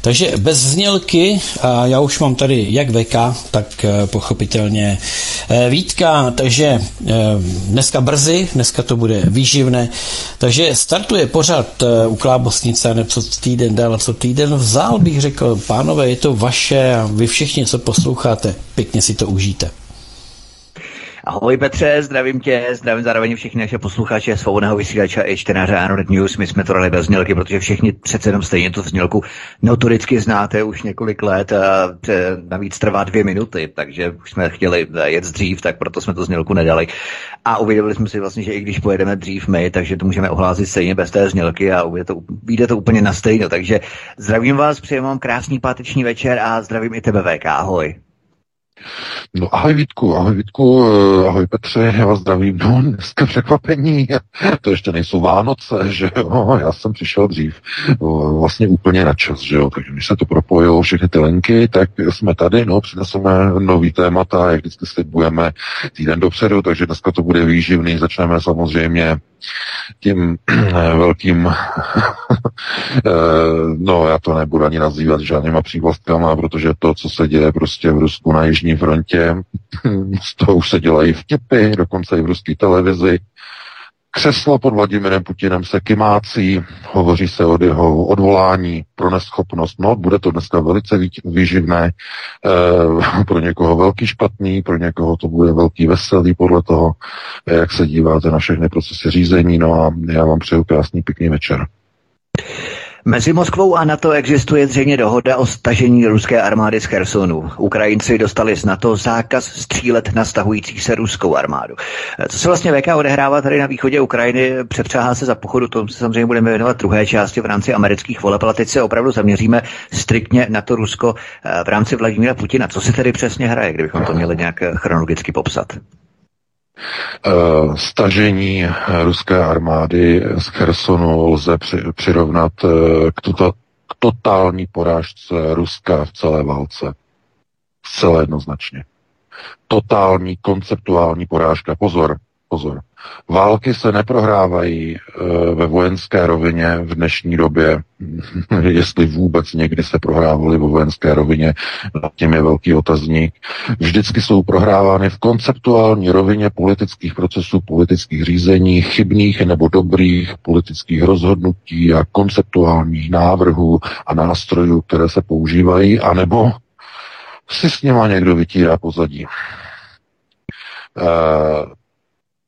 takže bez znělky, a já už mám tady jak VK, tak eh, pochopitelně eh, Vítka, takže eh, dneska brzy, dneska to bude výživné, takže startuje pořád u Klábosnice, nebo co týden dál, co týden vzal, bych řekl, pánové, je to vaše a vy všichni, co posloucháte, pěkně si to užijte. Ahoj Petře, zdravím tě, zdravím zároveň všechny naše posluchače svobodného vysílače i čtenáře Anonet News. My jsme to dali bez znělky, protože všichni přece jenom stejně tu znělku notoricky znáte už několik let a navíc trvá dvě minuty, takže už jsme chtěli jet dřív, tak proto jsme to znělku nedali. A uvědomili jsme si vlastně, že i když pojedeme dřív my, takže to můžeme ohlásit stejně bez té znělky a vyjde to, to úplně na stejno. Takže zdravím vás, přeji vám krásný páteční večer a zdravím i tebe VK. Ahoj. No ahoj Vítku, ahoj Vítku, eh, ahoj Petře, já vás zdravím. No dneska překvapení, to ještě nejsou Vánoce, že jo, já jsem přišel dřív vlastně úplně na čas, že jo, takže když se to propojilo všechny ty linky, tak jsme tady, no přineseme nový témata, jak vždycky slibujeme týden dopředu, takže dneska to bude výživný, začneme samozřejmě tím velkým, eh, no já to nebudu ani nazývat žádnýma přívlastkama, protože to, co se děje prostě v Rusku na Jižní frontě, z toho už se dělají vtipy, dokonce i v ruské televizi, Křeslo pod Vladimirem Putinem se kymácí, hovoří se o jeho odvolání pro neschopnost. No, bude to dneska velice výživné, e, pro někoho velký špatný, pro někoho to bude velký veselý podle toho, jak se díváte na všechny procesy řízení. No a já vám přeju krásný pěkný večer. Mezi Moskvou a NATO existuje zřejmě dohoda o stažení ruské armády z Chersonu. Ukrajinci dostali z NATO zákaz střílet na stahující se ruskou armádu. Co se vlastně VK odehrává tady na východě Ukrajiny, přepřáhá se za pochodu, to se samozřejmě budeme věnovat druhé části v rámci amerických voleb, ale teď se opravdu zaměříme striktně na to Rusko eh, v rámci Vladimíra Putina. Co se tedy přesně hraje, kdybychom to měli nějak chronologicky popsat? Eh, stažení ruské armády z Chersonu lze přirovnat eh, k, tuto, k totální porážce Ruska v celé válce. Zcela jednoznačně. Totální konceptuální porážka. Pozor, pozor. Války se neprohrávají e, ve vojenské rovině v dnešní době, jestli vůbec někdy se prohrávaly ve vojenské rovině, nad tím je velký otazník. Vždycky jsou prohrávány v konceptuální rovině politických procesů, politických řízení, chybných nebo dobrých politických rozhodnutí a konceptuálních návrhů a nástrojů, které se používají, anebo si s něma někdo vytírá pozadí. E,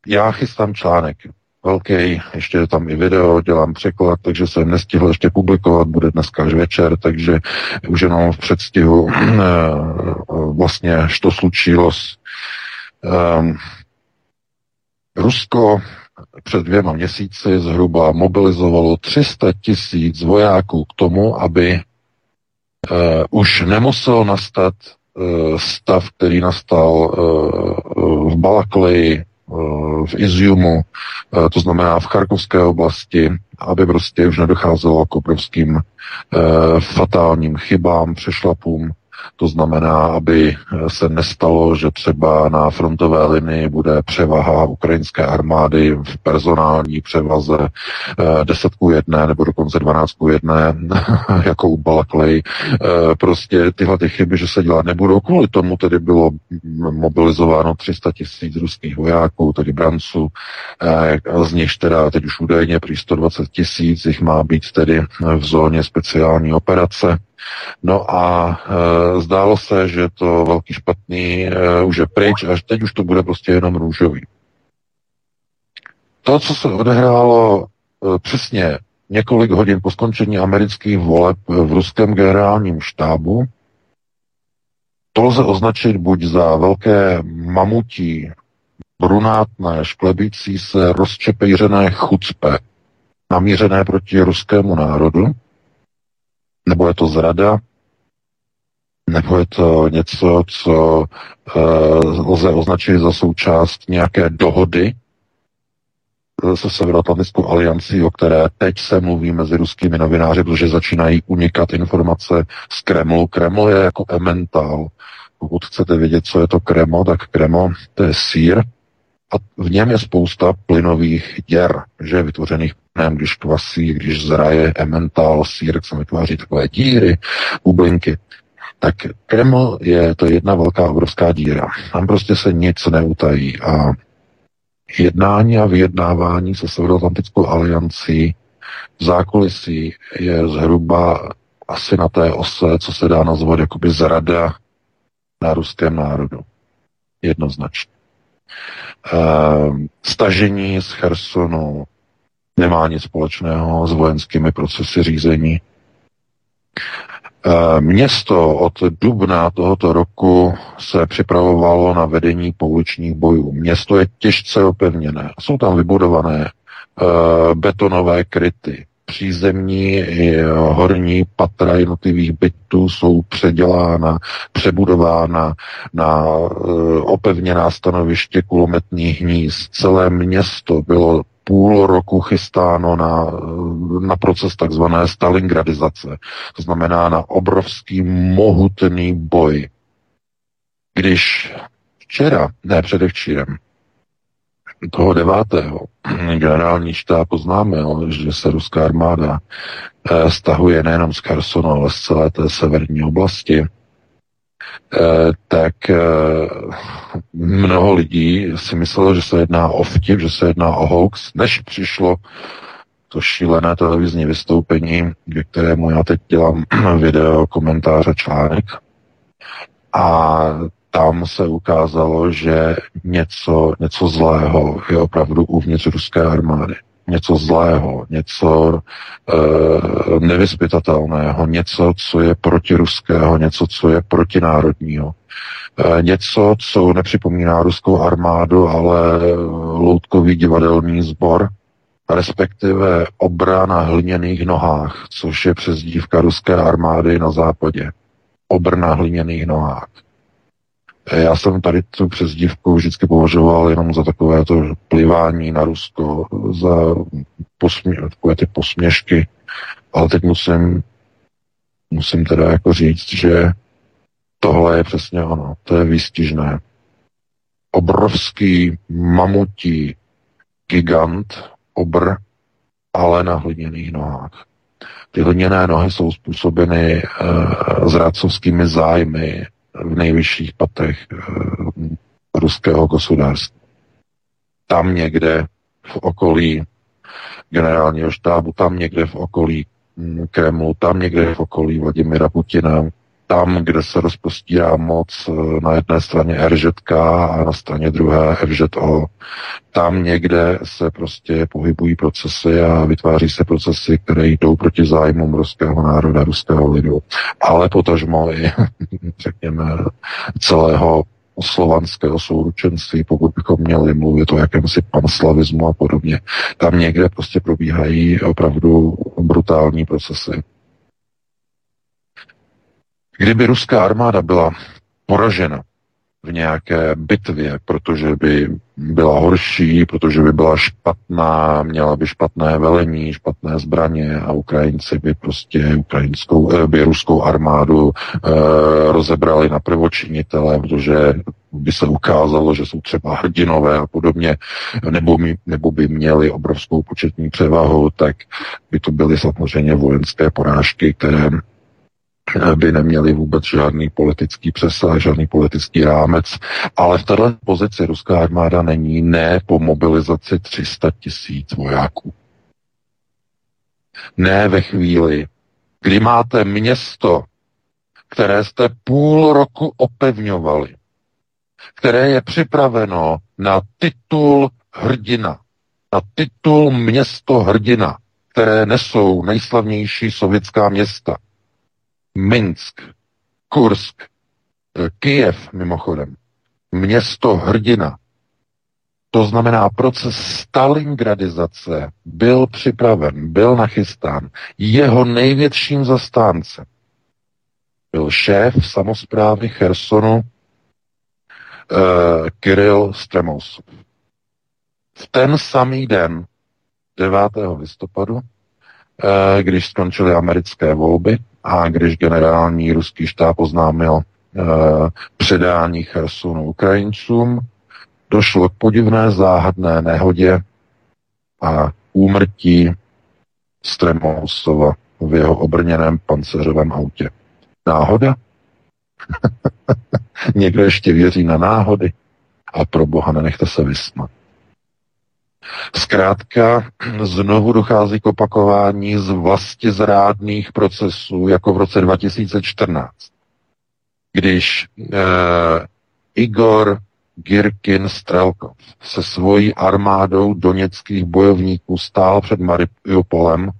já chystám článek. Velký, ještě je tam i video, dělám překlad, takže jsem nestihl ještě publikovat, bude dneska až večer, takže už jenom v předstihu eh, vlastně, to slučilo um, Rusko před dvěma měsíci zhruba mobilizovalo 300 tisíc vojáků k tomu, aby uh, už nemusel nastat uh, stav, který nastal uh, v Balakleji, v Iziumu, eh, to znamená v Charkovské oblasti, aby prostě už nedocházelo k obrovským eh, fatálním chybám, přešlapům to znamená, aby se nestalo, že třeba na frontové linii bude převaha ukrajinské armády v personální převaze 10 ku 1 nebo dokonce 12 ku 1, jako u Balaklej. Eh, prostě tyhle ty chyby, že se dělat nebudou. Kvůli tomu tedy bylo mobilizováno 300 tisíc ruských vojáků, tedy branců, eh, z nich teda teď už údajně prý 120 tisíc, jich má být tedy v zóně speciální operace. No a e, zdálo se, že to velký špatný e, už je pryč, až teď už to bude prostě jenom růžový. To, co se odehrálo e, přesně několik hodin po skončení amerických voleb v ruském generálním štábu, to lze označit buď za velké mamutí, brunátné, šklebící se, rozčepejřené chucpe, namířené proti ruskému národu, nebo je to zrada? Nebo je to něco, co uh, lze označit za součást nějaké dohody se Severoatlantickou aliancí, o které teď se mluví mezi ruskými novináři, protože začínají unikat informace z Kremlu. Kreml je jako ementál. Pokud chcete vědět, co je to Kreml, tak Kreml to je sír a v něm je spousta plynových děr, že vytvořených plynem, když kvasí, když zraje ementál, sír, se vytváří takové díry, bublinky. Tak Kreml je to jedna velká obrovská díra. Tam prostě se nic neutají a jednání a vyjednávání se Severoatlantickou aliancí v zákulisí je zhruba asi na té ose, co se dá nazvat jakoby zrada na ruském národu. Jednoznačně. E, stažení z Chersonu nemá nic společného s vojenskými procesy řízení. Eh, město od dubna tohoto roku se připravovalo na vedení pouličních bojů. Město je těžce opevněné. Jsou tam vybudované uh, betonové kryty. Přízemní i horní patra jednotlivých bytů jsou předělána, přebudována na uh, opevněná stanoviště kulometních hnízd. Celé město bylo půl roku chystáno na, na proces takzvané stalingradizace. To znamená na obrovský mohutný boj. Když včera, ne předevčírem, toho devátého generální štáb oznámil, že se ruská armáda eh, stahuje nejenom z Khersonu, ale z celé té severní oblasti, Eh, tak eh, mnoho lidí si myslelo, že se jedná o vtip, že se jedná o hoax, než přišlo to šílené televizní vystoupení, ke kterému já teď dělám video, komentáře, článek. A tam se ukázalo, že něco, něco zlého je opravdu uvnitř ruské armády něco zlého, něco e, nevyspytatelného, něco, co je protiruského, něco, co je protinárodního. E, něco, co nepřipomíná ruskou armádu, ale loutkový divadelní sbor, respektive obra na hliněných nohách, což je přezdívka ruské armády na západě. Obr na hliněných nohách. Já jsem tady tu přezdívku vždycky považoval jenom za takové to plivání na Rusko, za posmě, takové ty posměšky, ale teď musím, musím teda jako říct, že tohle je přesně ono, to je výstižné. Obrovský mamutí gigant, obr, ale na hliněných nohách. Ty hliněné nohy jsou způsobeny e, zrádcovskými zájmy v nejvyšších patrech e, ruského gospodářství. Tam někde v okolí generálního štábu, tam někde v okolí mm, Kremlu, tam někde v okolí Vladimira Putina, tam, kde se rozpostírá moc e, na jedné straně RŽK a na straně druhé FŽO, tam někde se prostě pohybují procesy a vytváří se procesy, které jdou proti zájmům ruského národa, ruského lidu, ale potažmo i, řekněme, celého slovanského souručenství, pokud bychom měli mluvit o jakémsi panslavismu a podobně. Tam někde prostě probíhají opravdu brutální procesy. Kdyby ruská armáda byla poražena v nějaké bitvě, protože by byla horší, protože by byla špatná, měla by špatné velení, špatné zbraně a Ukrajinci by prostě ukrajinskou, eh, by ruskou armádu e, rozebrali na prvočinitele, protože by se ukázalo, že jsou třeba hrdinové a podobně, nebo, mi, nebo by měli obrovskou početní převahu, tak by to byly samozřejmě vojenské porážky, které by neměli vůbec žádný politický přesah, žádný politický rámec, ale v této pozici ruská armáda není ne po mobilizaci 300 tisíc vojáků. Ne ve chvíli, kdy máte město, které jste půl roku opevňovali, které je připraveno na titul hrdina, na titul město hrdina, které nesou nejslavnější sovětská města – Minsk, Kursk, eh, Kijev mimochodem, město hrdina. To znamená, proces Stalingradizace byl připraven, byl nachystán. Jeho největším zastáncem byl šéf samozprávy Chersonu uh, Kiril Stremosov. V ten samý den 9. listopadu, eh, když skončily americké volby a když generální ruský štáb oznámil eh, předání Chersonu Ukrajincům, došlo k podivné záhadné nehodě a úmrtí Stremousova v jeho obrněném panceřovém autě. Náhoda? Někdo ještě věří na náhody? A pro boha nenechte se vysmat. Zkrátka znovu dochází k opakování z vlasti zrádných procesů, jako v roce 2014, když eh, Igor Girkin Strelkov se svojí armádou doněckých bojovníků stál před Mariupolem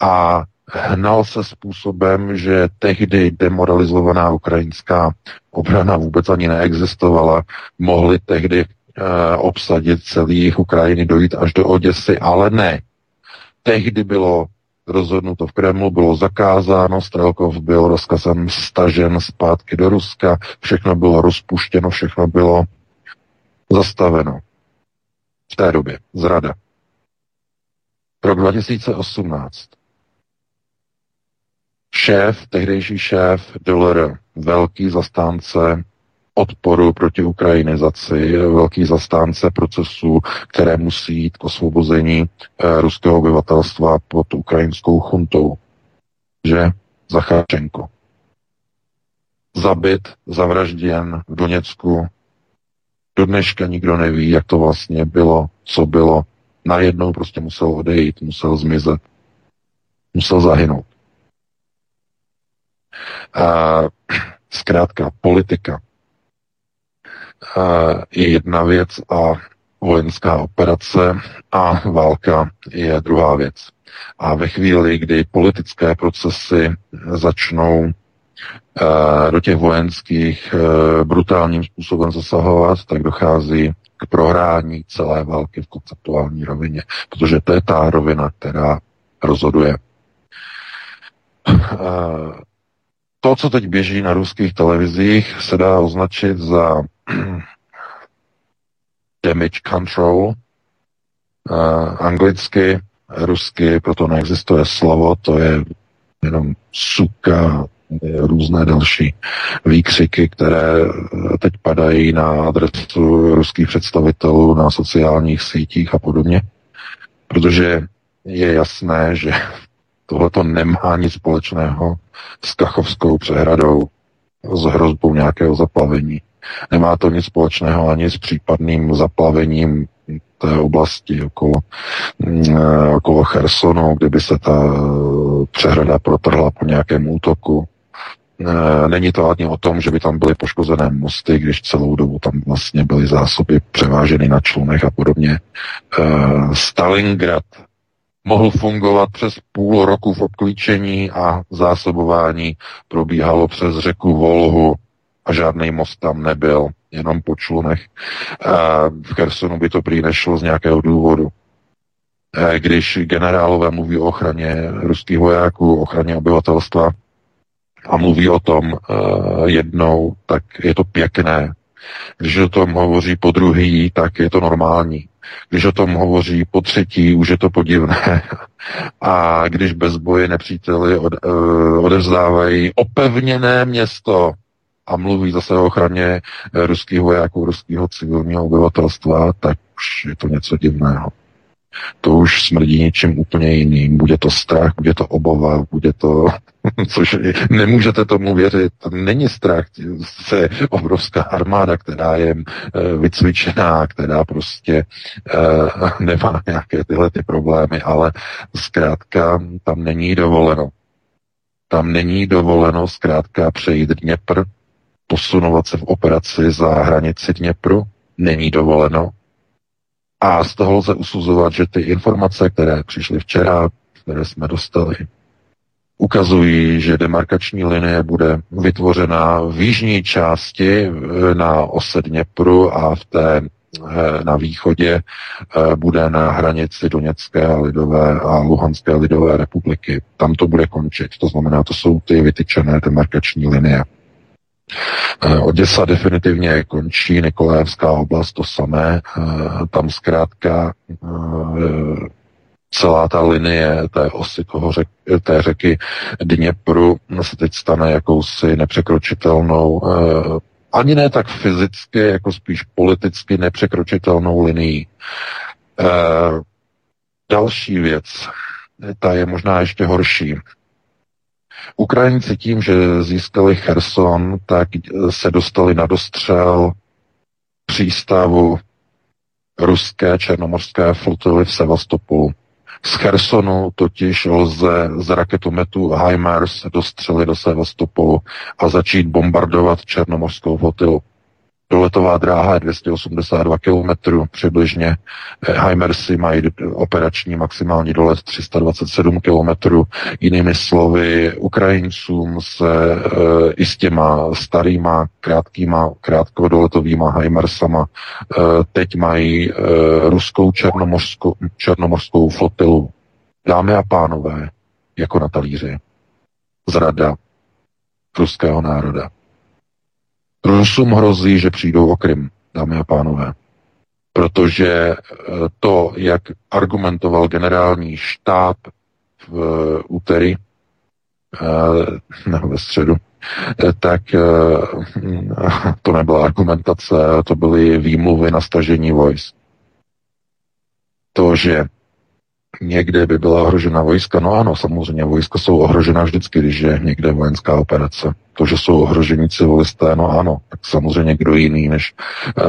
a hnal se způsobem, že tehdy demoralizovaná ukrajinská obrana vůbec ani neexistovala. Mohli tehdy Eh, obsadit celý jich Ukrajiny, dojít až do Oděsy, ale ne. Tehdy bylo rozhodnuto v Kremlu, bylo zakázáno, Strelkov byl rozkazem stažen zpátky do Ruska, všechno bylo rozpuštěno, všechno bylo zastaveno. V té době, zrada. Rok 2018. Šéf, tehdejší šéf Dollar, velký zastánce odporu proti ukrajinizaci, velký zastánce procesů, které musí jít k osvobození eh, ruského obyvatelstva pod ukrajinskou chuntou. Že? Zacháčenko. Zabit, zavražděn v Doněcku. Do dneška nikdo neví, jak to vlastně bylo, co bylo. Najednou prostě musel odejít, musel zmizet. Musel zahynout. A, zkrátka, politika je jedna věc a vojenská operace a válka je druhá věc. A ve chvíli, kdy politické procesy začnou eh, do těch vojenských eh, brutálním způsobem zasahovat, tak dochází k prohrání celé války v konceptuální rovině, protože to je ta rovina, která rozhoduje. Eh, to, co teď běží na ruských televizích, se dá označit za damage control, uh, anglicky, rusky, proto neexistuje slovo, to je jenom suka, různé další výkřiky, které teď padají na adresu ruských představitelů na sociálních sítích a podobně, protože je jasné, že tohle to nemá nic společného s Kachovskou přehradou, s hrozbou nějakého zaplavení. Nemá to nic společného ani s případným zaplavením té oblasti okolo, mm, okolo Chersonu, kdyby se ta přehrada protrhla po nějakém útoku. E, není to ani o tom, že by tam byly poškozené mosty, když celou dobu tam vlastně byly zásoby převáženy na člunech a podobně. Stalingrad mohl fungovat přes půl roku v obklíčení a zásobování probíhalo přes řeku Volhu a žádný most tam nebyl, jenom po člunech. V Chersonu by to prý nešlo z nějakého důvodu. Když generálové mluví o ochraně ruských vojáků, o ochraně obyvatelstva a mluví o tom jednou, tak je to pěkné. Když o tom hovoří po druhý, tak je to normální. Když o tom hovoří po třetí, už je to podivné. A když bez boje nepříteli od, uh, odevzdávají opevněné město a mluví zase o ochraně eh, ruských vojáků, ruského civilního obyvatelstva, tak už je to něco divného to už smrdí něčím úplně jiným. Bude to strach, bude to obava, bude to, což nemůžete tomu věřit. Není strach, se obrovská armáda, která je eh, vycvičená, která prostě uh, nemá nějaké tyhle ty problémy, ale zkrátka tam není dovoleno. Tam není dovoleno zkrátka přejít Dněpr, posunovat se v operaci za hranici Dněpru, není dovoleno, a z toho lze usuzovat, že ty informace, které přišly včera, které jsme dostali, ukazují, že demarkační linie bude vytvořena v jižní části eh, na ose Dněpru a v té eh, na východě eh, bude na hranici Doněcké a Lidové a Luhanské lidové republiky. Tam to bude končit. To znamená, to jsou ty vytyčené demarkační linie. Oděsa definitivně končí, Nikolaevská oblast to samé. Tam zkrátka celá ta linie té osy toho řek, té řeky Dněpru se teď stane jakousi nepřekročitelnou, eh, ani ne tak fyzicky, jako spíš politicky nepřekročitelnou linií. Eh, další věc, ta je možná ještě horší. Ukrajinci tím, že získali Cherson, tak se dostali na dostřel přístavu ruské černomorské flotily v Sevastopolu. Z Chersonu totiž lze z raketometu HIMARS dostřelit do Sevastopolu a začít bombardovat černomorskou flotilu. Doletová dráha je 282 km přibližně. Heimersy mají operační maximální dolet 327 km. Jinými slovy, Ukrajincům se e, i s těma starýma, krátkýma, krátkodoletovýma Heimersama e, teď mají e, ruskou černomorskou, černomorskou flotilu. Dámy a pánové, jako na talíři. Zrada ruského národa. Rusům hrozí, že přijdou o Krym, dámy a pánové. Protože eh, to, jak argumentoval generální štáb v eh, úterý, eh, nebo ve středu, tak to nebyla argumentace, to byly výmluvy na stažení vojsk. To, že někde by byla ohrožena vojska. No ano, samozřejmě vojska jsou ohrožena vždycky, když je někde vojenská operace. To, že jsou ohroženi civilisté, no ano, tak samozřejmě kdo jiný než e,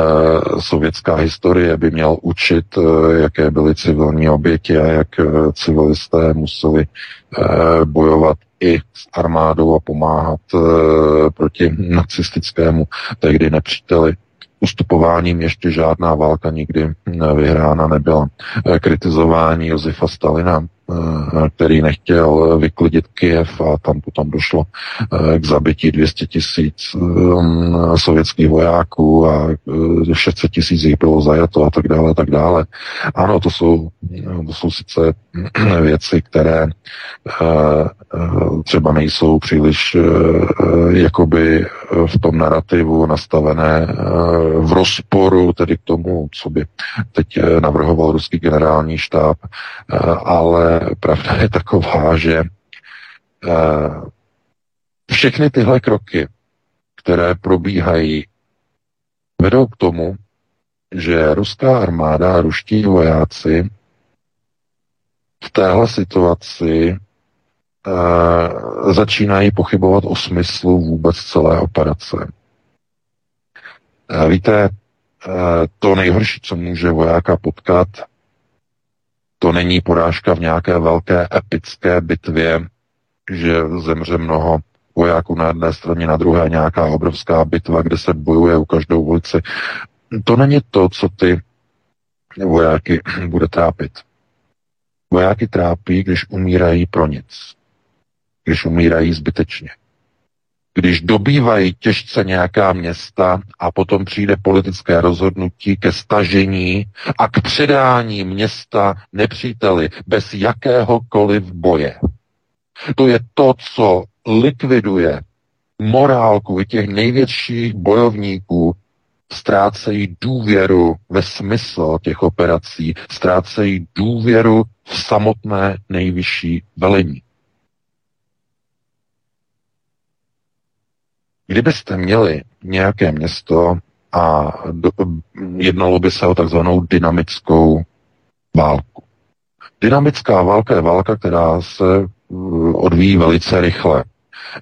sovětská historie by měl učit, e, jaké byly civilní oběti a jak e, civilisté museli e, bojovat i s armádou a pomáhat e, proti nacistickému tehdy nepříteli ustupováním ještě žádná válka nikdy vyhrána nebyla. Kritizování Josefa Stalina Eh, který nechtěl vyklidit Kiev a tam potom došlo eh, k zabití 200 tisíc eh, sovětských vojáků a 600 tisíc jich bylo zajato a tak dále, a tak dále. Ano, to jsou, to jsou sice věci, které třeba nejsou příliš jakoby v tom narrativu nastavené v rozporu tedy k tomu, co by teď navrhoval ruský generální štáb, ale pravda je taková, že eh, všechny tyhle kroky, které probíhají, vedou k tomu, že ruská armáda a ruští vojáci v téhle situaci uh, začínají pochybovat o smyslu vůbec celé operace. Uh, víte, to nejhorší, co může vojáka potkat, to není porážka v nějaké velké epické bitvě, že zemře mnoho vojáků na jedné straně, na druhé nějaká obrovská bitva, kde se bojuje u každou ulici. To není to, co ty vojáky bude trápit. Vojáky trápí, když umírají pro nic. Když umírají zbytečně když dobývají těžce nějaká města a potom přijde politické rozhodnutí ke stažení a k předání města nepříteli bez jakéhokoliv boje. To je to, co likviduje morálku těch největších bojovníků, ztrácejí důvěru ve smysl těch operací, ztrácejí důvěru v samotné nejvyšší velení. Kdybyste měli nějaké město a do, jednalo by se o takzvanou dynamickou válku. Dynamická válka je válka, která se uh, odvíjí velice rychle.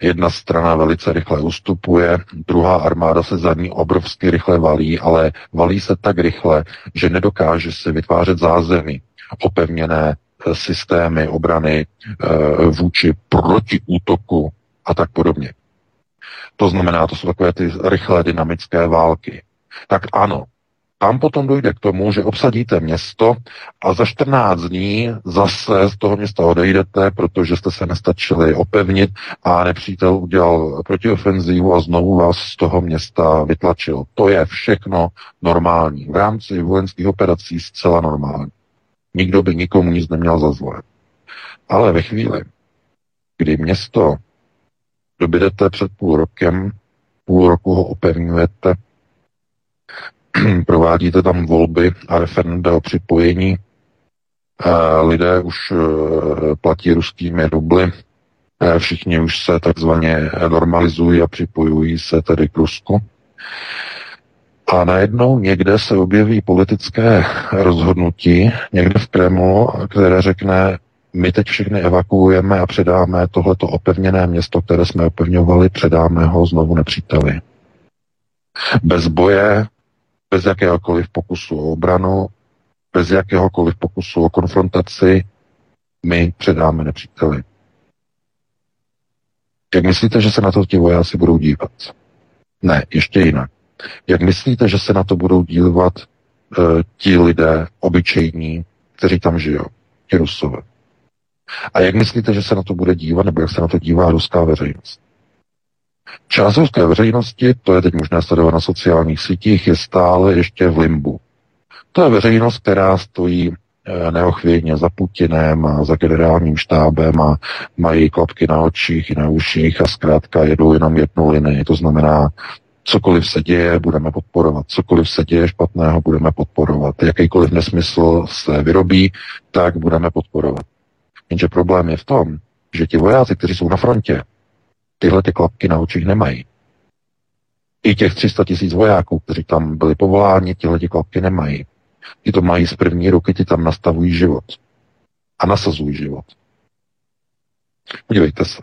Jedna strana velice rychle ustupuje, druhá armáda se za ní obrovsky rychle valí, ale valí se tak rychle, že nedokáže si vytvářet zázemí, opevněné eh, systémy obrany eh, vůči protiútoku a tak podobně. To znamená, to jsou takové ty rychlé dynamické války. Tak ano, tam potom dojde k tomu, že obsadíte město a za 14 dní zase z toho města odejdete, protože jste se nestačili opevnit a nepřítel udělal protiofenzívu a znovu vás z toho města vytlačil. To je všechno normální. V rámci vojenských operací zcela normální. Nikdo by nikomu nic neměl za zlé. Ale ve chvíli, kdy město dobydete před půl rokem, půl roku ho opevňujete, provádíte tam volby a referenda o připojení lidé už platí ruskými rubly, všichni už se takzvaně normalizují a připojují se tedy k Rusku. A najednou někde se objeví politické rozhodnutí, někde v Kremlu, které řekne, my teď všechny evakuujeme a předáme tohleto opevněné město, které jsme opevňovali, předáme ho znovu nepříteli. Bez boje, bez jakéhokoliv pokusu o obranu, bez jakéhokoliv pokusu o konfrontaci, my předáme nepříteli. Jak myslíte, že se na to ti vojáci budou dívat? Ne, ještě jinak. Jak myslíte, že se na to budou dívat uh, ti lidé obyčejní, kteří tam žijou, ti rusové? A jak myslíte, že se na to bude dívat, nebo jak se na to dívá ruská veřejnost? Část ruské veřejnosti, to je teď možné sledovat na sociálních sítích, je stále ještě v limbu. To je veřejnost, která stojí eh, neochvějně za Putinem a za generálním štábem a mají klapky na očích i na uších a zkrátka jedou jenom jednu linii. To znamená, cokoliv se děje, budeme podporovat. Cokoliv se děje špatného, budeme podporovat. Jakýkoliv nesmysl se vyrobí, tak budeme podporovat. Jenže problém je v tom, že ti vojáci, kteří jsou na frontě, tyhle ty klapky na očích nemají. I těch 300 tisíc vojáků, kteří tam byli povoláni, tyhle ty klapky nemají. Ti to mají z první ruky, ti tam nastavují život. A nasazují život. Podívejte se.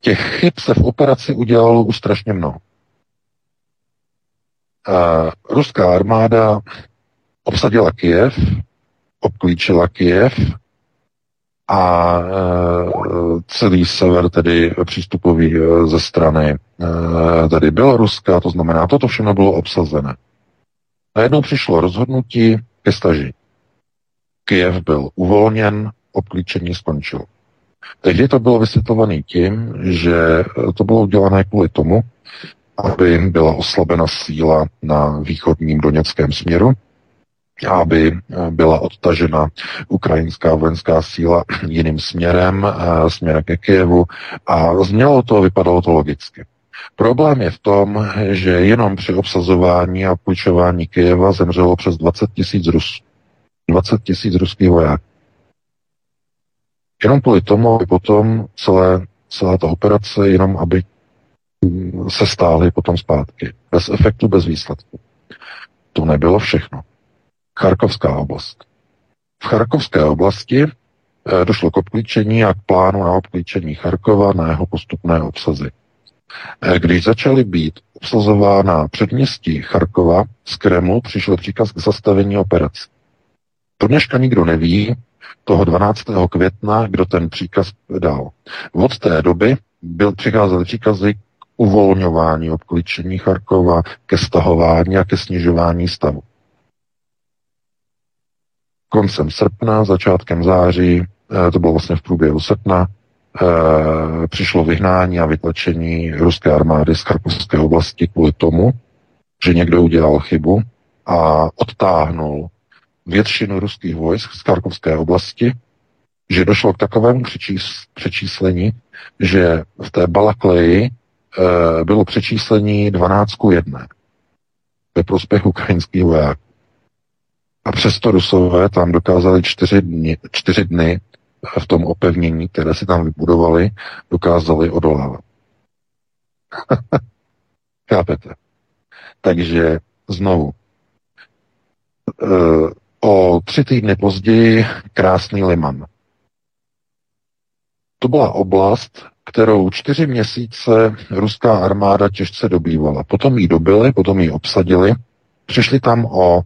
Těch chyb se v operaci udělalo už strašně mnoho. Uh, ruská armáda obsadila Kiev, obklíčila Kiev, a e, celý sever tedy přístupový e, ze strany e, tedy Běloruska, to znamená, toto všechno bylo obsazené. Najednou přišlo rozhodnutí ke staži. Kyjev byl uvolněn, obklíčení skončilo. Tehdy to bylo vysvětlované tím, že to bylo udělané kvůli tomu, aby byla oslabena síla na východním doněckém směru, aby eh, byla odtažena ukrajinská vojenská síla jiným směrem, eh, směrem ke Kijevu a znělo to, vypadalo to logicky. Problém je v tom, že jenom při obsazování a půjčování Kyjeva zemřelo přes 20 tisíc Rusů. 20 tisíc ruských vojáků. Jenom kvůli tomu, aby potom celé, celá ta operace, jenom aby se stály potom zpátky. Bez efektu, bez výsledku. To nebylo všechno. Charkovská oblast. V Charkovské oblasti eh, došlo k obklíčení a k plánu na obklíčení Charkova na jeho postupné obsazy. Eh, když začaly být obsazována předměstí Charkova z Kremlu, přišel příkaz k zastavení operace. To dneška nikdo neví, toho 12. května, kdo ten příkaz dal. Od té doby byl přicházely příkazy k uvolňování obklíčení Charkova, ke stahování a ke snižování stavu koncem srpna, začátkem září, eh, to bylo vlastně v průběhu srpna, eh, přišlo vyhnání a vytlačení ruské armády z Charkovské oblasti kvůli tomu, že někdo udělal chybu a odtáhnul většinu ruských vojsk z Charkovské oblasti, že došlo k takovému přečíslení, že v té Balakleji e, bylo přečíslení 12 k 1 ve prospěch ukrajinských vojáků. A přesto Rusové tam dokázali čtyři dny, čtyři dny v tom opevnění, které si tam vybudovali, dokázali odolávat. Chápete? Takže znovu. E, o tři týdny později krásný Liman. To byla oblast, kterou čtyři měsíce ruská armáda těžce dobývala. Potom ji dobili, potom ji obsadili, přišli tam o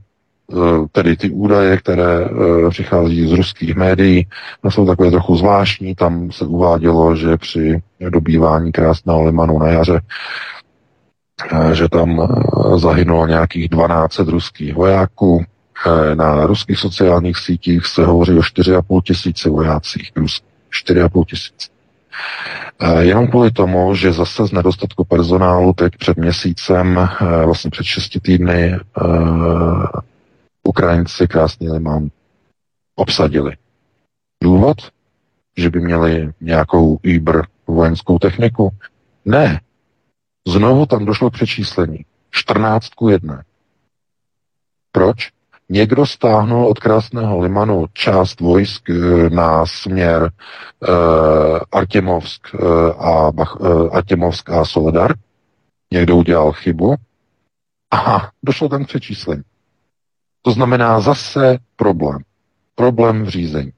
tedy ty údaje, které eh, přichází z ruských médií, jsou takové trochu zvláštní. Tam se uvádělo, že při dobývání krásného limanu na jaře, eh, že tam zahynulo nějakých 12 ruských vojáků. Na ruských sociálních sítích se hovoří o 4,5 tisíci vojácích. 4,5 tisíci. Jenom kvůli tomu, že zase z nedostatku personálu teď před měsícem, vlastně před 6 týdny, Ukrajinci krásný Limán obsadili. Důvod? Že by měli nějakou Uber vojenskou techniku? Ne. Znovu tam došlo k přečíslení. 14 ku 1. Proč? někdo stáhnul od krásného Limanu část vojsk eh, na směr uh, Artemovsk, uh, a, uh, Artemovsk a Soledar, někdo udělal chybu a došlo tam k přečíslení. To znamená zase problém. Problém v řízení.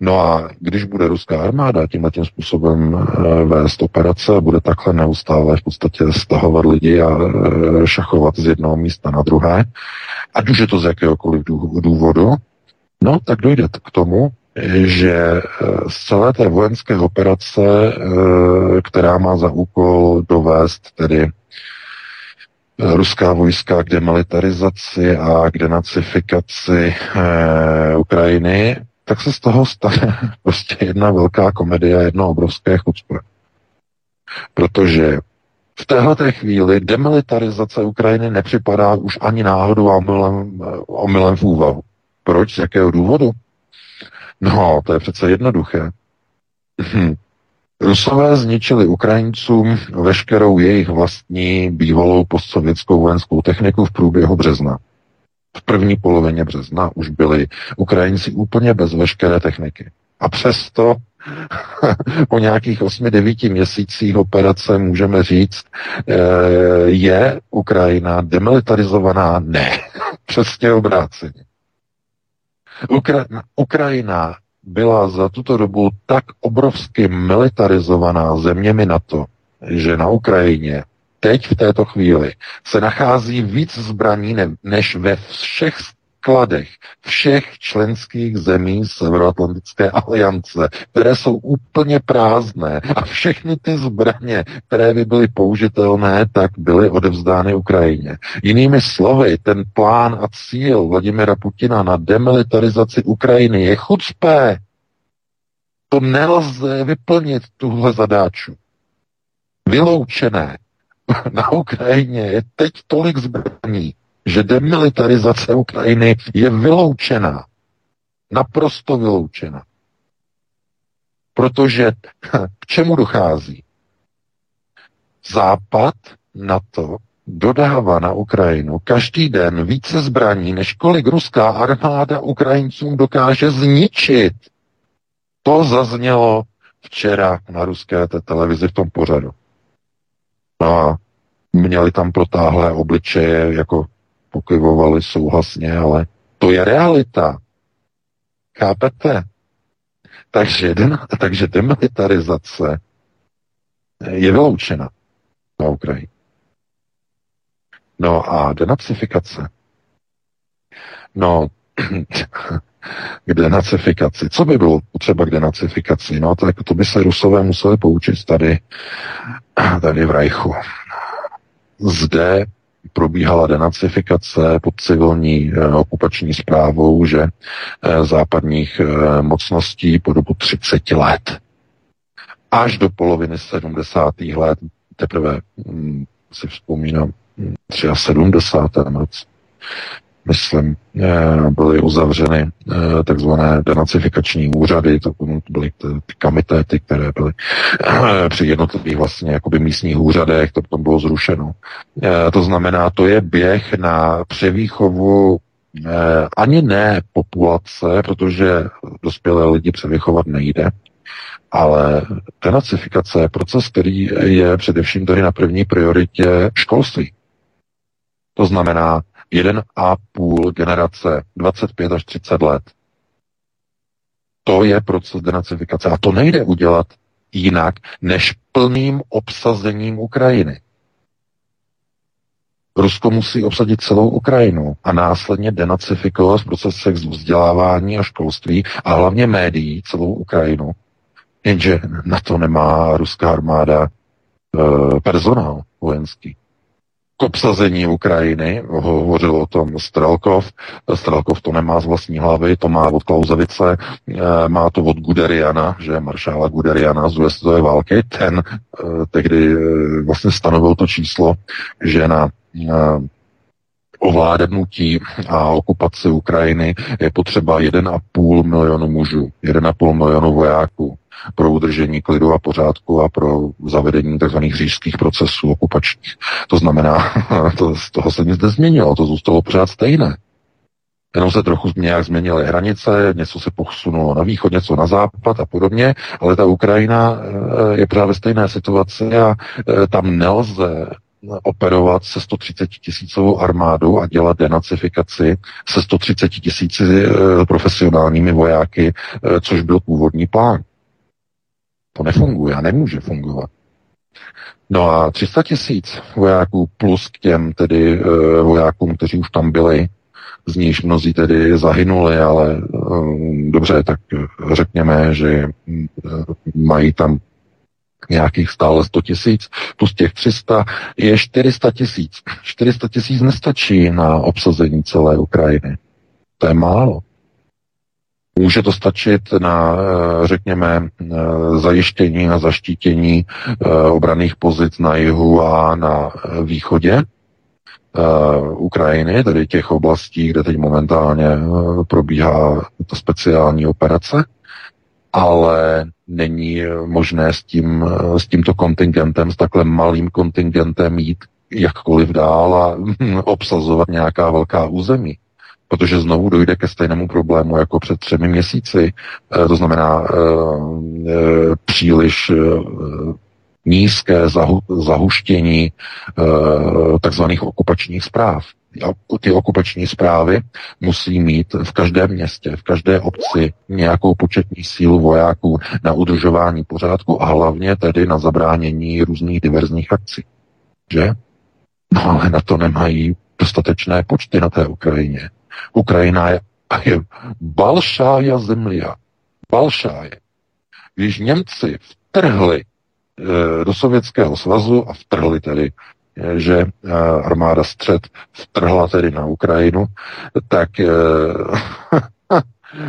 No a když bude ruská armáda tímhle tím způsobem eh, vést operace, bude takhle neustále v podstatě stahovat lidi a eh, šachovat z jednoho místa na druhé, ať už je to z jakéhokoliv důvodu, no tak dojde k tomu, že eh, z celé té vojenské operace, která má za úkol dovést tedy ruská vojska k demilitarizaci a k denacifikaci Ukrajiny, tak se z toho stane prostě jedna velká komedie, jedno obrovské chucpe. Protože v téhle té chvíli demilitarizace Ukrajiny nepřipadá už ani náhodou a omylem, omylem v úvahu. Proč? Z jakého důvodu? No, to je přece jednoduché. Rusové zničili Ukrajincům veškerou jejich vlastní bývalou postsovětskou vojenskou techniku v průběhu března v první polovině března už byli Ukrajinci úplně bez veškeré techniky. A přesto po nějakých 8-9 měsících operace můžeme říct, eh, je Ukrajina demilitarizovaná? Ne. Přesně obráceně. Ukra- Ukrajina byla za tuto dobu tak obrovsky militarizovaná zeměmi NATO, že na Ukrajině teď v této chvíli se nachází víc zbraní ne, než ve všech skladech všech členských zemí Severoatlantické aliance, které jsou úplně prázdné a všechny ty zbraně, které by byly použitelné, tak byly odevzdány Ukrajině. Jinými slovy, ten plán a cíl Vladimira Putina na demilitarizaci Ukrajiny je chucpé. To nelze vyplnit, tuhle zadáču. Vyloučené na Ukrajině je teď tolik zbraní, že demilitarizace Ukrajiny je vyloučená. Naprosto vyloučena. Protože k čemu dochází? Západ na to dodává na Ukrajinu každý den více zbraní, než kolik ruská armáda Ukrajincům dokáže zničit. To zaznělo včera na ruské televizi v tom pořadu. No a měli tam protáhlé obličeje, jako pokyvovali souhlasně, ale to je realita. Chápete? Takže, takže demilitarizace je vyloučena na Ukrajině. No a denacifikace. No, k denacifikaci. Co by bylo potřeba k denacifikaci? No, tak to by se Rusové museli poučit tady, tady v Rajchu. Zde probíhala denacifikace pod civilní eh, okupační zprávou, že eh, západních eh, mocností po dobu 30 let. Až do poloviny 70. let, teprve hm, si vzpomínám, 73. Hm, roce, myslím, eh, byly uzavřeny eh, takzvané denacifikační úřady, to byly ty kamitéty, které byly eh, při jednotlivých vlastně jakoby místních úřadech, to potom bylo zrušeno. To znamená, to je běh na převýchovu ani ne populace, protože dospělé lidi převychovat nejde, ale denacifikace je proces, který je především tady na první prioritě školství. To znamená, jeden a půl generace, 25 až 30 let. To je proces denacifikace. A to nejde udělat jinak, než plným obsazením Ukrajiny. Rusko musí obsadit celou Ukrajinu a následně denacifikovat v procesech vzdělávání a školství a hlavně médií celou Ukrajinu. Jenže na to nemá ruská armáda e, personál vojenský k obsazení Ukrajiny, hovořil o tom Strelkov. Strelkov to nemá z vlastní hlavy, to má od Klauzevice, eh, má to od Guderiana, že maršála Guderiana z druhé světové války. Ten eh, tehdy eh, vlastně stanovil to číslo, že na ovládnutí a okupaci Ukrajiny je potřeba 1,5 milionu mužů, 1,5 milionu vojáků pro udržení klidu a pořádku a pro zavedení tzv. říšských procesů okupačních. To znamená, to, z toho se nic nezměnilo, to zůstalo pořád stejné. Jenom se trochu nějak změnily hranice, něco se posunulo na východ, něco na západ a podobně, ale ta Ukrajina eh, je právě stejné situaci a eh, tam nelze operovat se 130 tisícovou armádou a dělat denacifikaci se 130 tisíci eh, profesionálními vojáky, což byl původní plán. To nefunguje a nemůže fungovat. No a 300 tisíc vojáků plus k těm tedy vojákům, kteří už tam byli, z níž mnozí tedy zahynuli, ale dobře, tak řekněme, že mm, mají tam nějakých stále 100 tisíc, plus těch 300 je 400 tisíc. 400 tisíc nestačí na obsazení celé Ukrajiny. To je málo. Může to stačit na, eh, řekněme, eh, zajištění a zaštítění obraných pozic na jihu a na východě, Ukrajiny, tedy těch oblastí, kde teď momentálně probíhá ta speciální operace, ale není možné s, tím, s tímto kontingentem, s takhle malým kontingentem jít jakkoliv dál a obsazovat nějaká velká území. Protože znovu dojde ke stejnému problému jako před třemi měsíci. To znamená příliš nízké zahu, zahuštění takzvaných okupačních zpráv. Ty okupační zprávy musí mít v každém městě, v každé obci nějakou početní sílu vojáků na udržování pořádku a hlavně tedy na zabránění různých diverzních akcí. Že? No ale na to nemají dostatečné počty na té Ukrajině. Ukrajina je, je balšája zemlia. Balšáje. Když Němci vtrhli Eh, do Sovětského svazu a vtrhli tedy, že eh, armáda střed vtrhla tedy na Ukrajinu, tak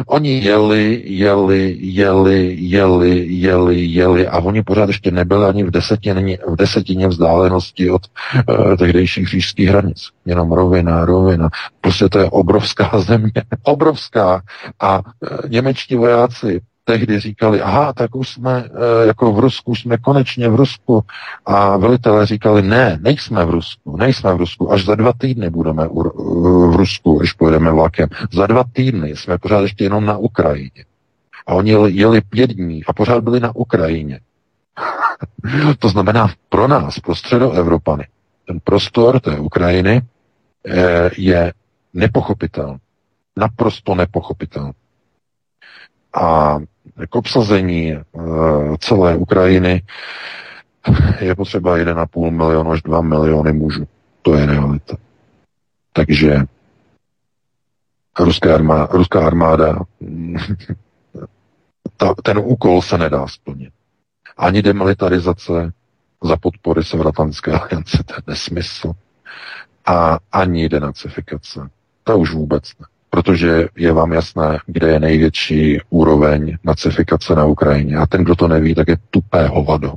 Oni jeli, jeli, jeli, jeli, jeli, jeli a oni pořád ještě nebyli ani v desetině, v desetině vzdálenosti od uh, tehdejších říšských hranic. Jenom rovina, rovina. Prostě to je obrovská země, obrovská. A uh, němečtí vojáci tehdy říkali, aha, tak už jsme e, jako v Rusku, jsme konečně v Rusku. A velitelé říkali, ne, nejsme v Rusku, nejsme v Rusku, až za dva týdny budeme v Rusku, když pojedeme vlakem. Za dva týdny jsme pořád ještě jenom na Ukrajině. A oni jeli, jeli pět dní a pořád byli na Ukrajině. to znamená pro nás, pro středoevropany, ten prostor té Ukrajiny e, je nepochopitelný. Naprosto nepochopitelný. A k obsazení uh, celé Ukrajiny je potřeba 1,5 milionu až 2 miliony mužů. To je realita. Takže ruská armáda, ruská armáda ta, ten úkol se nedá splnit. Ani demilitarizace za podpory Severoatlantické aliance, to je nesmysl. A ani denacifikace. To už vůbec ne protože je vám jasné, kde je největší úroveň nacifikace na Ukrajině. A ten, kdo to neví, tak je tupé hovado.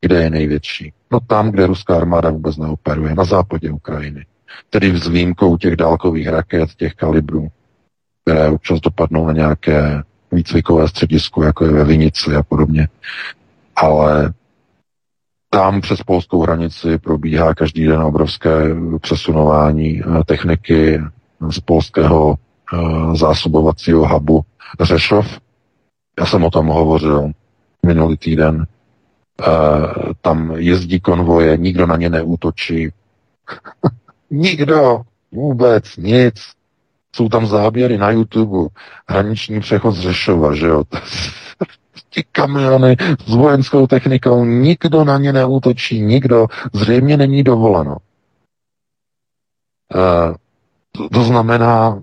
Kde je největší? No tam, kde ruská armáda vůbec neoperuje, na západě Ukrajiny. Tedy s výjimkou těch dálkových raket, těch kalibrů, které občas dopadnou na nějaké výcvikové středisko, jako je ve Vinici a podobně. Ale tam přes polskou hranici probíhá každý den obrovské přesunování eh, techniky, z polského uh, zásobovacího hubu Řešov. Já jsem o tom hovořil minulý týden. Uh, tam jezdí konvoje, nikdo na ně neútočí. nikdo, vůbec nic. Jsou tam záběry na YouTube, hraniční přechod z Řešova, že jo. Ti kamiony s vojenskou technikou, nikdo na ně neútočí, nikdo, zřejmě není dovoleno. Uh, to, znamená,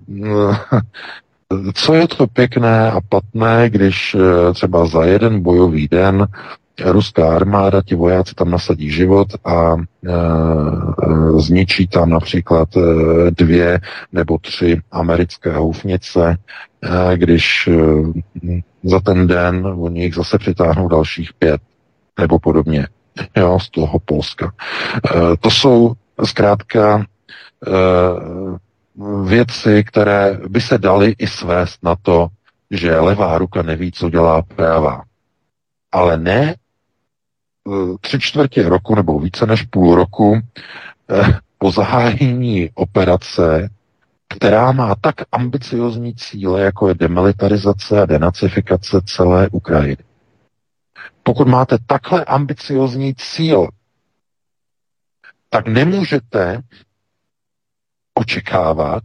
co je to pěkné a platné, když eh, třeba za jeden bojový den ruská armáda, ti vojáci tam nasadí život a e, zničí tam například dvě nebo tři americké houfnice, e, když e, za ten den oni jich zase přitáhnou dalších pět nebo podobně, jo, z toho Polska. E, to jsou zkrátka e, věci, které by se daly i svést na to, že levá ruka neví, co dělá pravá. Ale ne eh, tři čtvrtě roku nebo více než půl roku eh, po zahájení operace která má tak ambiciozní cíle, jako je demilitarizace a denacifikace celé Ukrajiny. Pokud máte takhle ambiciozní cíl, tak nemůžete očekávat,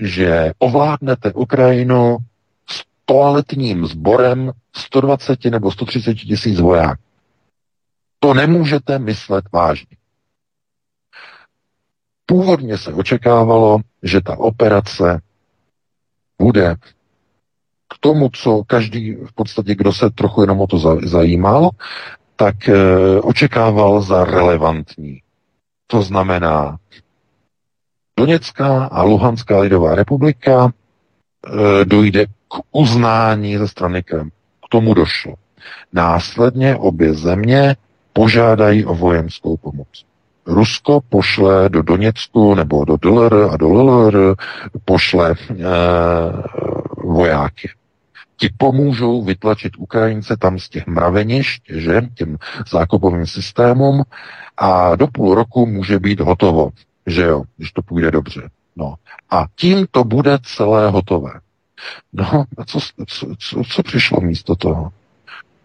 že ovládnete Ukrajinu s toaletním sborem 120 nebo 130 tisíc vojáků. To nemůžete myslet vážně. Původně se očekávalo, že ta operace bude k tomu, co každý v podstatě, kdo se trochu jenom o to zajímal, tak e, očekával za relevantní. To znamená, Doněcká a Luhanská lidová republika e, dojde k uznání ze strany Krem. K tomu došlo. Následně obě země požádají o vojenskou pomoc. Rusko pošle do Doněcku nebo do DLR a do LLR pošle e, vojáky. Ti pomůžou vytlačit Ukrajince tam z těch mravenišť, že, těm zákopovým systémům a do půl roku může být hotovo, že jo, když to půjde dobře. No. A tím to bude celé hotové. No a co, co, co, co přišlo místo toho?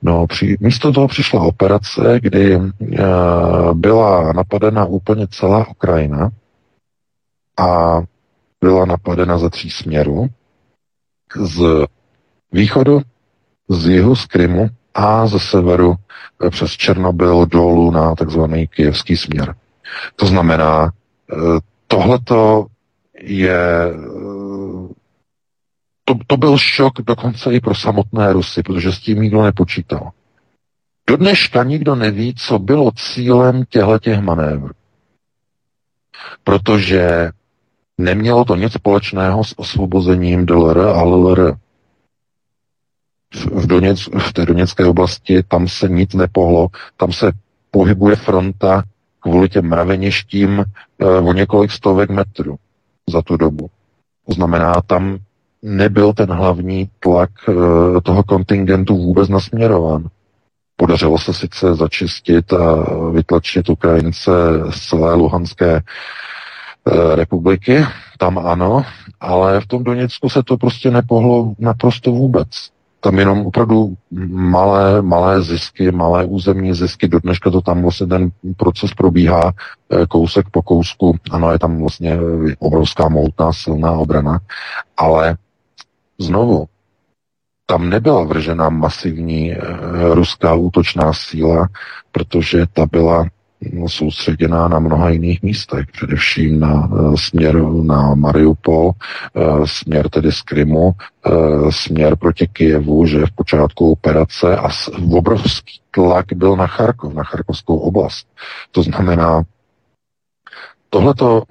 No, při, místo toho přišla operace, kdy e, byla napadena úplně celá Ukrajina a byla napadena ze tří směrů. Z východu, z jihu, z Krymu a ze severu e, přes Černobyl dolů na takzvaný kijevský směr. To znamená, tohleto je to, to byl šok dokonce i pro samotné Rusy, protože s tím nikdo nepočítal. Do dneška nikdo neví, co bylo cílem těchto manévrů. Protože nemělo to nic společného s osvobozením DLR a LLR. V, Doněc, v té doněcké oblasti tam se nic nepohlo, tam se pohybuje fronta kvůli těm mraveništím e, o několik stovek metrů za tu dobu. To znamená, tam nebyl ten hlavní tlak eh, toho kontingentu vůbec nasměrován. Podařilo se sice začistit a vytlačit Ukrajince z celé Luhanské eh, republiky, tam ano, ale v tom Doněcku se to prostě nepohlo naprosto vůbec. Tam jenom opravdu malé, malé zisky, malé územní zisky, do dneška to tam vlastně ten proces probíhá eh, kousek po kousku. Ano, je tam vlastně obrovská moutná silná obrana, ale Znovu, tam nebyla vržena masivní e, ruská útočná síla, protože ta byla soustředěná na mnoha jiných místech, především na e, směr na Mariupol, e, směr tedy z Krymu, e, směr proti Kijevu, že v počátku operace a obrovský tlak byl na Charkov, na Charkovskou oblast. To znamená, tohleto,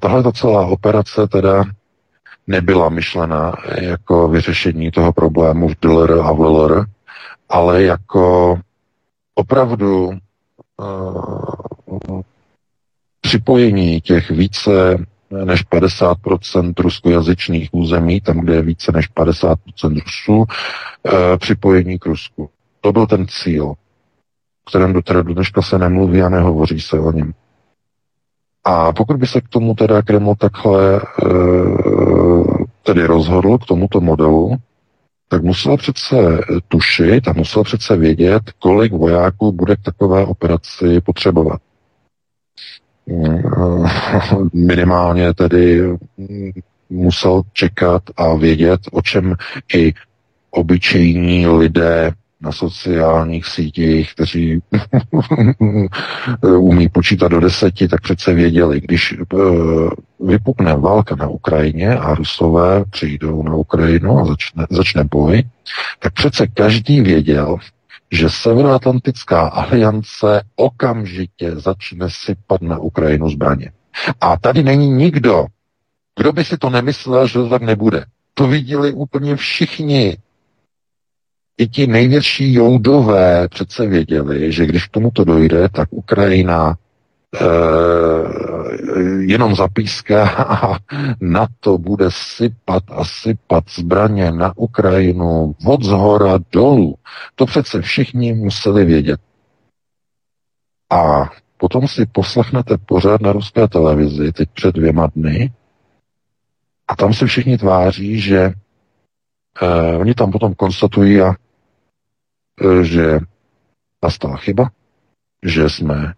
tahle celá operace teda nebyla myšlena jako vyřešení toho problému v DLR a v ale jako opravdu připojení těch více než 50% ruskojazyčných území, tam, kde je více než 50% Rusů, uh, připojení k Rusku. To byl ten cíl, kterém do, teda dneška se nemluví a nehovoří se o něm. A pokud by se k tomu teda Kreml takhle e, tedy rozhodl k tomuto modelu, tak musel přece tušit a musel přece vědět, kolik vojáků bude k takové operaci potřebovat. Mm, minimálně tedy musel čekat a vědět, o čem i obyčejní lidé na sociálních sítích, kteří umí počítat do deseti, tak přece věděli, když eh, vypukne válka na Ukrajině a Rusové přijdou na Ukrajinu a začne, začne boj, tak přece každý věděl, že Severoatlantická aliance okamžitě začne sypat na Ukrajinu zbraně. A tady není nikdo, kdo by si to nemyslel, že to tak nebude. To viděli úplně všichni i ti největší joudové přece věděli, že když k tomuto dojde, tak Ukrajina e, jenom zapíská a na to bude sypat a sypat zbraně na Ukrajinu od zhora dolů. To přece všichni museli vědět. A potom si poslechnete pořád na ruské televizi, teď před dvěma dny, A tam se všichni tváří, že eh, oni tam potom konstatují, a, eh, že nastala chyba, že jsme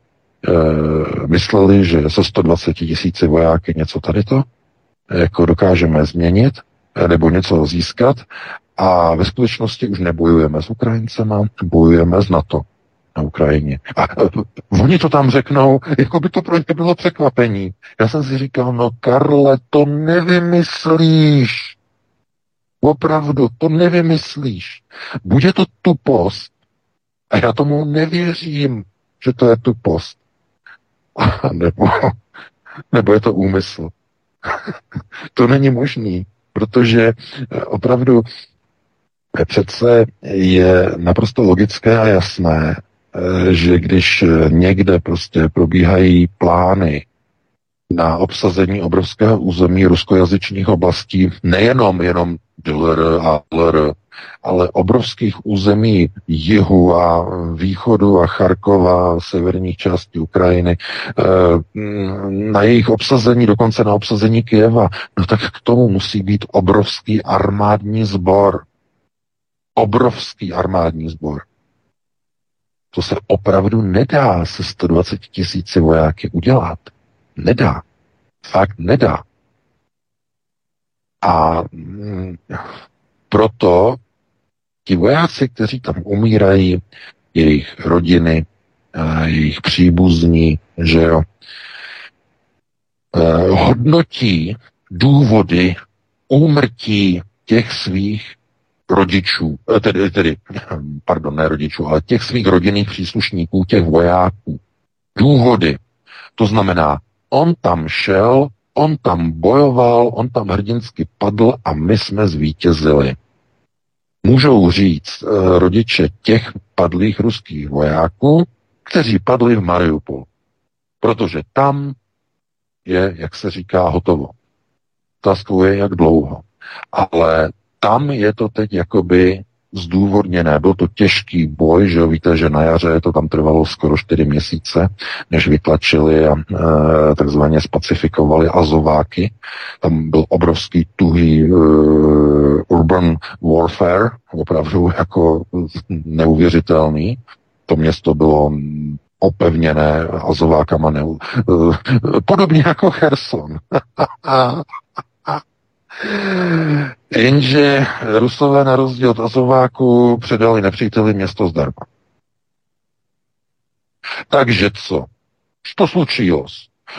eh, mysleli, že se 120 tisíci vojáky něco tady to jako dokážeme změnit nebo něco získat a ve skutečnosti už nebojujeme s Ukrajincema, bojujeme s NATO na Ukrajině. A uh, oni to tam řeknou, jako by to pro ně bylo překvapení. Já jsem si říkal, no Karle, to nevymyslíš. Opravdu, to nevymyslíš. Bude to tupost. A já tomu nevěřím, že to je tupost. A nebo, nebo je to úmysl. to není možný, protože eh, opravdu eh, přece je naprosto logické a jasné, Eh, že když někde prostě probíhají plány na obsazení obrovského území ruskojazyčných oblastí, nejenom jenom DLR a LR, ale obrovských území jihu a východu a Charkova, severních částí Ukrajiny, eh, na jejich obsazení, dokonce na obsazení Kieva, no tak k tomu musí být obrovský armádní sbor. Obrovský armádní sbor. To se opravdu nedá se 120 tisíci vojáky udělat. Nedá. Fakt nedá. A mm, proto ti vojáci, kteří tam umírají, jejich rodiny, jejich příbuzní, že jo, eh, hodnotí důvody úmrtí těch svých rodičů, eh, tedy, tedy, pardon, ne rodičů, ale těch svých rodinných příslušníků, těch vojáků. Důvody. To znamená, on tam šel, on tam bojoval, on tam hrdinsky padl a my jsme zvítězili. Můžou říct e, rodiče těch padlých ruských vojáků, kteří padli v Mariupol. Protože tam je, jak se říká, hotovo. Otázkou je, jak dlouho. Ale tam je to teď jakoby zdůvodněné. Byl to těžký boj, že jo, víte, že na jaře to tam trvalo skoro 4 měsíce, než vytlačili a e, takzvaně spacifikovali azováky. Tam byl obrovský tuhý e, urban warfare, opravdu jako neuvěřitelný. To město bylo opevněné azovákama. Ne, e, podobně jako Cherson. Jenže Rusové na rozdíl od Azováku předali nepříteli město zdarma. Takže co? Co slučilo?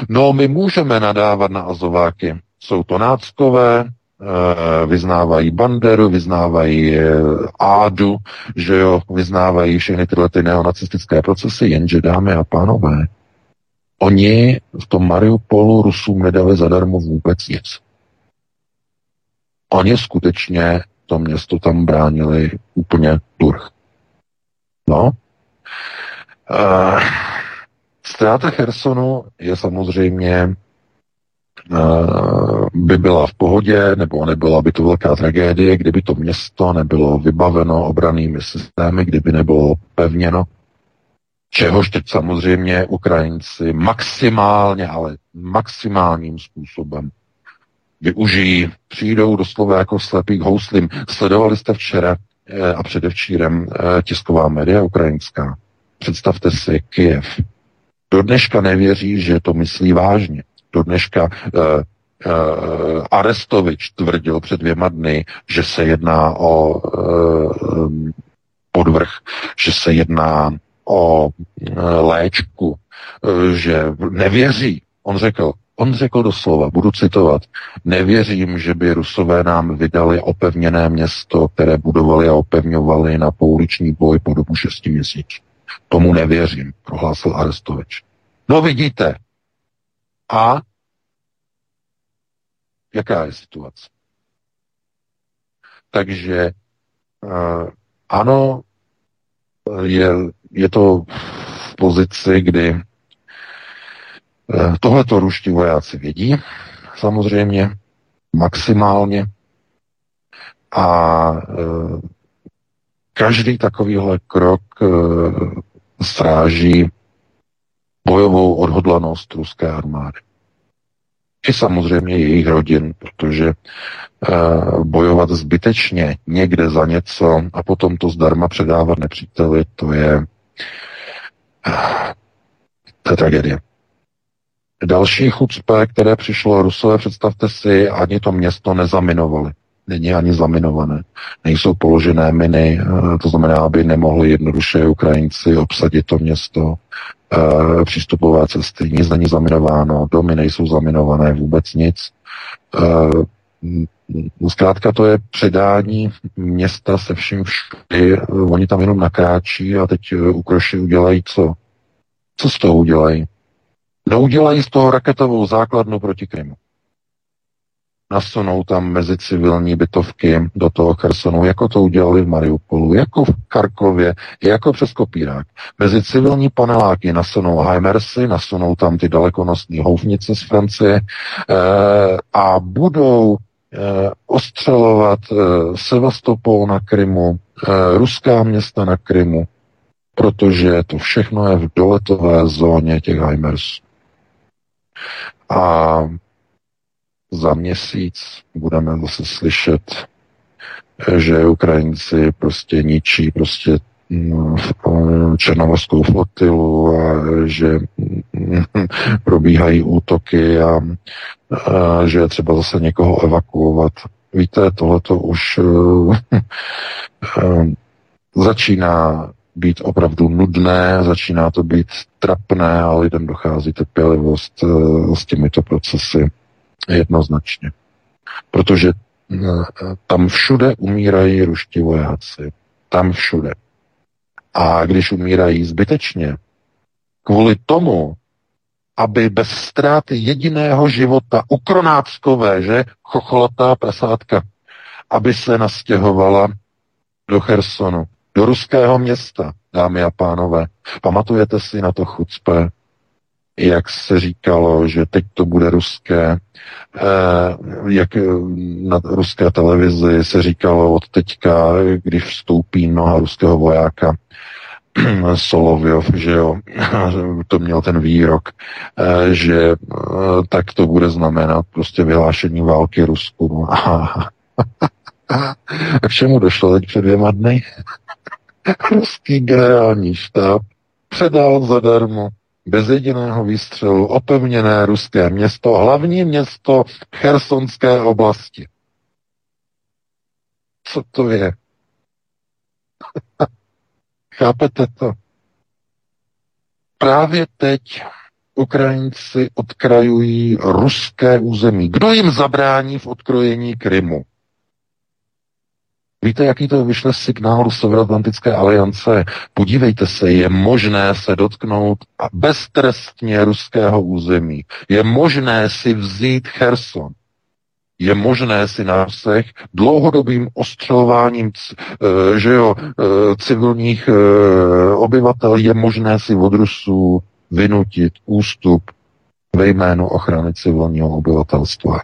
No, my můžeme nadávat na Azováky. Jsou to náckové, eh, vyznávají Banderu, vyznávají eh, Ádu, že jo, vyznávají všechny tyhle ty neonacistické procesy, jenže dámy a pánové, oni v tom Mariupolu Rusům nedali zadarmo vůbec nic. Oni skutečně to město tam bránili úplně durch. No. Uh, ztráta Chersonu je samozřejmě uh, by byla v pohodě, nebo nebyla by to velká tragédie, kdyby to město nebylo vybaveno obranými systémy, kdyby nebylo pevněno. Čehož teď samozřejmě Ukrajinci maximálně, ale maximálním způsobem využijí, přijdou doslova jako slepý k. Sledovali jste včera eh, a předevčírem eh, tisková média ukrajinská. Představte si Kiev. Do dneška nevěří, že to myslí vážně. Do dneška uh, Arestovič tvrdil před dvěma dny, že se jedná o uh, podvrh, že se jedná o uh, léčku, uh, že nevěří. On řekl, On řekl doslova, budu citovat, nevěřím, že by Rusové nám vydali opevněné město, které budovali a opevňovali na pouliční boj po dobu šesti měsíců. Tomu nevěřím, prohlásil Arestovič. No vidíte. A jaká je situace? Takže uh, ano, je, je to v pozici, kdy Eh, Tohle to ruští vojáci vědí, samozřejmě, maximálně. A eh, každý takovýhle krok eh, stráží bojovou odhodlanost ruské armády. i samozřejmě jejich rodin, protože bojovat zbytečně někde za něco a potom to zdarma předávat nepříteli, to je, to je tragédie. Další chucpe, které přišlo Rusové, představte si, ani to město nezaminovali. Není ani zaminované. Nejsou položené miny, eh, to znamená, aby nemohli jednoduše Ukrajinci obsadit to město. Eh, přístupové cesty, nic není zaminováno, domy nejsou zaminované, vůbec nic. Eh, zkrátka to je předání města se vším všudy. Oni tam jenom nakráčí a teď ukroši udělají co? Co z toho udělají? Neudělají z toho raketovou základnu proti Krymu. Nasunou tam mezi civilní bytovky do toho Chersonu, jako to udělali v Mariupolu, jako v Karkově, jako přes kopírák. Mezi civilní paneláky nasunou Heimersy, nasunou tam ty dalekonostní houfnice z Francie eh, a budou eh, ostřelovat eh, Sevastopol na Krymu, eh, ruská města na Krymu, protože to všechno je v doletové zóně těch Heimersů. A za měsíc budeme zase slyšet, že Ukrajinci prostě ničí prostě mm, černomorskou flotilu a že mm, probíhají útoky a, a že je třeba zase někoho evakuovat. Víte, tohleto už začíná být opravdu nudné, začíná to být trapné a lidem dochází trpělivost eh, s těmito procesy jednoznačně. Protože eh, tam všude umírají ruští vojáci. Tam všude. A když umírají zbytečně, kvůli tomu, aby bez ztráty jediného života u Kronáckové, že, chocholatá prasátka, aby se nastěhovala do Chersonu, do ruského města, dámy a pánové. Pamatujete si na to chucpe, jak se říkalo, že teď to bude ruské, eh, jak na ruské televizi se říkalo od teďka, když vstoupí noha ruského vojáka, Solovyov, že jo, to měl ten výrok, eh, že eh, tak to bude znamenat prostě vyhlášení války Rusku. A k čemu došlo teď před dvěma dny? Ruský generální štáb předal zadarmo bez jediného výstřelu opevněné ruské město, hlavní město Chersonské oblasti. Co to je? Chápete to? Právě teď Ukrajinci odkrajují ruské území. Kdo jim zabrání v odkrojení Krymu? Víte, jaký to vyšle signál Severoatlantické aliance? Podívejte se, je možné se dotknout beztrestně ruského území. Je možné si vzít Cherson. Je možné si na všech dlouhodobým ostřelováním eh, že jo, eh, civilních eh, obyvatel je možné si od Rusů vynutit ústup ve jménu ochrany civilního obyvatelstva.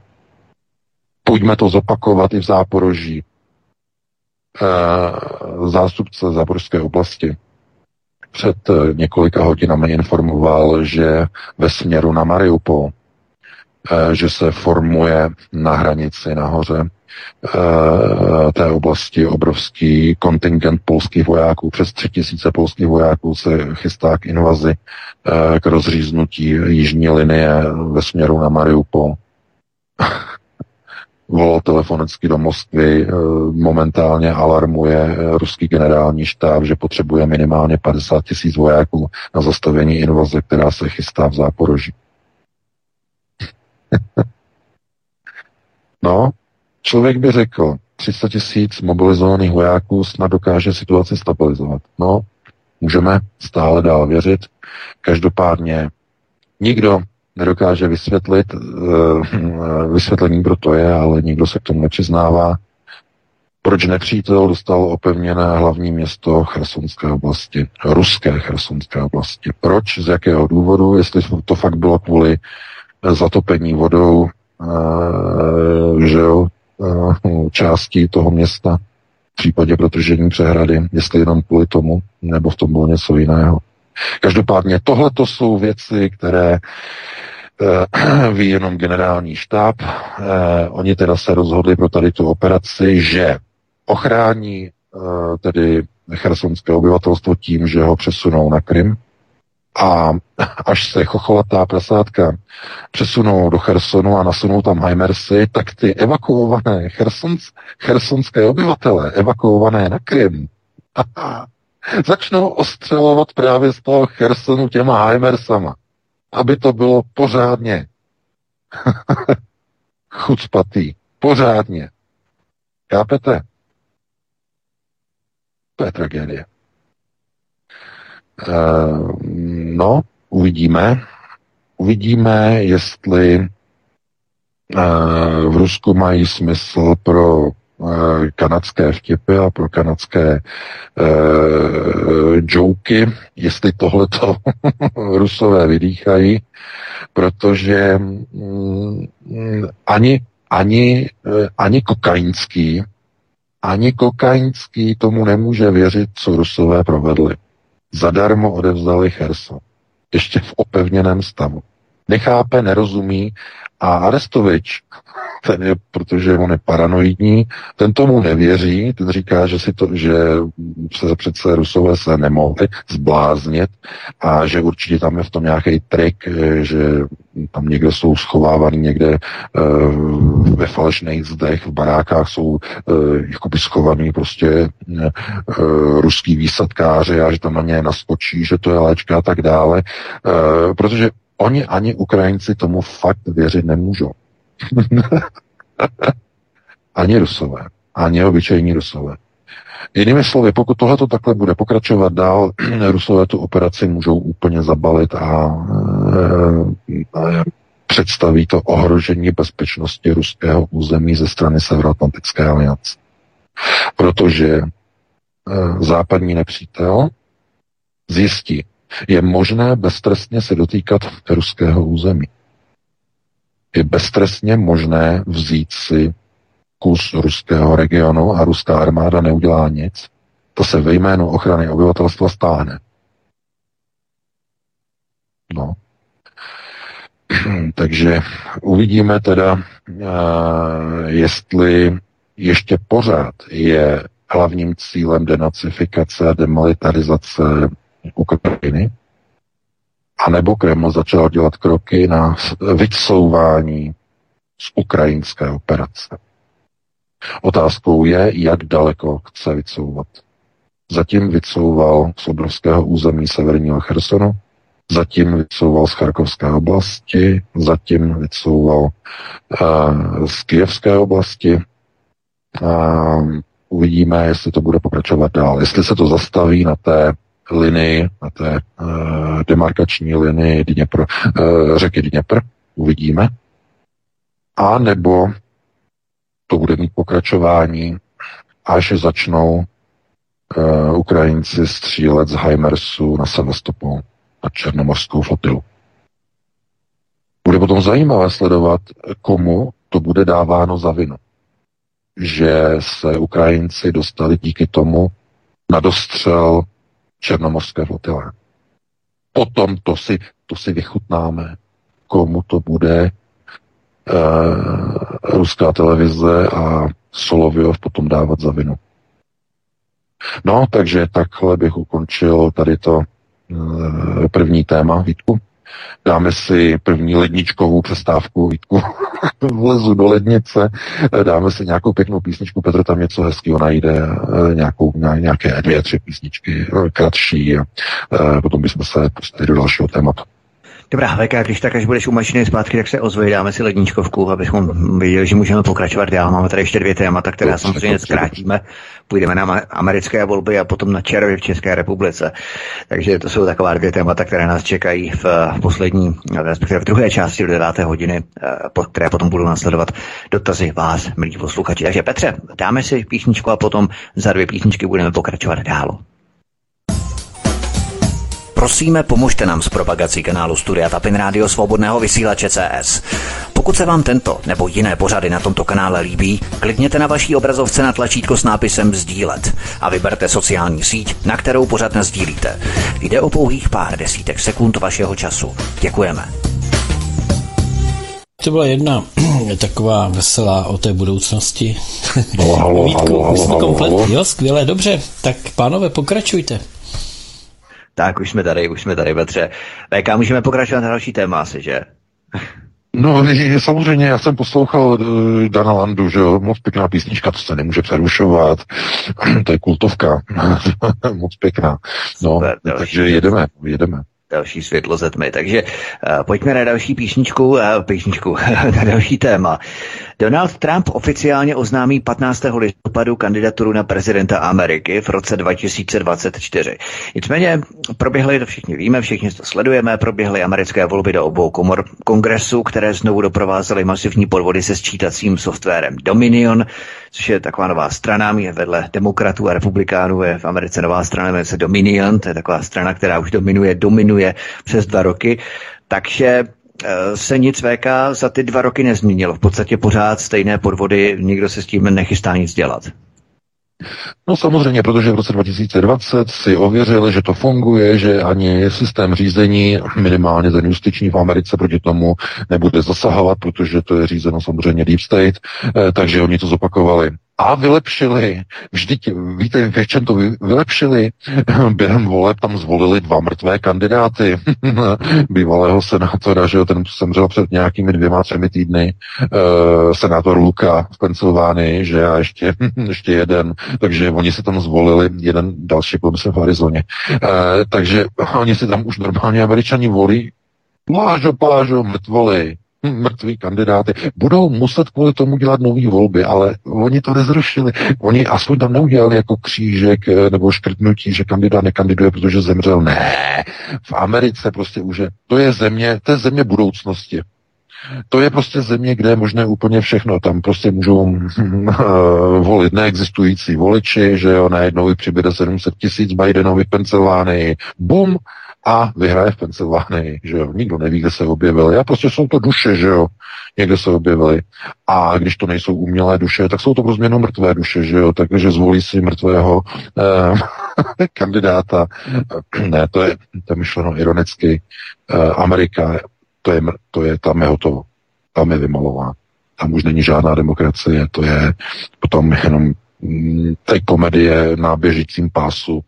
Pojďme to zopakovat i v Záporoží. Eh, zástupce Záborské oblasti před eh, několika hodinami informoval, že ve směru na Mariupol, eh, že se formuje na hranici nahoře té oblasti obrovský kontingent polských vojáků. Přes tři tisíce polských vojáků se chystá k invazi, k rozříznutí jižní linie ve směru na Mariupol volal telefonicky do Moskvy, eh, momentálně alarmuje eh, ruský generální štáb, že potřebuje minimálně 50 tisíc vojáků na zastavení invaze, která se chystá v Záporoží. no, člověk by řekl, 300 tisíc mobilizovaných vojáků snad dokáže situaci stabilizovat. No, můžeme stále dál věřit. Každopádně nikdo nedokáže vysvětlit. Eh, vysvětlení pro to je, ale nikdo se k tomu nepřiznává. Proč nepřítel dostal opevněné hlavní město Chersonské oblasti, ruské Chersonské oblasti? Proč, z jakého důvodu, jestli to fakt bylo kvůli zatopení vodou, eh, že jo, eh, části toho města, v případě protržení přehrady, jestli jenom kvůli tomu, nebo v tom bylo něco jiného. Každopádně tohle to jsou věci, které eh, ví jenom generální štáb. Eh, oni teda se rozhodli pro tady tu operaci, že ochrání eh, tedy chersonské obyvatelstvo tím, že ho přesunou na Krym a až se chocholatá prasátka přesunou do Chersonu a nasunou tam Heimersy, tak ty evakuované chersons, chersonské obyvatele, evakuované na Krym, začnou ostřelovat právě z toho Chersonu těma Heimersama, aby to bylo pořádně chucpatý. Pořádně. Chápete? To je tragédie. Uh, no, uvidíme. Uvidíme, jestli uh, v Rusku mají smysl pro kanadské vtipy a pro kanadské uh, joky, jestli tohleto Rusové vydýchají, protože um, ani, ani, uh, ani kokainský ani kokainský tomu nemůže věřit, co Rusové provedli. Zadarmo odevzdali Cherson. Ještě v opevněném stavu. Nechápe, nerozumí a Arestovič, ten je, protože on je paranoidní, ten tomu nevěří, ten říká, že, si to, že se přece Rusové se nemohli zbláznit a že určitě tam je v tom nějaký trik, že tam někde jsou schovávaný někde uh, ve falešných zdech, v barákách jsou uh, jakoby schovaný prostě uh, ruský výsadkáři a že tam na ně naskočí, že to je léčka a tak dále, protože Oni ani Ukrajinci tomu fakt věřit nemůžou. ani Rusové, ani obyčejní Rusové. Jinými slovy, pokud tohle to takhle bude pokračovat dál, Rusové tu operaci můžou úplně zabalit a, a, a představí to ohrožení bezpečnosti ruského území ze strany Severoatlantické aliance. Protože e, západní nepřítel zjistí, je možné beztrestně se dotýkat ruského území. Je beztrestně možné vzít si kus ruského regionu a ruská armáda neudělá nic, to se ve jménu ochrany obyvatelstva stáhne. No. Takže uvidíme teda, jestli ještě pořád je hlavním cílem denacifikace a demilitarizace Ukrajiny, anebo Kreml začal dělat kroky na vycouvání z ukrajinské operace. Otázkou je, jak daleko chce vycouvat. Zatím vycouval z obrovského území severního Chersonu, zatím vycouval z Charkovské oblasti, zatím vycouval uh, z Kijevské oblasti. Uh, uvidíme, jestli to bude pokračovat dál. Jestli se to zastaví na té linii, na té uh, demarkační linii Dněpr, uh, řeky Dněpr, uvidíme. A nebo to bude mít pokračování, až začnou uh, Ukrajinci střílet z Heimersu na Sevastopol, na Černomorskou flotilu. Bude potom zajímavé sledovat, komu to bude dáváno za vinu. Že se Ukrajinci dostali díky tomu na dostřel černomorské flotile. Potom to si, to si vychutnáme, komu to bude uh, ruská televize a Soloviov potom dávat za vinu. No, takže takhle bych ukončil tady to uh, první téma, Vítku. Dáme si první ledničkovou přestávku, Vítku. Vlezu do lednice, dáme si nějakou pěknou písničku, Petr tam něco hezkého najde, nějakou, nějaké dvě, tři písničky, kratší a potom bychom se pustili do dalšího tématu. Dobrá, VK, když tak, až budeš u mašiny zpátky, tak se ozvej, dáme si ledničkovku, abychom viděli, že můžeme pokračovat dál. Máme tady ještě dvě témata, které samozřejmě zkrátíme. Půjdeme na americké volby a potom na červy v České republice. Takže to jsou taková dvě témata, které nás čekají v poslední, respektive v druhé části do 9. hodiny, eh, po které potom budou následovat dotazy vás, milí posluchači. Takže Petře, dáme si písničku a potom za dvě písničky budeme pokračovat dál. Prosíme, pomožte nám s propagací kanálu Studia Tapin Rádio Svobodného vysílače CS. Pokud se vám tento nebo jiné pořady na tomto kanále líbí, klikněte na vaší obrazovce na tlačítko s nápisem Sdílet a vyberte sociální síť, na kterou pořád sdílíte. Jde o pouhých pár desítek sekund vašeho času. Děkujeme. To byla jedna taková veselá o té budoucnosti. Halo, halo, Vítku, halo, halo, jsme komplet. Halo. Jo, skvěle, dobře. Tak pánové, pokračujte. Tak, už jsme tady, už jsme tady, Petře. VK, můžeme pokračovat na další téma asi, že? No, samozřejmě, já jsem poslouchal uh, Dana Landu, že jo, moc pěkná písnička, to se nemůže přerušovat, to je kultovka, moc pěkná. No, Super, takže jedeme, jedeme další světlo ze tmy. Takže uh, pojďme na další píšničku, uh, píšničku, na další téma. Donald Trump oficiálně oznámí 15. listopadu kandidaturu na prezidenta Ameriky v roce 2024. Nicméně proběhly, to všichni víme, všichni to sledujeme, proběhly americké volby do obou komor kongresu, které znovu doprovázely masivní podvody se sčítacím softwarem Dominion, což je taková nová strana, je vedle demokratů a republikánů, je v Americe nová strana, jmenuje se Dominion, to je taková strana, která už dominuje, dominuje přes dva roky. Takže Eh, se nic VK za ty dva roky nezměnilo. V podstatě pořád stejné podvody, nikdo se s tím nechystá nic dělat. No samozřejmě, protože v roce 2020 si ověřili, že to funguje, že ani systém řízení, minimálně ten justiční v Americe proti tomu nebude zasahovat, protože to je řízeno samozřejmě Deep State, eh, takže oni to zopakovali a vylepšili. Vždyť víte, v čem to vylepšili? Během voleb tam zvolili dva mrtvé kandidáty. Bývalého senátora, že jo, ten zemřel před nějakými dvěma, třemi týdny. E, senátor Luka v Pensylvánii, že a ještě, ještě jeden. Takže oni si tam zvolili jeden další, myslím v Arizoně. E, takže oni si tam už normálně američani volí plážo, plážo, mrtvoli mrtví kandidáty. Budou muset kvůli tomu dělat nové volby, ale oni to nezrušili. Oni aspoň tam neudělali jako křížek eh, nebo škrtnutí, že kandidát nekandiduje, protože zemřel. Ne, v Americe prostě už je, to je země, to je země budoucnosti. To je prostě země, kde je možné úplně všechno. Tam prostě můžou volit neexistující voliči, že jo, najednou přibude 700 tisíc Bidenovi v Pensylvánii. Bum, a vyhraje v Pensylvánii, že jo. Nikdo neví, kde se objevili. A prostě jsou to duše, že jo. Někde se objevily. A když to nejsou umělé duše, tak jsou to pro změnu mrtvé duše, že jo. Takže zvolí si mrtvého eh, kandidáta. ne, to je, to je myšleno ironicky. Eh, Amerika, to je, to je, tam je hotovo. Tam je vymalová. Tam už není žádná demokracie, to je potom jenom mm, té komedie na běžícím pásu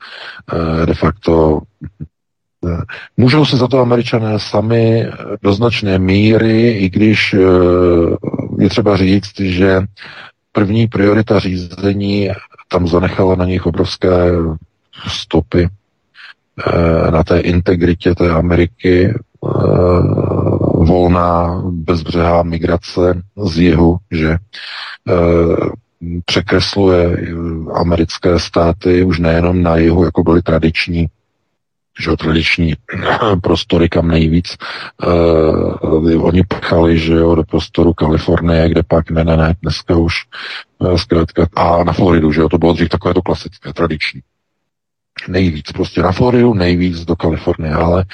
eh, de facto Můžou se za to američané sami do značné míry, i když eh, je třeba říct, že první priorita řízení tam zanechala na nich obrovské stopy eh, na té integritě té Ameriky, eh, volná bezbřehá migrace z jihu, že překresluje americké státy už nejenom na jihu, jako byly tradiční že tradiční prostory, kam nejvíc uh, oni pchali, že jo, do prostoru Kalifornie, kde pak ne, ne, ne, dneska už uh, zkrátka, a na Floridu, že jo, to bylo dřív takové to klasické, tradiční. Nejvíc prostě na Floridu, nejvíc do Kalifornie, ale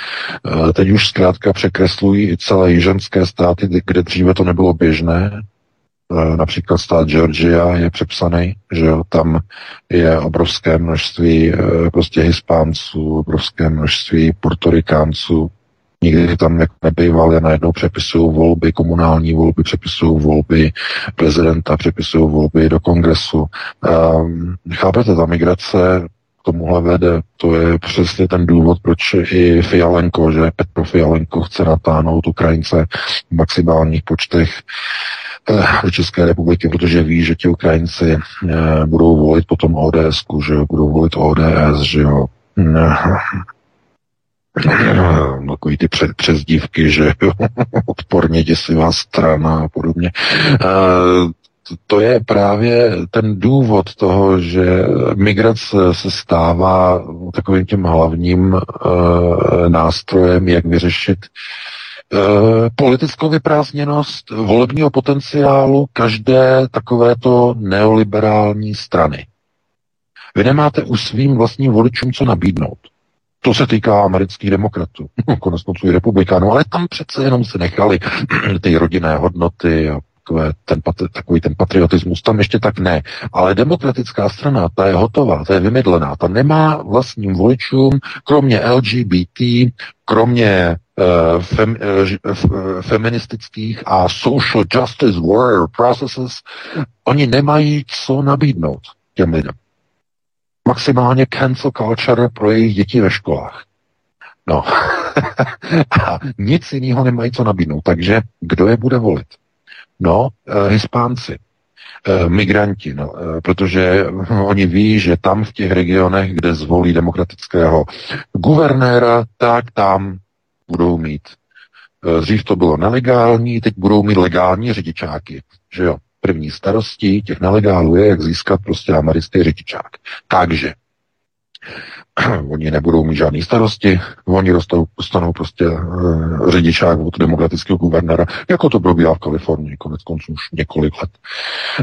uh, teď už zkrátka překreslují i celé jižanské státy, kde dříve to nebylo běžné, například stát Georgia je přepsaný, že jo, tam je obrovské množství eh, prostě hispánců, obrovské množství portorikánců, nikdy tam jako nebývali, najednou přepisují volby, komunální volby, přepisují volby prezidenta, přepisují volby do kongresu. Um, chápete, ta migrace k tomuhle vede. To je přesně ten důvod, proč i Fialenko, že Petro Fialenko chce natáhnout Ukrajince v maximálních počtech Eh, do České republiky, protože ví, že ti Ukrajinci eh, budou volit potom ODS, že jo, budou volit ODS, že jo. No, takový ty před, přezdívky, že jo, odporně děsivá strana a podobně. To je právě ten důvod toho, že migrace se stává takovým tím hlavním nástrojem, jak vyřešit Eh, politickou vyprázdněnost volebního potenciálu každé takovéto neoliberální strany. Vy nemáte už svým vlastním voličům co nabídnout. To se týká amerických demokratů, konec konců i republikánů, ale tam přece jenom se nechali ty rodinné hodnoty a takové ten, takový ten patriotismus, tam ještě tak ne. Ale demokratická strana, ta je hotová, ta je vymydlená, ta nemá vlastním voličům, kromě LGBT, kromě uh, fem, uh, feministických a social justice warrior processes, oni nemají co nabídnout těm lidem. Maximálně cancel culture pro jejich děti ve školách. No. a nic jiného nemají co nabídnout. Takže kdo je bude volit? No, uh, Hispánci, uh, migranti, no, uh, protože oni ví, že tam v těch regionech, kde zvolí demokratického guvernéra, tak tam budou mít. Dřív to bylo nelegální, teď budou mít legální řidičáky, že jo. První starostí těch nelegálů je, jak získat prostě americký řidičák. Takže oni nebudou mít žádný starosti, oni dostanou, dostanou prostě uh, řidičák od demokratického guvernéra, jako to probíhá v Kalifornii, konec konců už několik let.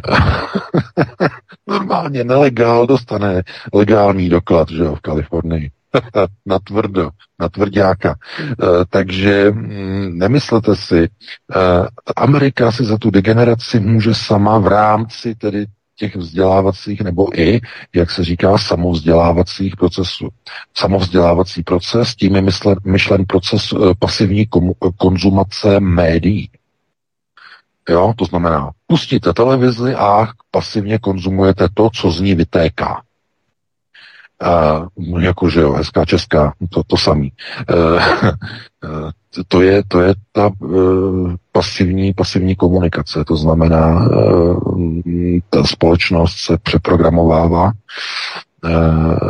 Normálně nelegál dostane legální doklad, že jo, v Kalifornii. na tvrdo, na tvrdáka. Uh, takže mm, nemyslete si, uh, Amerika si za tu degeneraci může sama v rámci tedy těch vzdělávacích nebo i, jak se říká, samovzdělávacích procesů. Samovzdělávací proces, tím je myslen, myšlen proces e, pasivní kom, konzumace médií. Jo, to znamená, pustíte televizi a pasivně konzumujete to, co z ní vytéká. Uh, jakože jo, hezká česká, to, to samý. Uh, to je, to je ta uh, pasivní, pasivní komunikace, to znamená, uh, ta společnost se přeprogramovává,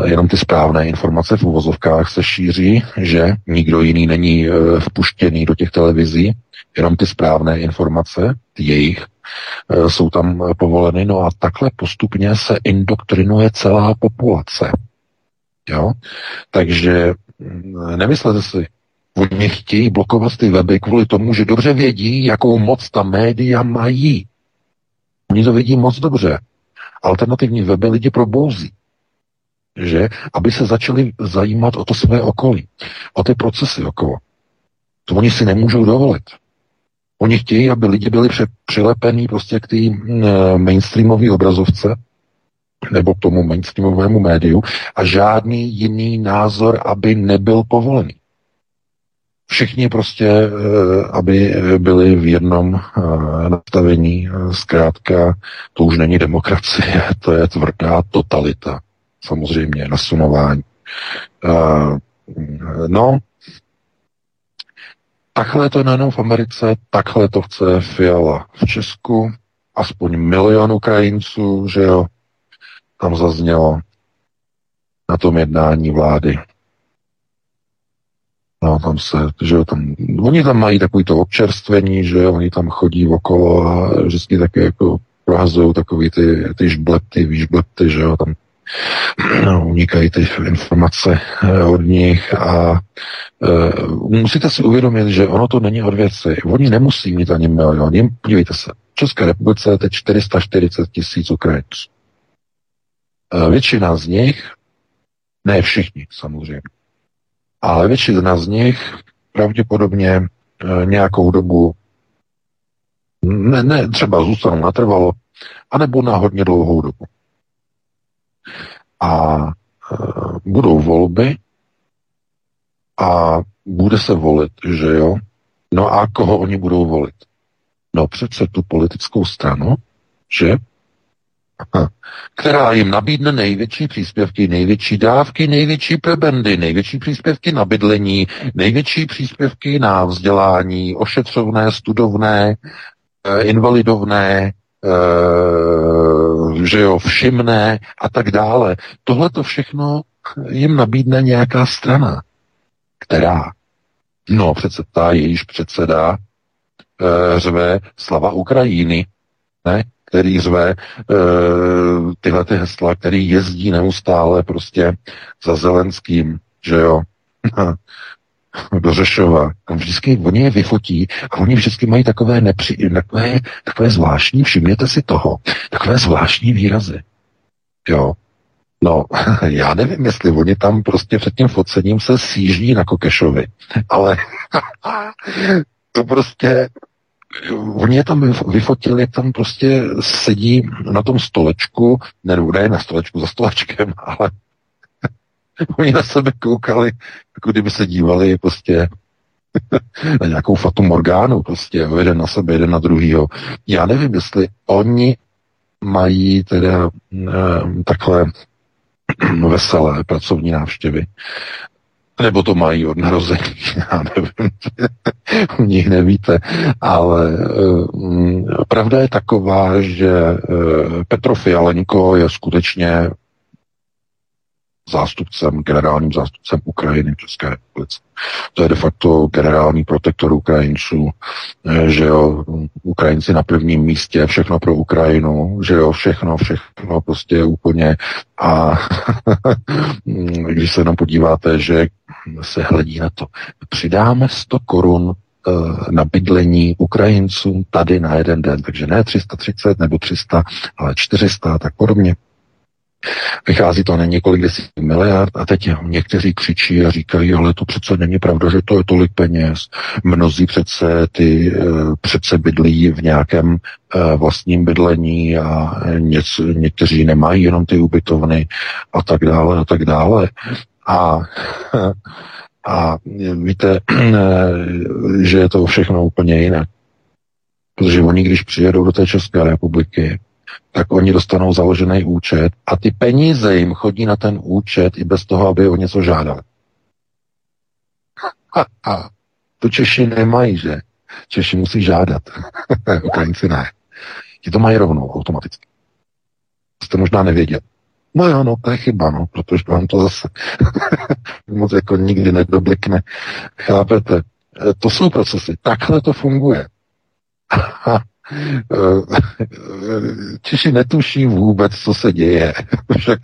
jenom ty správné informace v uvozovkách se šíří, že nikdo jiný není vpuštěný do těch televizí, jenom ty správné informace, ty jejich, jsou tam povoleny, no a takhle postupně se indoktrinuje celá populace. Jo? Takže mm, nemyslete si, oni chtějí blokovat ty weby kvůli tomu, že dobře vědí, jakou moc ta média mají. Oni to vidí moc dobře. Alternativní weby lidi probouzí. Že? Aby se začali zajímat o to své okolí, o ty procesy okolo. To oni si nemůžou dovolit. Oni chtějí, aby lidi byli přilepení prostě k té mm, mainstreamové obrazovce, nebo k tomu mainstreamovému médiu a žádný jiný názor, aby nebyl povolený. Všichni prostě, eh, aby byli v jednom eh, nastavení, eh, zkrátka, to už není demokracie, to je tvrdá totalita, samozřejmě, nasunování. No, takhle to je nejenom v Americe, takhle to chce Fiala v Česku, aspoň milion Ukrajinců, že jo, tam zaznělo na tom jednání vlády. No, tam se, že tam, oni tam mají takový to občerstvení, že oni tam chodí okolo a vždycky také jako prohazují takový ty, ty žblepty, výžblepty, že jo, tam no, unikají ty informace eh, od nich a e, musíte si uvědomit, že ono to není od věci. Oni nemusí mít ani milion. Podívejte se, v České republice je teď 440 tisíc Ukrajinců. Eh, většina z nich, ne všichni samozřejmě, ale většina z nich pravděpodobně eh, nějakou dobu ne, ne třeba zůstanou natrvalo, anebo na hodně dlouhou dobu. A e, budou volby a bude se volit, že jo? No a koho oni budou volit? No přece tu politickou stranu, že která jim nabídne největší příspěvky, největší dávky, největší prebendy, největší příspěvky na bydlení, největší příspěvky na vzdělání, ošetřovné, studovné, eh, invalidovné, eh, že jo, všimné a tak dále. Tohle to všechno jim nabídne nějaká strana, která, no přece ta jejíž předseda eh, řve slava Ukrajiny, ne? Který řve e, tyhle ty hesla, který jezdí neustále prostě za Zelenským, že jo, do Řešova. Vždycky oni je vyfotí a oni vždycky mají takové, nepři, takové, takové zvláštní, všimněte si toho, takové zvláštní výrazy. Jo. No, já nevím, jestli oni tam prostě před tím focením se síží na Kokešovi, ale to prostě oni je tam vyfotili, jak tam prostě sedí na tom stolečku, ne, ne na stolečku, za stolečkem, ale oni na sebe koukali, jako kdyby se dívali prostě na nějakou Fatu Morgánu, prostě jeden na sebe, jeden na druhýho. Já nevím, jestli oni mají teda e, takhle veselé pracovní návštěvy, nebo to mají od narození, já nevím, u nich nevíte, ale um, pravda je taková, že uh, Petro Fialenko je skutečně zástupcem, generálním zástupcem Ukrajiny v České republice. To je de facto generální protektor Ukrajinců, eh, že jo, Ukrajinci na prvním místě, všechno pro Ukrajinu, že jo, všechno, všechno prostě úplně a když se jenom podíváte, že se hledí na to, přidáme 100 korun eh, na bydlení Ukrajincům tady na jeden den, takže ne 330 nebo 300, ale 400 tak podobně. Vychází to na několik desítek miliard a teď někteří křičí a říkají, ale to přece není pravda, že to je tolik peněz. Mnozí přece ty eh, přece bydlí v nějakém eh, vlastním bydlení a něc, někteří nemají jenom ty ubytovny a tak dále a tak dále. A a víte, že je to všechno úplně jinak. Protože oni, když přijedou do té České republiky, tak oni dostanou založený účet a ty peníze jim chodí na ten účet i bez toho, aby o něco žádali. A, a to Češi nemají, že? Češi musí žádat. Ukrajinci ne. Ti to mají rovnou, automaticky. Jste možná nevěděl. No jo, no, to je chyba, no, protože vám to zase moc jako nikdy nedoblikne. Chápete? E, to jsou procesy. Takhle to funguje. Češi netuší vůbec, co se děje. Však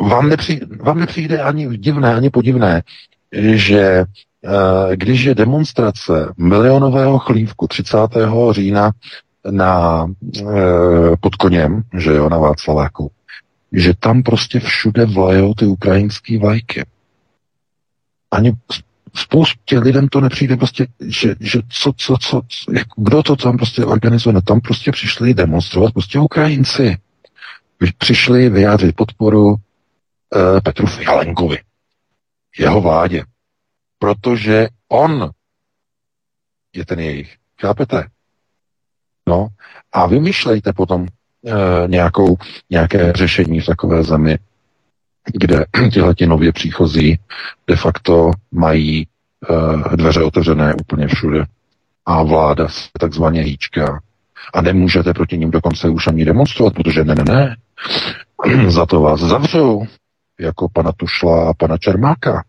vám, nepřijde, vám nepřijde ani divné, ani podivné, že eh, když je demonstrace milionového chlívku 30. října na, eh, pod koněm, že jo, na Václaváku, že tam prostě všude vlajou ty ukrajinské vlajky. Ani spoustě lidem to nepřijde prostě, že, že co, co, co, jak, kdo to tam prostě organizuje, no tam prostě přišli demonstrovat prostě Ukrajinci. Přišli vyjádřit podporu uh, Petru Fialenkovi, jeho vládě, protože on je ten jejich. Chápete? No a vymýšlejte potom uh, nějakou, nějaké řešení v takové zemi, kde tihleti nově příchozí de facto mají uh, dveře otevřené úplně všude a vláda se takzvaně hýčka a nemůžete proti ním dokonce už ani demonstrovat, protože ne, ne, ne, za to vás zavřou, jako pana Tušla a pana Čermáka,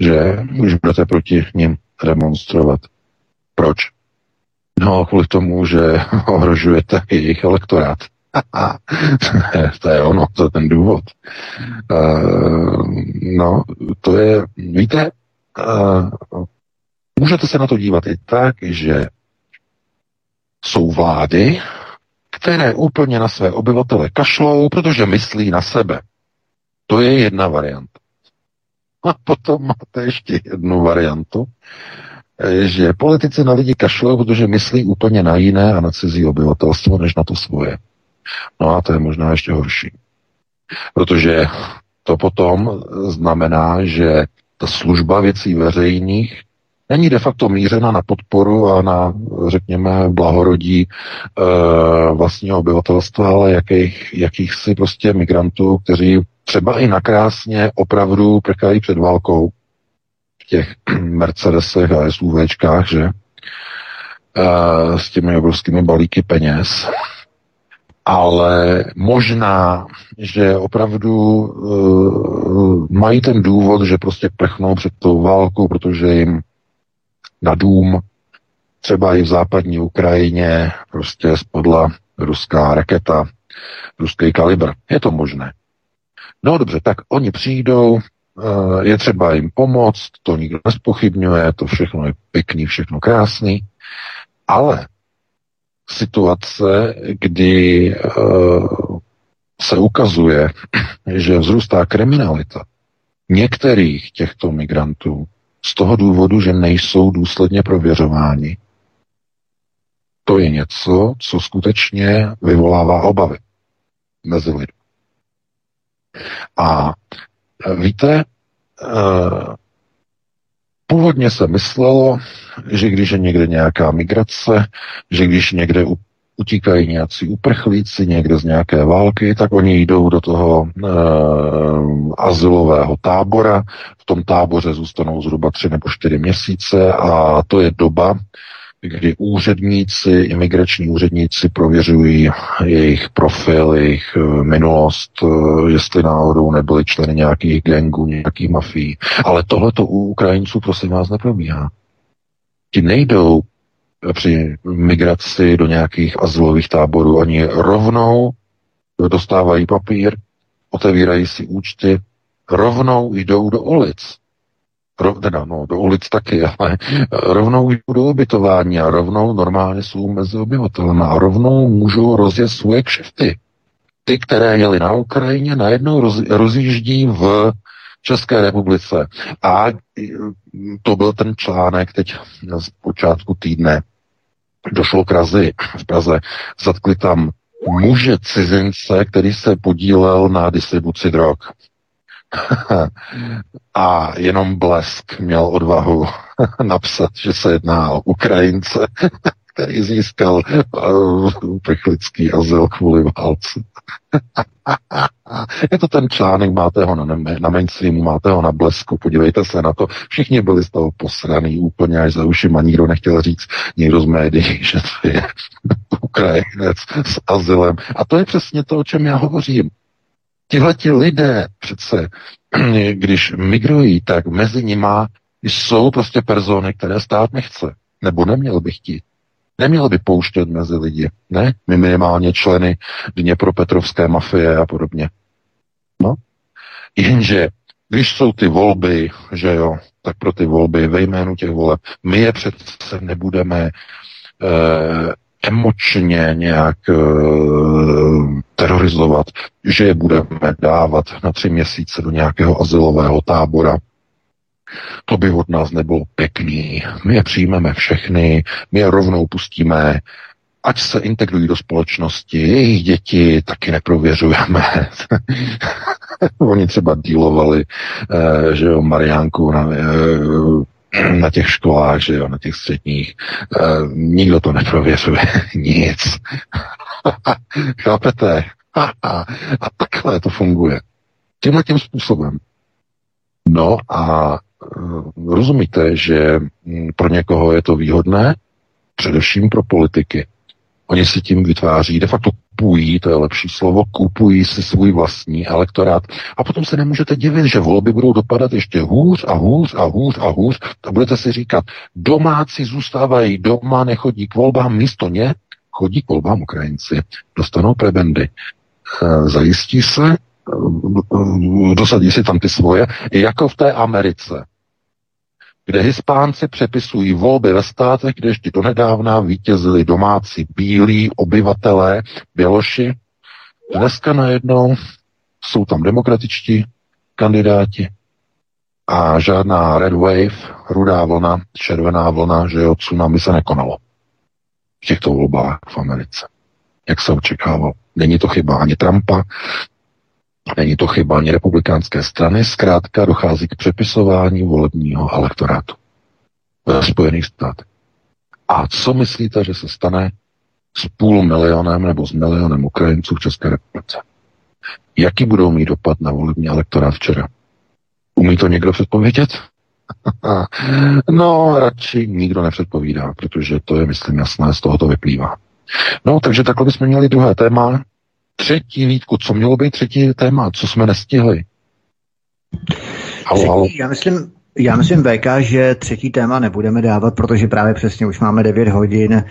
že už budete proti ním demonstrovat. Proč? No, kvůli tomu, že ohrožujete jejich elektorát. to je ono, to je ten důvod. Uh, no, to je, víte, uh, můžete se na to dívat i tak, že jsou vlády, které úplně na své obyvatele kašlou, protože myslí na sebe. To je jedna varianta. A potom máte ještě jednu variantu, že politici na lidi kašlou, protože myslí úplně na jiné a na cizí obyvatelstvo, než na to svoje. No a to je možná ještě horší. Protože to potom znamená, že ta služba věcí veřejných není de facto mířena na podporu a na, řekněme, blahorodí e, vlastního obyvatelstva, ale jakých, jakýchsi prostě migrantů, kteří třeba i nakrásně opravdu prchají před válkou v těch Mercedesech a SUVčkách, že? E, s těmi obrovskými balíky peněz ale možná, že opravdu uh, mají ten důvod, že prostě prchnou před tou válkou, protože jim na dům, třeba i v západní Ukrajině, prostě spadla ruská raketa, ruský kalibr. Je to možné. No dobře, tak oni přijdou, uh, je třeba jim pomoct, to nikdo nespochybňuje, to všechno je pěkný, všechno krásný, ale situace, kdy uh, se ukazuje, že vzrůstá kriminalita některých těchto migrantů z toho důvodu, že nejsou důsledně prověřováni, to je něco, co skutečně vyvolává obavy mezi lidmi. A e, víte, e, původně se myslelo, že když je někde nějaká migrace, že když někde utíkají nějací uprchlíci někde z nějaké války, tak oni jdou do toho e, azylového tábora. V tom táboře zůstanou zhruba tři nebo čtyři měsíce a to je doba, kdy úředníci, imigrační úředníci prověřují jejich profil, jejich eh, minulost, eh, jestli náhodou nebyli členy nějakých gangů, nějakých mafií. Ale tohle to u Ukrajinců prosím vás neprobíhá. Ti nejdou při migraci do nějakých azylových táborů. Oni rovnou dostávají papír, otevírají si účty, rovnou jdou do ulic. Rov, teda, no, do ulic taky, ale rovnou jdou do ubytování a rovnou normálně jsou mezi obyvatelem a rovnou můžou rozjet svoje kšefty. Ty, které jeli na Ukrajině, najednou roz, rozjíždí v České republice. A to byl ten článek teď z počátku týdne došlo k razi v Praze. Zatkli tam muže cizince, který se podílel na distribuci drog. A jenom Blesk měl odvahu napsat, že se jedná o Ukrajince, který získal uprchlický azyl kvůli válce. Je to ten článek, máte ho na, na mainstreamu, máte ho na blesku, podívejte se na to. Všichni byli z toho posraný úplně až za ušima, nikdo nechtěl říct, někdo z médií, že to je Ukrajinec s azylem. A to je přesně to, o čem já hovořím. Tihle ti lidé přece, když migrují, tak mezi nima jsou prostě persony, které stát nechce. Nebo neměl by chtít. Neměl by pouštět mezi lidi. Ne, my minimálně členy Dněpropetrovské mafie a podobně. No, jenže když jsou ty volby, že jo, tak pro ty volby ve jménu těch voleb, my je přece nebudeme eh, emočně nějak eh, terorizovat, že je budeme dávat na tři měsíce do nějakého asilového tábora, to by od nás nebylo pěkný. My je přijmeme všechny, my je rovnou pustíme, ať se integrují do společnosti, jejich děti taky neprověřujeme. Oni třeba dílovali, eh, že jo, Mariánku na, eh, na těch školách, že jo, na těch středních. Eh, nikdo to neprověřuje, nic. Chápete? a takhle to funguje. Tímhle tím způsobem. No a rozumíte, že mm, pro někoho je to výhodné, především pro politiky. Oni si tím vytváří, de facto kupují, to je lepší slovo, kupují si svůj vlastní elektorát. A potom se nemůžete divit, že volby budou dopadat ještě hůř a hůř a hůř a hůř. A budete si říkat, domáci zůstávají doma, nechodí k volbám, místo ně chodí k volbám Ukrajinci. Dostanou prebendy. E, zajistí se, e, e, dosadí si tam ty svoje, jako v té Americe kde Hispánci přepisují volby ve státech, kde ještě donedávna vítězili domácí bílí obyvatelé, běloši. Dneska najednou jsou tam demokratičtí kandidáti a žádná red wave, rudá vlna, červená vlna, že jo, tsunami se nekonalo v těchto volbách v Americe, jak se očekávalo. Není to chyba ani Trumpa, Není to chyba ani republikánské strany, zkrátka dochází k přepisování volebního elektorátu ve Spojených státech. A co myslíte, že se stane s půl milionem nebo s milionem Ukrajinců v České republice? Jaký budou mít dopad na volební elektorát včera? Umí to někdo předpovědět? no, radši nikdo nepředpovídá, protože to je, myslím, jasné, z toho to vyplývá. No, takže takhle bychom měli druhé téma, Třetí, Vítku, co mělo být třetí téma, co jsme nestihli? Halo, halo. Já myslím, já myslím, VK, že třetí téma nebudeme dávat, protože právě přesně už máme 9 hodin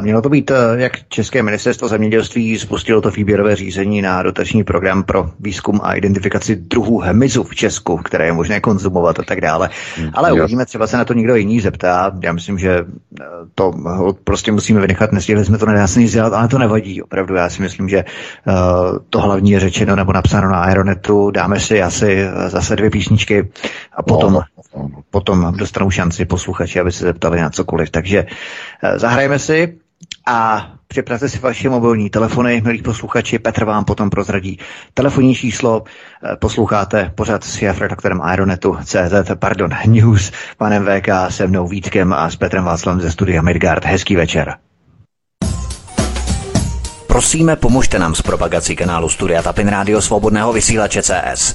Mělo to být, eh, jak České ministerstvo zemědělství spustilo to výběrové řízení na dotační program pro výzkum a identifikaci druhů hmyzu v Česku, které je možné konzumovat a tak dále. Hmm, ale uvidíme, třeba se na to někdo jiný zeptá. Já myslím, že eh, to prostě musíme vynechat, nestihli jsme to nedá se nic dělat, ale to nevadí. Opravdu já si myslím, že to hlavní je řečeno nebo napsáno na Aeronetu. Dáme si asi zase dvě písničky a potom, no, potom dostanou šanci posluchači, aby se zeptali na cokoliv. Takže zahrajeme si a připravte si vaše mobilní telefony, milí posluchači, Petr vám potom prozradí telefonní číslo, eh, posloucháte pořád s redaktorem Aeronetu CZ, pardon, News, panem VK, se mnou Vítkem a s Petrem Václavem ze studia Midgard. Hezký večer. Prosíme, pomožte nám s propagací kanálu Studia Tapin Rádio Svobodného vysílače CS.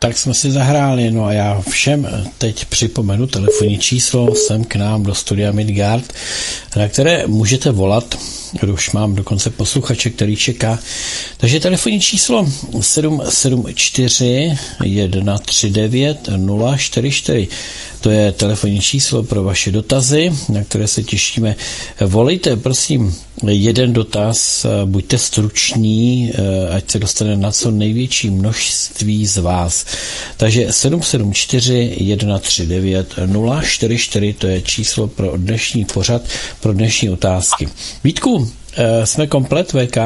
Tak jsme si zahráli, no a já všem teď připomenu telefonní číslo sem k nám do studia Midgard, na které můžete volat už mám dokonce posluchače, který čeká. Takže telefonní číslo 774 139 044. To je telefonní číslo pro vaše dotazy, na které se těšíme. Volejte, prosím, jeden dotaz, buďte struční, ať se dostane na co největší množství z vás. Takže 774 139 044, to je číslo pro dnešní pořad, pro dnešní otázky. Vítku, jsme komplet VK?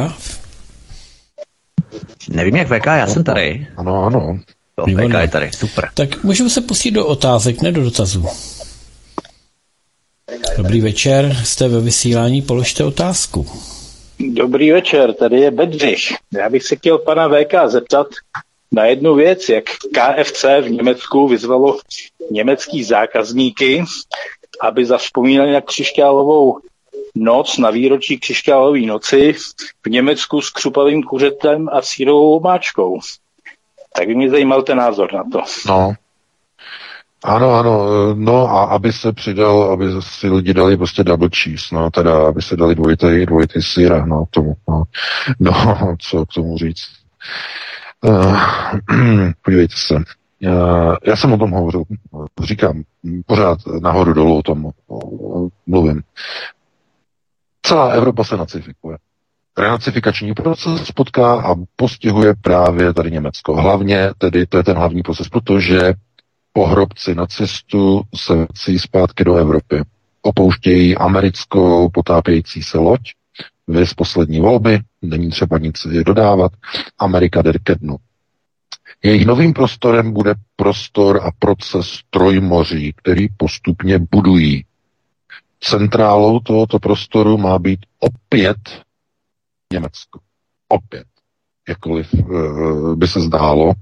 Nevím jak VK, já jsem tady. Ano, ano. To VK je tady, super. Tak můžeme se pustit do otázek, ne do dotazů. Dobrý večer, jste ve vysílání, položte otázku. Dobrý večer, tady je Bedřich. Já bych se chtěl pana VK zeptat na jednu věc, jak KFC v Německu vyzvalo německý zákazníky, aby zavzpomínali na křišťálovou noc na výročí křišťálové noci v Německu s křupavým kuřetem a sírovou máčkou. Tak by mě zajímal ten názor na to. No, ano, ano, no a aby se přidal, aby si lidi dali prostě double cheese, no teda, aby se dali dvojitý, dvojitý síra, no tomu, no, no co k tomu říct. Uh, podívejte se, uh, já jsem o tom hovořil, říkám, pořád nahoru dolů o tom mluvím. Celá Evropa se nacifikuje. Renacifikační proces potká a postihuje právě tady Německo. Hlavně tedy, to je ten hlavní proces, protože pohrobci nacistů se vrací zpátky do Evropy. Opouštějí americkou potápějící se loď, vy z poslední volby, není třeba nic dodávat, Amerika jde ke dnu. Jejich novým prostorem bude prostor a proces trojmoří, který postupně budují. Centrálou tohoto prostoru má být opět Německo. Opět. Jakkoliv uh, by se zdálo,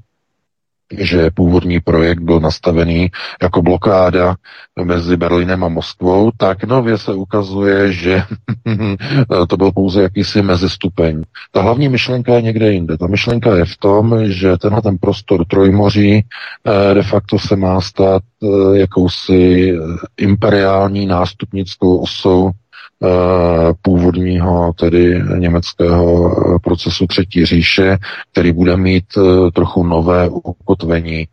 že původní projekt byl nastavený jako blokáda mezi Berlínem a Moskvou, tak nově se ukazuje, že to byl pouze jakýsi mezistupeň. Ta hlavní myšlenka je někde jinde. Ta myšlenka je v tom, že tenhle ten prostor Trojmoří eh, de facto se má stát eh, jakousi imperiální nástupnickou osou Eh, původního tedy německého eh, procesu Třetí říše, který bude mít eh, trochu nové ukotvení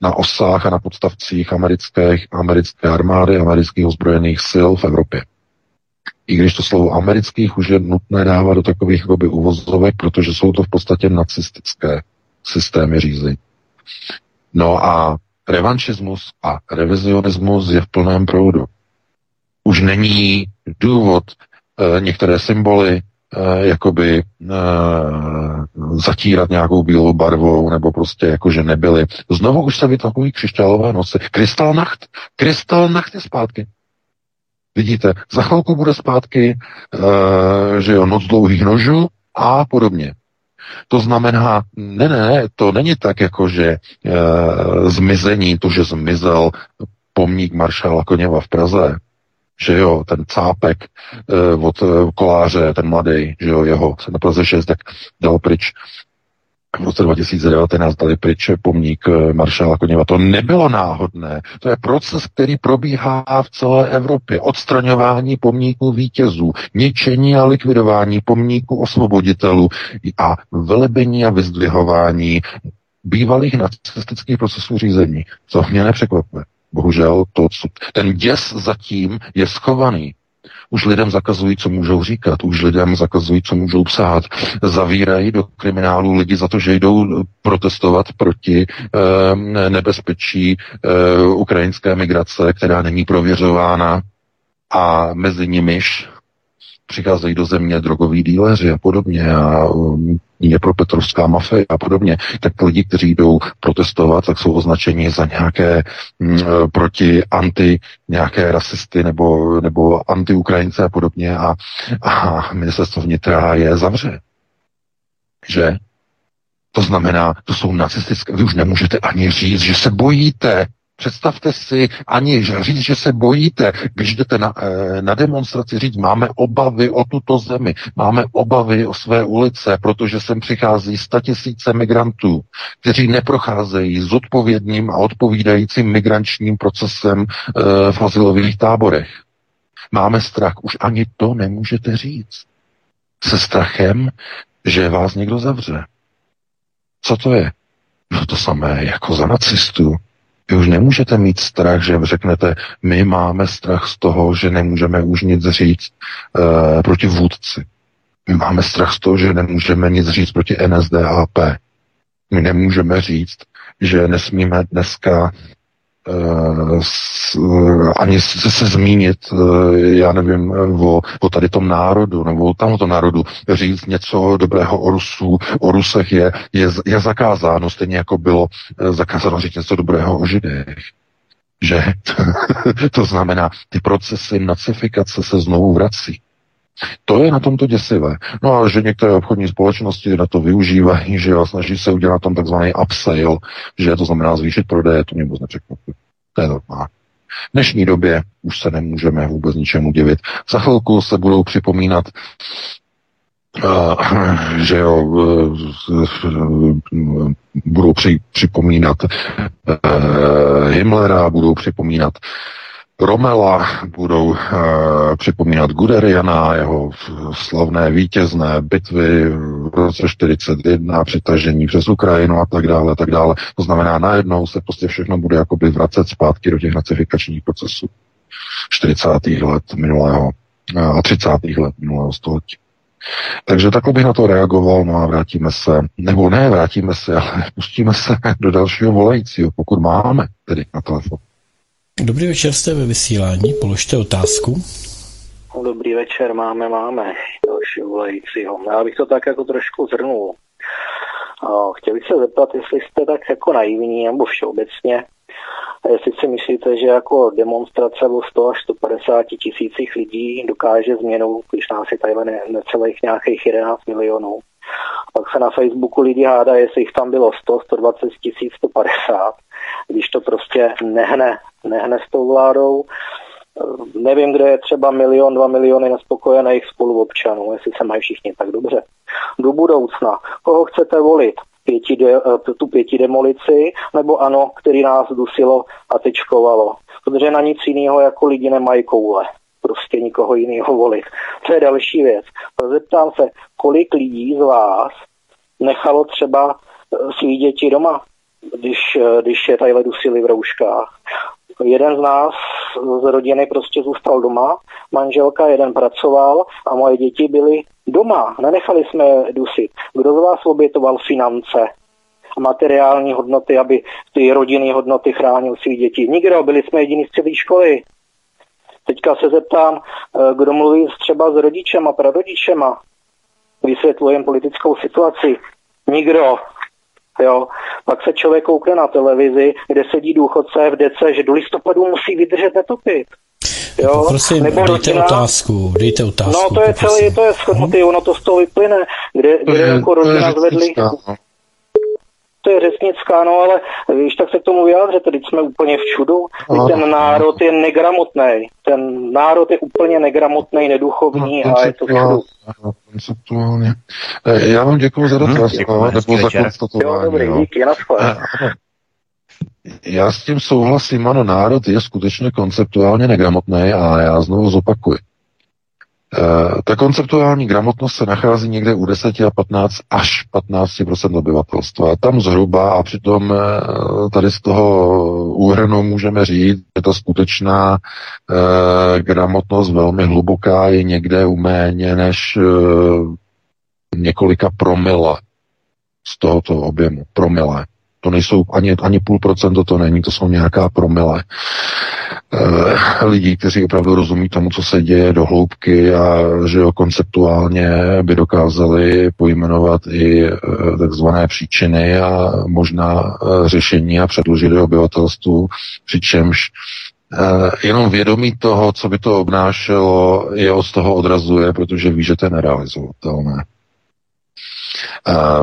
na osách a na podstavcích americké, americké armády, amerických ozbrojených sil v Evropě. I když to slovo amerických už je nutné dávat do takových jakoby uvozovek, protože jsou to v podstatě nacistické systémy řízení. No a revanšismus a revizionismus je v plném proudu už není důvod e, některé symboly e, jakoby e, zatírat nějakou bílou barvou, nebo prostě jako, že nebyly. Znovu už se vytahují křišťálové noci. Krystalnacht, krystalnacht je zpátky. Vidíte, za chvilku bude zpátky, e, že jo, noc dlouhých nožů a podobně. To znamená, ne, ne, to není tak, jako že e, zmizení, to, že zmizel pomník maršála Koněva v Praze, že jo, ten cápek e, od e, koláře, ten mladý, že jo, jeho se na Praze 6, tak dal pryč v roce 2019 dali pryč pomník eh, maršála Koněva. To nebylo náhodné. To je proces, který probíhá v celé Evropě. Odstraňování pomníků vítězů, ničení a likvidování pomníků osvoboditelů a velebení a vyzdvihování bývalých nacistických procesů řízení. To mě nepřekvapuje. Bohužel to, co, ten děs zatím je schovaný. Už lidem zakazují, co můžou říkat, už lidem zakazují, co můžou psát. Zavírají do kriminálu lidi za to, že jdou protestovat proti e, nebezpečí e, ukrajinské migrace, která není prověřována a mezi nimiž přicházejí do země drogoví díleři a podobně a um, je pro Petrovská mafie a podobně, tak lidi, kteří jdou protestovat, tak jsou označeni za nějaké m, mm, proti anti, nějaké rasisty nebo, nebo anti-Ukrajince a podobně a, a ministerstvo vnitra je zavře. Že? To znamená, to jsou nacistické, vy už nemůžete ani říct, že se bojíte, Představte si ani říct, že se bojíte, když jdete na, eh, na demonstraci říct, máme obavy o tuto zemi, máme obavy o své ulice, protože sem přichází tisíce migrantů, kteří neprocházejí s odpovědným a odpovídajícím migrančním procesem e, v azylových táborech. Máme strach, už ani to nemůžete říct. Se strachem, že vás někdo zavře. Co to je? No to samé jako za nacistů. Vy už nemůžete mít strach, že řeknete, my máme strach z toho, že nemůžeme už nic říct uh, proti vůdci. My máme strach z toho, že nemůžeme nic říct proti NSDAP. My nemůžeme říct, že nesmíme dneska ani se, se zmínit, uh, já nevím, o, o tady tom národu, nebo o tamto národu, říct něco dobrého o Rusů, o Rusech je, je, je zakázáno, stejně jako bylo uh, zakázáno říct něco dobrého o Židech. Že? to znamená, ty procesy nacifikace se znovu vrací. To je na tomto děsivé. No a že některé obchodní společnosti na to využívají, že jo, snaží se udělat tam takzvaný upsale, že to znamená zvýšit prodeje, to mě vůbec nepřekvapuje. To je normální. V dnešní době už se nemůžeme vůbec ničemu divit. Za chvilku se budou připomínat Uh, že jo, uh, budou při, připomínat uh, Himmlera, budou připomínat Romela budou uh, připomínat Guderiana, jeho slavné vítězné bitvy v roce 41, přitažení přes Ukrajinu a tak dále, tak dále. To znamená, najednou se prostě všechno bude jakoby vracet zpátky do těch nacifikačních procesů 40. let minulého a 30. let minulého století. Takže takhle bych na to reagoval, no a vrátíme se, nebo ne, vrátíme se, ale pustíme se do dalšího volajícího, pokud máme tedy na telefon. Dobrý večer, jste ve vysílání, položte otázku. Dobrý večer, máme, máme další volajícího. Já bych to tak jako trošku zhrnul. Chtěl bych se zeptat, jestli jste tak jako naivní nebo všeobecně, jestli si myslíte, že jako demonstrace o 100 až 150 tisících lidí dokáže změnu, když nás je tady necelých nějakých 11 milionů. Pak se na Facebooku lidi hádá, jestli jich tam bylo 100, 120 tisíc, 150 když to prostě nehne, nehne s tou vládou. Nevím, kde je třeba milion, dva miliony nespokojených spoluobčanů, jestli se mají všichni tak dobře. Do budoucna, koho chcete volit? Pěti de, tu pěti demolici, nebo ano, který nás dusilo a tečkovalo. Protože na nic jiného jako lidi nemají koule prostě nikoho jiného volit. To je další věc. Zeptám se, kolik lidí z vás nechalo třeba eh, svý děti doma, když, eh, když je tady dusili v rouškách. Jeden z nás z rodiny prostě zůstal doma, manželka jeden pracoval a moje děti byly doma. Nenechali jsme dusit. Kdo z vás obětoval finance a materiální hodnoty, aby ty rodinné hodnoty chránil svých dětí? Nikdo, byli jsme jediní z celé školy. Teďka se zeptám, eh, kdo mluví třeba s rodičema, prarodičema, vysvětlujem politickou situaci. Nikdo. Jo. Pak se člověk koukne na televizi, kde sedí důchodce v dece, že do listopadu musí vydržet netopit. Jo? Prosím, Nebo dejte rodina, otázku, dejte otázku. No to je celé, to je schodnutý, ono to z toho vyplyne, kde, kde jako rodina zvedli. No to je řesnická, no ale víš, tak se k tomu vyjádřete, teď jsme úplně v čudu. Ten národ je negramotný. Ten národ je úplně negramotný, neduchovní no, a je to v čudu. Konceptuálně. Eh, já vám děkuji za dotaz, hmm, no, nebo za konstatování. Jo, dobrý, díky, eh, Já s tím souhlasím, ano, národ je skutečně konceptuálně negramotný a já znovu zopakuji. Eh, ta konceptuální gramotnost se nachází někde u 10 a 15 až 15% obyvatelstva. Tam zhruba a přitom eh, tady z toho úhrnu můžeme říct, že ta skutečná eh, gramotnost velmi hluboká je někde u méně než eh, několika promile z tohoto objemu. Promile. To nejsou ani, ani půl procento, to není, to jsou nějaká promile. e, lidí, kteří opravdu rozumí tomu, co se děje do hloubky a že jo, konceptuálně by dokázali pojmenovat i e, takzvané příčiny a možná e, řešení a předložit obyvatelstvu, přičemž jenom vědomí toho, co by to obnášelo, je od toho odrazuje, protože ví, že to je nerealizovatelné.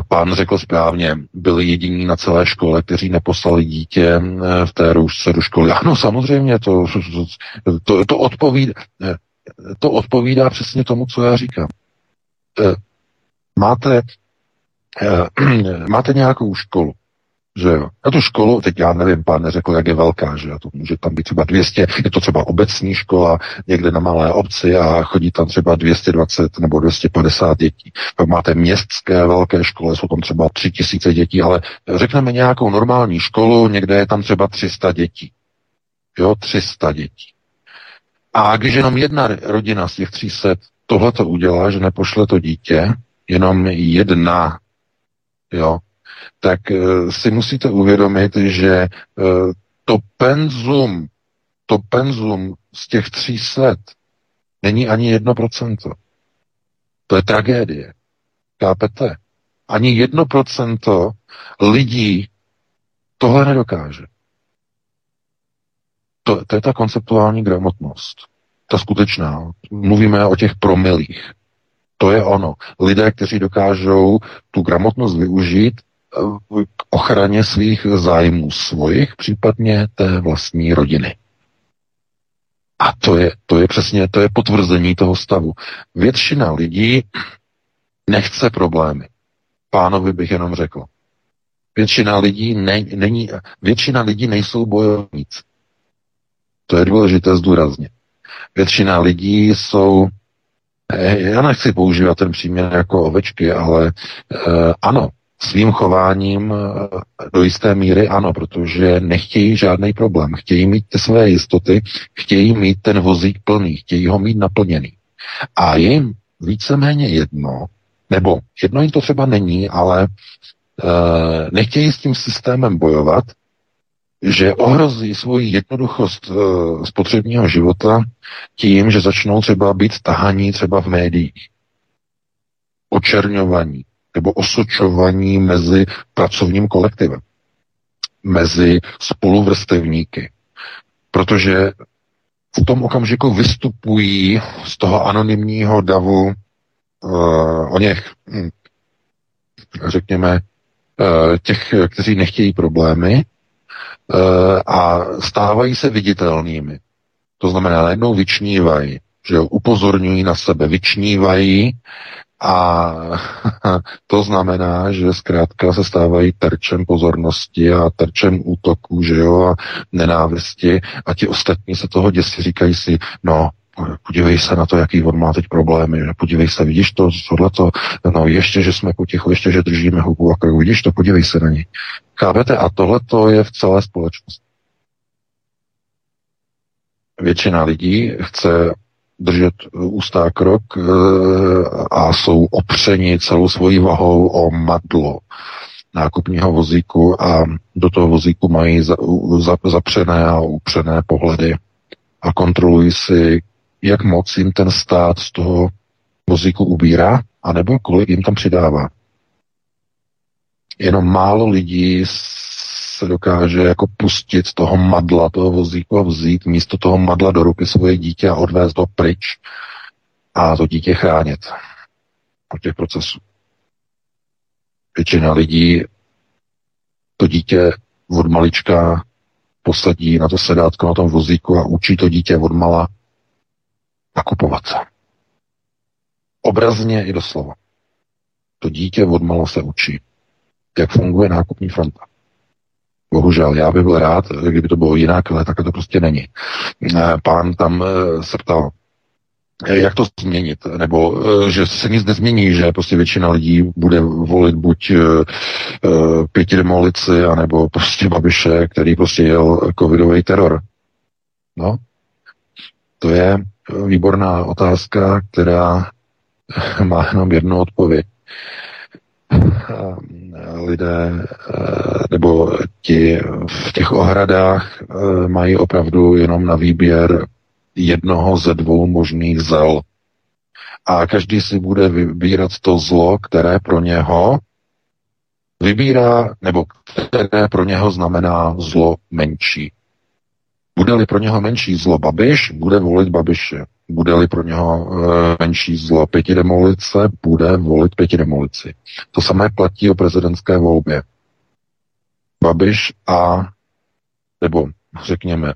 Pán řekl správně, byli jediní na celé škole, kteří neposlali dítě eh, v té růžce do školy. Ano, samozřejmě, to, to, to, odpovídá, eh, to odpovídá přesně tomu, co já říkám. Eh, máte, máte nějakou školu, že jo. A tu školu, teď já nevím, pán neřekl, jak je velká, že jo. To může tam být třeba 200, je to třeba obecní škola někde na malé obci a chodí tam třeba 220 nebo 250 dětí. Pak máte městské velké školy, jsou tam třeba 3000 dětí, ale řekneme nějakou normální školu, někde je tam třeba 300 dětí. Jo, 300 dětí. A když jenom jedna rodina z těch 300 tohle to udělá, že nepošle to dítě, jenom jedna, jo, tak eh, si musíte uvědomit, že eh, to penzum, to penzum z těch tří let není ani jedno procento. To je tragédie. Kápete? Ani jedno procento lidí tohle nedokáže. To, to je ta konceptuální gramotnost. Ta skutečná. Mluvíme o těch promilích. To je ono. Lidé, kteří dokážou tu gramotnost využít k ochraně svých zájmů svojich, případně té vlastní rodiny. A to je, to je přesně, to je potvrzení toho stavu. Většina lidí nechce problémy. Pánovi bych jenom řekl. Většina lidí ne, není, většina lidí nejsou bojovníci. To je důležité zdůraznit. Většina lidí jsou, eh, já nechci používat ten příměr jako ovečky, ale eh, ano, svým chováním eh, do jisté míry ano, protože nechtějí žádný problém. Chtějí mít ty své jistoty, chtějí mít ten vozík plný, chtějí ho mít naplněný. A jim víceméně jedno, nebo jedno jim to třeba není, ale e, nechtějí s tím systémem bojovat, že ohrozí svoji jednoduchost e, spotřebního života tím, že začnou třeba být tahaní třeba v médiích, očerňovaní, nebo osočovaní mezi pracovním kolektivem, mezi spoluvrstevníky. Protože v tom okamžiku vystupují z toho anonymního davu uh, o něch, hm, řekněme, uh, těch, kteří nechtějí problémy uh, a stávají se viditelnými. To znamená, najednou vyčnívají, že upozorňují na sebe, vyčnívají a to znamená, že zkrátka se stávají terčem pozornosti a terčem útoků, že jo, a nenávisti a ti ostatní se toho děsí, říkají si, no, podívej se na to, jaký on má teď problémy, podívej se, vidíš to, tohleto, no ještě, že jsme potichu, ještě, že držíme hubu a krok, vidíš to, podívej se na ní. Chápete? A tohleto je v celé společnosti. Většina lidí chce držet ústá krok eh, a jsou opřeni celou svojí vahou o madlo nákupního vozíku a do toho vozíku mají zapřené a upřené pohledy a kontrolují si, jak moc jim ten stát z toho vozíku ubírá, anebo kolik jim tam přidává. Jenom málo lidí se dokáže jako pustit z toho madla toho vozíku a vzít místo toho madla do ruky svoje dítě a odvést ho pryč a to dítě chránit od těch procesů. Většina lidí to dítě od malička posadí na to sedátko na tom vozíku a učí to dítě od mala nakupovat se. Obrazně i doslova. To dítě od mala se učí, jak funguje nákupní fronta. Bohužel, já bych byl rád, kdyby to bylo jinak, ale tak to prostě není. Eh, pán tam eh, se ptal, eh, jak to změnit, nebo že se nic nezmění, že prostě většina lidí bude volit buď pěti demolici, anebo prostě Babiše, který prostě jel covidový teror. No, to je výborná otázka, která má jenom jednu odpověď. Lidé nebo ti v těch ohradách mají opravdu jenom na výběr jednoho ze dvou možných zel. A každý si bude vybírat to zlo, které pro něho vybírá, nebo které pro něho znamená zlo menší. Bude-li pro něho menší zlo Babiš, bude volit Babiše. Bude-li pro něho e, menší zlo pětidemolice, bude volit pětidemolici. To samé platí o prezidentské volbě. Babiš a, nebo řekněme,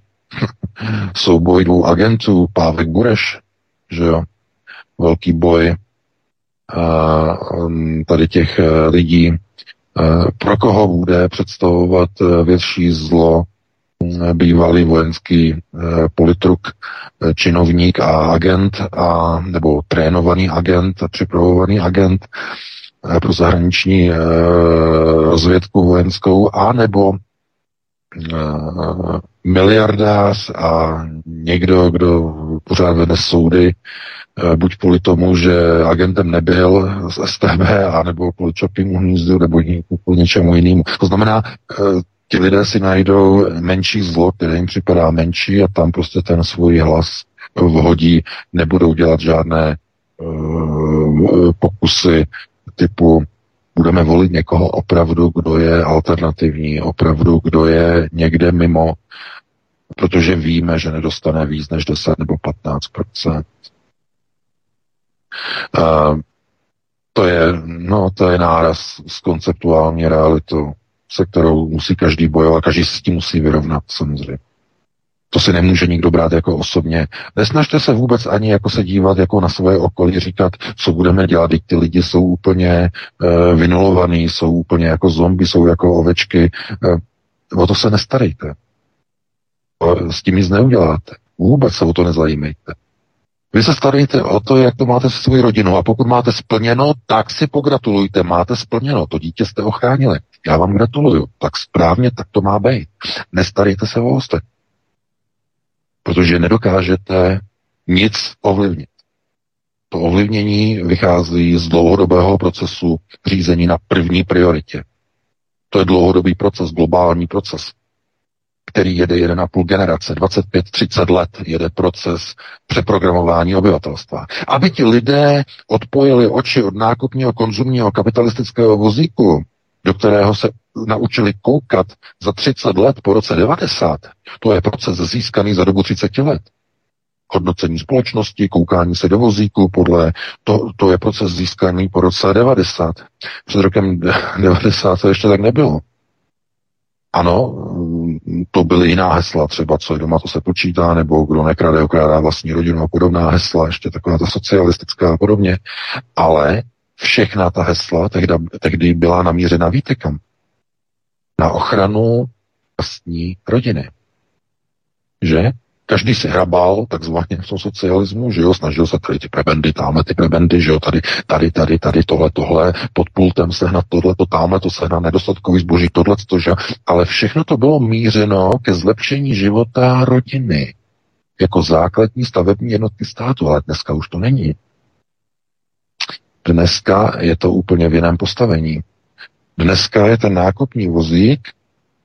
souboj dvou agentů, Pávek Bureš, že jo, velký boj a, tady těch e, lidí, pro koho bude představovat větší zlo bývalý vojenský politruk, e, činovník a agent, a, nebo trénovaný agent, připravovaný agent pro zahraniční rozvědku vojenskou, a nebo miliardář a někdo, kdo pořád vede soudy, buď kvůli tomu, že agentem nebyl z STB, anebo kvůli Čapímu hnízdu, nebo kvůli něčemu jinému. To znamená, ti lidé si najdou menší zlo, které jim připadá menší a tam prostě ten svůj hlas vhodí, nebudou dělat žádné uh, pokusy typu budeme volit někoho opravdu, kdo je alternativní, opravdu, kdo je někde mimo, protože víme, že nedostane víc než 10 nebo 15 uh, to je, no, to je náraz s konceptuální realitou se kterou musí každý bojovat, každý se s tím musí vyrovnat samozřejmě. To si nemůže nikdo brát jako osobně. Nesnažte se vůbec ani jako se dívat jako na svoje okolí, říkat, co budeme dělat, ty lidi jsou úplně e, vynulovaný, jsou úplně jako zombi, jsou jako ovečky. E, o to se nestarejte. S tím nic neuděláte. Vůbec se o to nezajímejte. Vy se starejte o to, jak to máte se svou rodinou a pokud máte splněno, tak si pogratulujte, máte splněno, to dítě jste ochránili. Já vám gratuluju, tak správně, tak to má být. Nestarejte se o ostatní. Protože nedokážete nic ovlivnit. To ovlivnění vychází z dlouhodobého procesu řízení na první prioritě. To je dlouhodobý proces, globální proces který jede 1,5 generace, 25-30 let jede proces přeprogramování obyvatelstva. Aby ti lidé odpojili oči od nákupního konzumního kapitalistického vozíku, do kterého se naučili koukat za 30 let po roce 90, to je proces získaný za dobu 30 let. Hodnocení společnosti, koukání se do vozíku, podle, to, to je proces získaný po roce 90. Před rokem 90 to ještě tak nebylo. Ano, to byly jiná hesla, třeba co je doma, to se počítá, nebo kdo nekrade, okrádá vlastní rodinu a podobná hesla, ještě taková ta socialistická a podobně. Ale všechna ta hesla tehdy, tehdy byla namířena výtekam. Na ochranu vlastní rodiny. Že? Každý si hrabal takzvaně v tom socialismu, že jo, snažil se tady ty prebendy, tamhle ty prebendy, že jo, tady, tady, tady, tady, tohle, tohle, pod pultem sehnat tohle, to tamhle, to sehnat nedostatkový zboží, tohle, to, že ale všechno to bylo mířeno ke zlepšení života rodiny jako základní stavební jednotky státu, ale dneska už to není. Dneska je to úplně v jiném postavení. Dneska je ten nákupní vozík,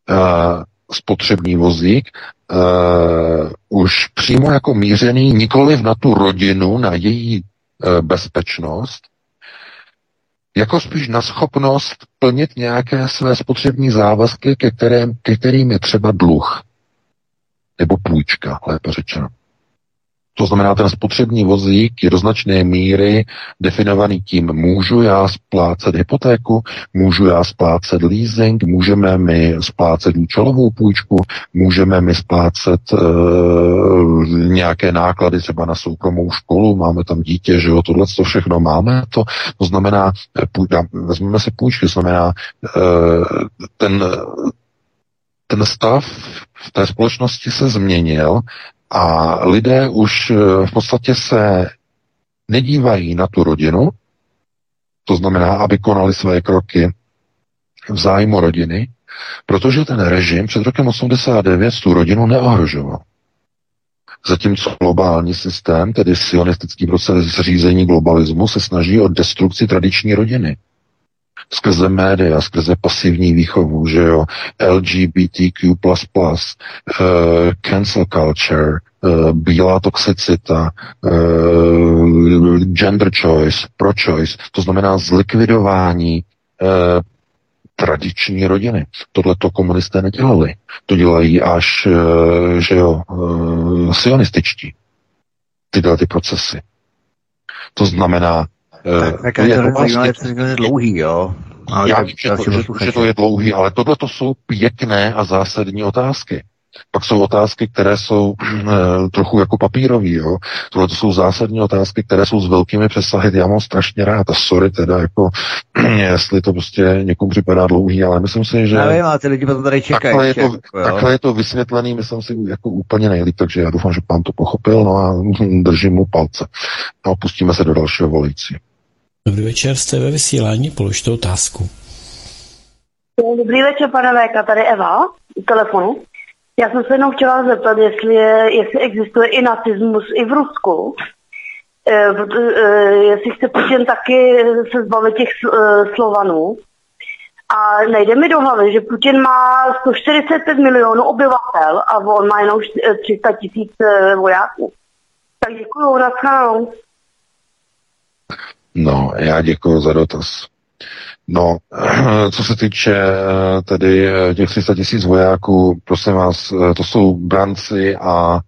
uh, spotřební vozík, uh, už přímo jako mířený nikoliv na tu rodinu, na její uh, bezpečnost, jako spíš na schopnost plnit nějaké své spotřební závazky, ke, kterém, ke kterým je třeba dluh. Nebo půjčka, lépe řečeno. To znamená, ten spotřební vozík je do značné míry definovaný tím, můžu já splácet hypotéku, můžu já splácet leasing, můžeme mi splácet účelovou půjčku, můžeme mi splácet e, nějaké náklady třeba na soukromou školu, máme tam dítě, že jo, tohle to všechno máme. To, to znamená, půj, vezmeme si půjčky, znamená, e, ten, ten stav v té společnosti se změnil a lidé už eh, v podstatě se nedívají na tu rodinu, to znamená, aby konali své kroky v zájmu rodiny, protože ten režim před rokem 89 tu rodinu neohrožoval. Zatímco globální systém, tedy sionistický proces řízení globalismu, se snaží o destrukci tradiční rodiny. Skrze média, skrze pasivní výchovu, že jo, LGBTQ++, uh, cancel culture, uh, bílá toxicita, uh, gender choice, pro-choice, to znamená zlikvidování uh, tradiční rodiny. Tohle to komunisté nedělali. To dělají až, že jo, sionističtí. Tyhle ty procesy. To znamená, tak, tak je to, vlastně, je dlouhý, jo. Ale já vím, že to, že, že to je dlouhý, ale tohle to jsou pěkné a zásadní otázky. Pak jsou otázky, které jsou e, trochu jako papírový, jo. Tohle to jsou zásadní otázky, které jsou s velkými přesahy. Já mám strašně rád a sorry teda, jako, jestli to prostě někomu připadá dlouhý, ale myslím si, že... Nevím, ale ty lidi potom tady čekají. Takhle je, to, jako, takhle je to vysvětlený, myslím si, jako úplně nejlíp, takže já doufám, že pán to pochopil, no a držím mu palce. No, pustíme se do dalšího volící. Dobrý večer, jste ve vysílání, položte otázku. Dobrý večer, pane Véka, tady Eva, telefonu. Já jsem se jenom chtěla zeptat, jestli, je, jestli existuje i nacismus i v Rusku. E, e, jestli chce Putin taky se zbavit těch e, Slovanů. A nejde mi do hlavy, že Putin má 145 milionů obyvatel a on má jenom 300 tisíc vojáků. Tak děkuju, naschledanou. No, já děkuji za dotaz. No, co se týče eh, tedy eh, těch 300 tisíc vojáků, prosím vás, eh, to jsou branci a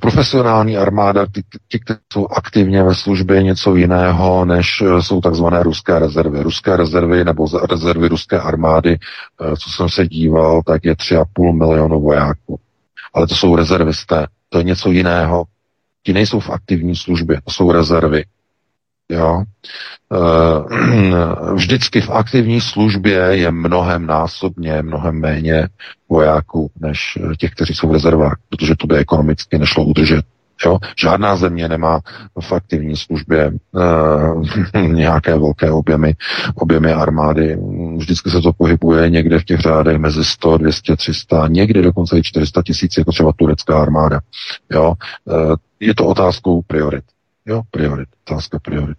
profesionální armáda, ti, kteří jsou aktivně ve službě, něco jiného, než jsou takzvané ruské rezervy. Ruské rezervy nebo rezervy ruské armády, co jsem se díval, tak je 3,5 milionu vojáků. Ale to jsou rezervisté, to je něco jiného. Ti nejsou v aktivní službě, to jsou rezervy. Jo. Eh, vždycky v aktivní službě je mnohem násobně, mnohem méně vojáků než těch, kteří jsou v rezervách, protože to by ekonomicky nešlo udržet. Jo? Žádná země nemá v aktivní službě e, nějaké velké objemy, objemy armády. Vždycky se to pohybuje někde v těch řádech mezi 100, 200, 300, někdy dokonce i 400 tisíc, jako třeba turecká armáda. Jo? E, je to otázkou priorit. Jo, priorit, otázka priorit.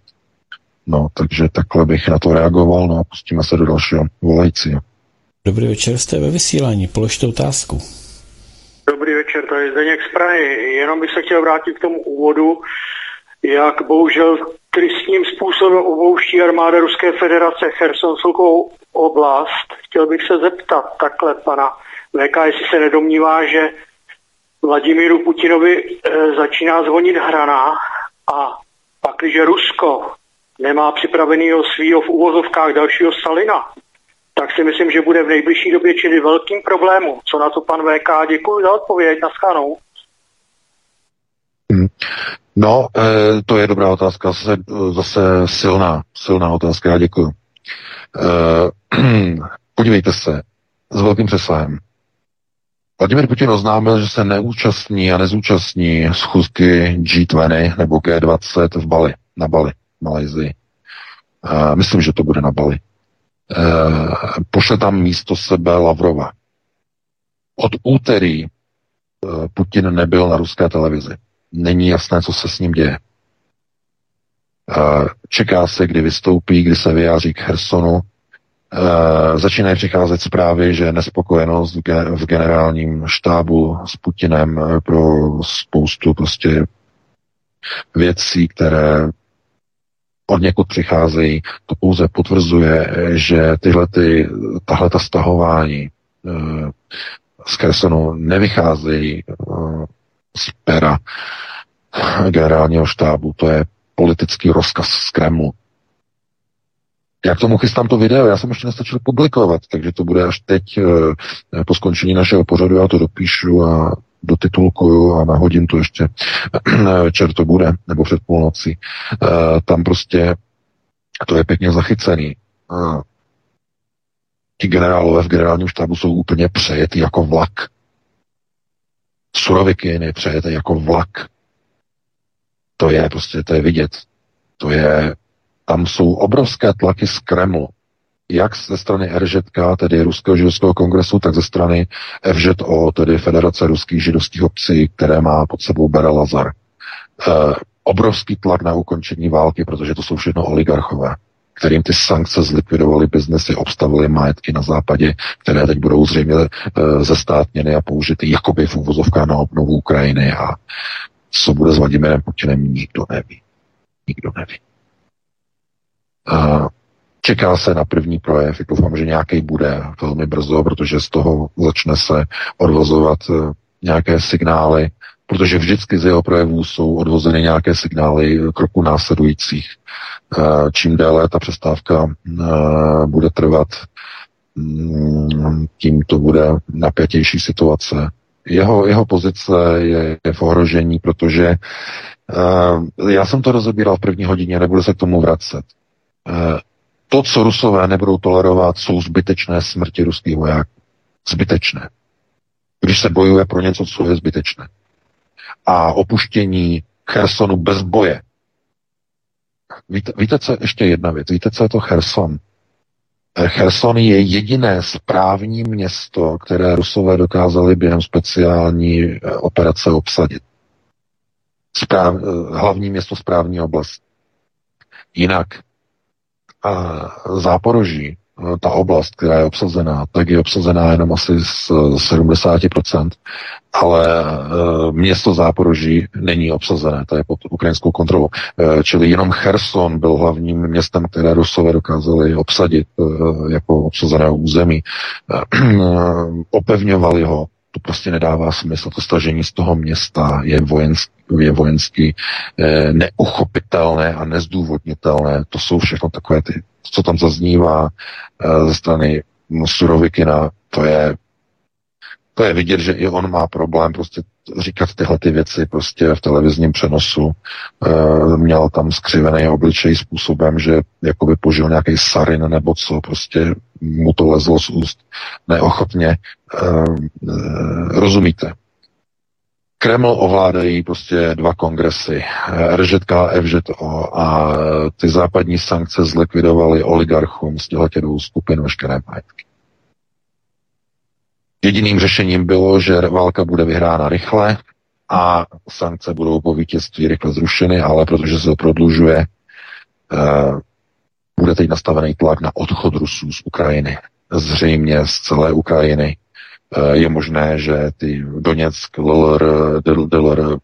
No, takže takhle bych na to reagoval, no a pustíme se do dalšího volajícího. Dobrý večer, jste ve vysílání, položte otázku. Dobrý večer, to je Zdeněk z Prahy. Jenom bych se chtěl vrátit k tomu úvodu, jak bohužel tristním způsobem obouští armáda Ruské federace Chersonskou oblast. Chtěl bych se zeptat takhle pana VK, jestli se nedomnívá, že Vladimíru Putinovi e, začíná zvonit hrana a pak, když Rusko nemá připravenýho svýho v úvozovkách dalšího Stalina, tak si myslím, že bude v nejbližší době čili velkým problémům. Co na to pan VK? Děkuji za odpověď. na schanou. Hmm. No, e, to je dobrá otázka, zase, zase silná, silná otázka, já děkuji. E, podívejte se, s velkým přesahem. Vladimir Putin oznámil, že se neúčastní a nezúčastní schůzky G20 nebo G20 v Bali, na Bali, Malajzii. Uh, myslím, že to bude na Bali. Uh, pošle tam místo sebe Lavrova. Od úterý uh, Putin nebyl na ruské televizi. Není jasné, co se s ním děje. Čeká se, kdy vystoupí, kdy se vyjádří k Hersonu, Uh, začínají přicházet zprávy, že nespokojenost v generálním štábu s Putinem eh, pro spoustu prostě věcí, které od někud přicházejí, to pouze potvrzuje, že tyhle ty, tahle ta stahování uh, z Kersonu nevycházejí z pera generálního štábu. To je politický rozkaz z Kremlu. Já k tomu chystám to video, já jsem ještě nestačil publikovat, takže to bude až teď eh, po skončení našeho pořadu, já to dopíšu a dotitulkuju a nahodím to ještě večer to bude, nebo před půlnocí. Eh, tam prostě to je pěkně zachycený. Ti generálové v generálním štábu jsou úplně přejetý jako vlak. Suroviky je přejete jako vlak. To je prostě, to je vidět. To je tam jsou obrovské tlaky z Kremlu, jak ze strany RŽK, tedy Ruského židovského kongresu, tak ze strany FŽO, tedy Federace ruských židovských obcí, které má pod sebou Bere Lazar. E, obrovský tlak na ukončení války, protože to jsou všechno oligarchové. kterým ty sankce zlikvidovaly biznesy, obstavily majetky na západě, které teď budou zřejmě e, zestátněny a použity jakoby v úvozovkách na obnovu Ukrajiny a co bude s Vladimirem Putinem, nikdo neví. Nikdo neví. Čeká se na první projev, doufám, že nějaký bude velmi brzo, protože z toho začne se odvozovat e, nějaké signály, protože vždycky z jeho projevů jsou odvozeny nějaké signály kroku následujících. E, čím déle ta přestávka e, bude trvat, mm, tím to bude napětější situace. Jeho, jeho pozice je, je v ohrožení, protože já jsem to rozebíral v první hodině, nebudu se k tomu vracet. Uh, to, co rusové nebudou tolerovat, jsou zbytečné smrti ruských vojáků. Zbytečné. Když se bojuje pro něco, co je zbytečné. A opuštění Chersonu bez boje. Víte, víte, co je ještě jedna věc? Víte, co je to Cherson? Cherson je jediné správní město, které Rusové dokázali během speciální eh, operace obsadit. Správ, eh, hlavní město správní oblast. Jinak Záporoží Eh, ta oblast, která je obsazená, tak je obsazená jenom asi z 70%, ale eh, město Záporoží není obsazené, to je pod ukrajinskou kontrolou. Eh, čili jenom Cherson byl hlavním městem, které Rusové dokázali obsadit jako obsazené území. Opevňovali ho, to prostě nedává smysl. To stažení z toho města je vojenský je vojensky neuchopitelné a nezdůvodnitelné. To jsou všechno takové ty co tam zaznívá eh, ze strany Surovikina, to je to je vidět, že i on má problém prostě říkat tyhle ty věci prostě v televizním přenosu. E, měl tam skřivený obličej způsobem, že jakoby požil nějaký sarin nebo co, prostě mu to lezlo z úst neochotně. E, rozumíte? Kreml ovládají prostě dva kongresy, RŽK a FŽO a ty západní sankce zlikvidovaly oligarchům z těchto dvou skupin veškeré majetky. Jediným řešením bylo, že válka bude vyhrána rychle a sankce budou po vítězství rychle zrušeny, ale protože se to prodlužuje, eh, bude teď nastavený tlak na odchod Rusů z Ukrajiny. Zřejmě z celé Ukrajiny Eh, je možné, že ty Doněck, LLR, DLR,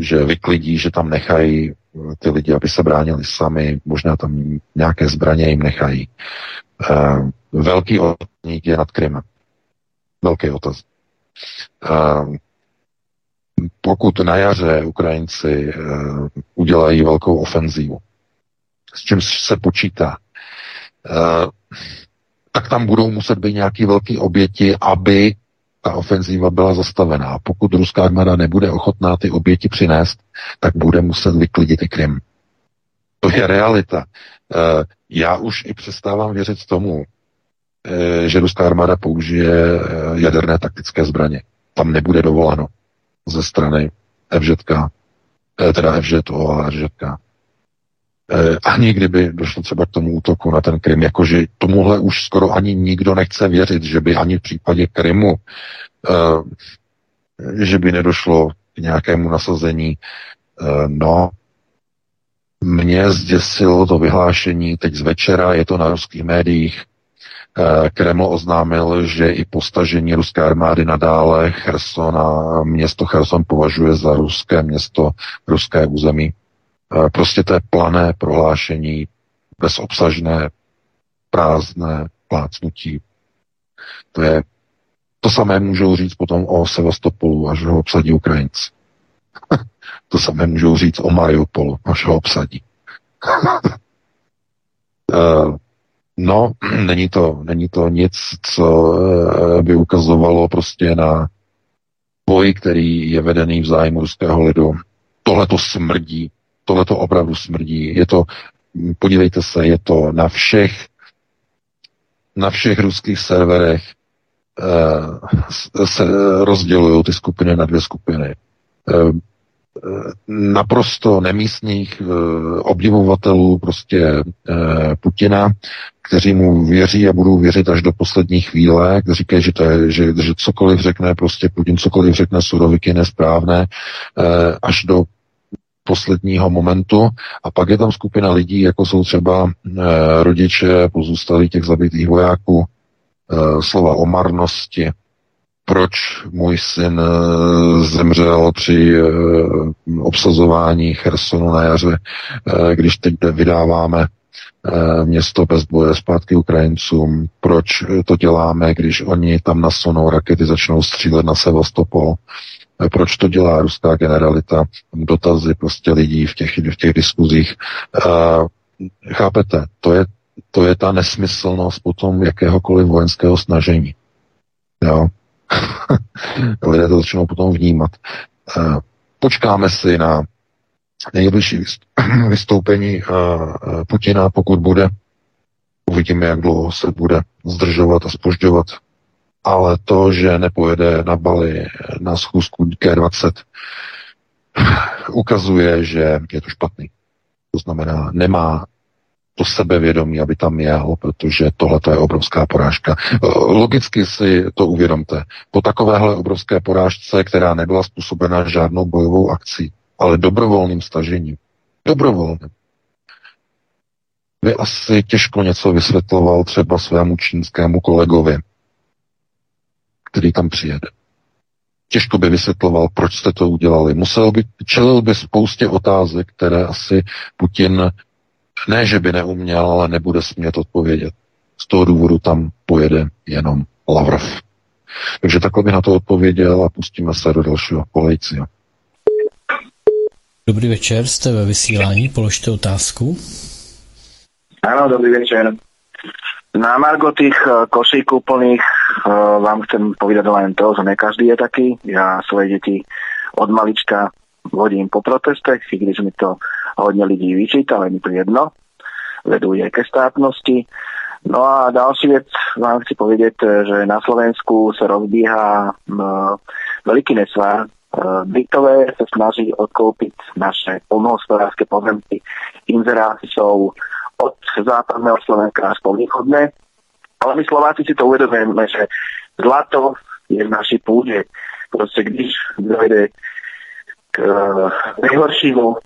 že vyklidí, že tam nechají eh, ty lidi, aby se bránili sami, možná tam nějaké zbraně jim nechají. Eh, velký otazník je nad Krymem. Velký otaz. Pokud na jaře Ukrajinci udělají velkou ofenzívu, s čím se počítá, tak tam budou muset být nějaké velké oběti, aby ta ofenzíva byla zastavená. Pokud ruská armáda nebude ochotná ty oběti přinést, tak bude muset vyklidit i Krym. To je realita. Eh, já už i přestávám věřit tomu, eh, že ruská armáda použije eh, jaderné taktické zbraně. Tam nebude dovoleno ze strany FŽK, teda FŽO a RŽK. Eh, ani kdyby došlo třeba k tomu útoku na ten Krym, jakože tomuhle už skoro ani nikdo nechce věřit, že by ani v případě Krymu, eh, že by nedošlo k nějakému nasazení. Eh, no, mě zděsilo to vyhlášení teď z večera, je to na ruských médiích. Kreml oznámil, že i postažení ruské armády nadále a město Cherson považuje za ruské město, ruské území. Prostě to je plané prohlášení, bezobsažné, prázdné plácnutí. To je to samé můžou říct potom o Sevastopolu, až ho obsadí Ukrajinci. to samé můžou říct o Mariupolu, až ho obsadí. Eh, no, není to, není to nic, co eh, by ukazovalo prostě na boj, který je vedený v zájmu ruského lidu. Tohle to smrdí tohle to opravdu smrdí. Je to, podívejte se, je to na všech na všech ruských serverech eh, se rozdělují ty skupiny na dvě skupiny. Eh, naprosto nemístných eh, obdivovatelů prostě eh, Putina, kteří mu věří a budou věřit až do poslední chvíle, kteří říkají, že, to je, že, že cokoliv řekne prostě Putin, cokoliv řekne Suroviky nesprávné, eh, až do posledního momentu. A pak je tam skupina lidí, jako jsou třeba e, rodiče pozůstalí těch zabitých vojáků, e, slova o marnosti, proč můj syn e, zemřel při obsazování Chersonu na jaře, když teď vydáváme město bez boje zpátky Ukrajincům, proč to děláme, když oni tam nasunou rakety, začnou střílet na Sevastopol, proč to dělá ruská generalita, dotazy prostě lidí v těch, v těch diskuzích. Uh, chápete, to je, to je ta nesmyslnost potom jakéhokoliv vojenského snažení. Jo? Lidé to začnou potom vnímat. Uh, počkáme si na nejbližší vystoupení Putina, pokud bude. Uvidíme, jak dlouho se bude zdržovat a spožďovat ale to, že nepojede na Bali na schůzku G20, ukazuje, že je to špatný. To znamená, nemá to sebevědomí, aby tam jel, protože tohle je obrovská porážka. Logicky si to uvědomte. Po takovéhle obrovské porážce, která nebyla způsobena žádnou bojovou akcí, ale dobrovolným stažením. Dobrovolným. Vy asi těžko něco vysvětloval třeba svému čínskému kolegovi, který tam přijede. Těžko by vysvětloval, proč jste to udělali. Musel by, čelil by spoustě otázek, které asi Putin ne, že by neuměl, ale nebude smět odpovědět. Z toho důvodu tam pojede jenom Lavrov. Takže takhle by na to odpověděl a pustíme se do dalšího kolejci. Dobrý večer, jste ve vysílání, položte otázku. Ano, dobrý večer. Na margo tých eh, košík úplných eh, vám chcem povedať len to, že ne každý je taký. Ja svoje deti od malička vodím po protestech, i když mi to hodně lidí vyčíta, ale mi to jedno. Vedú je ke státnosti. No a další věc vám chci povedať, že na Slovensku sa rozbíha uh, veľký nesvár. Britové sa snaží odkoupiť naše polnohospodárske pozemky. Inzeráty sú od západného Slovenska až po východné. Ale my Slováci si to uvedomujeme, že zlato je v naší půdě. Prostě když dojde k uh, nejhoršímu,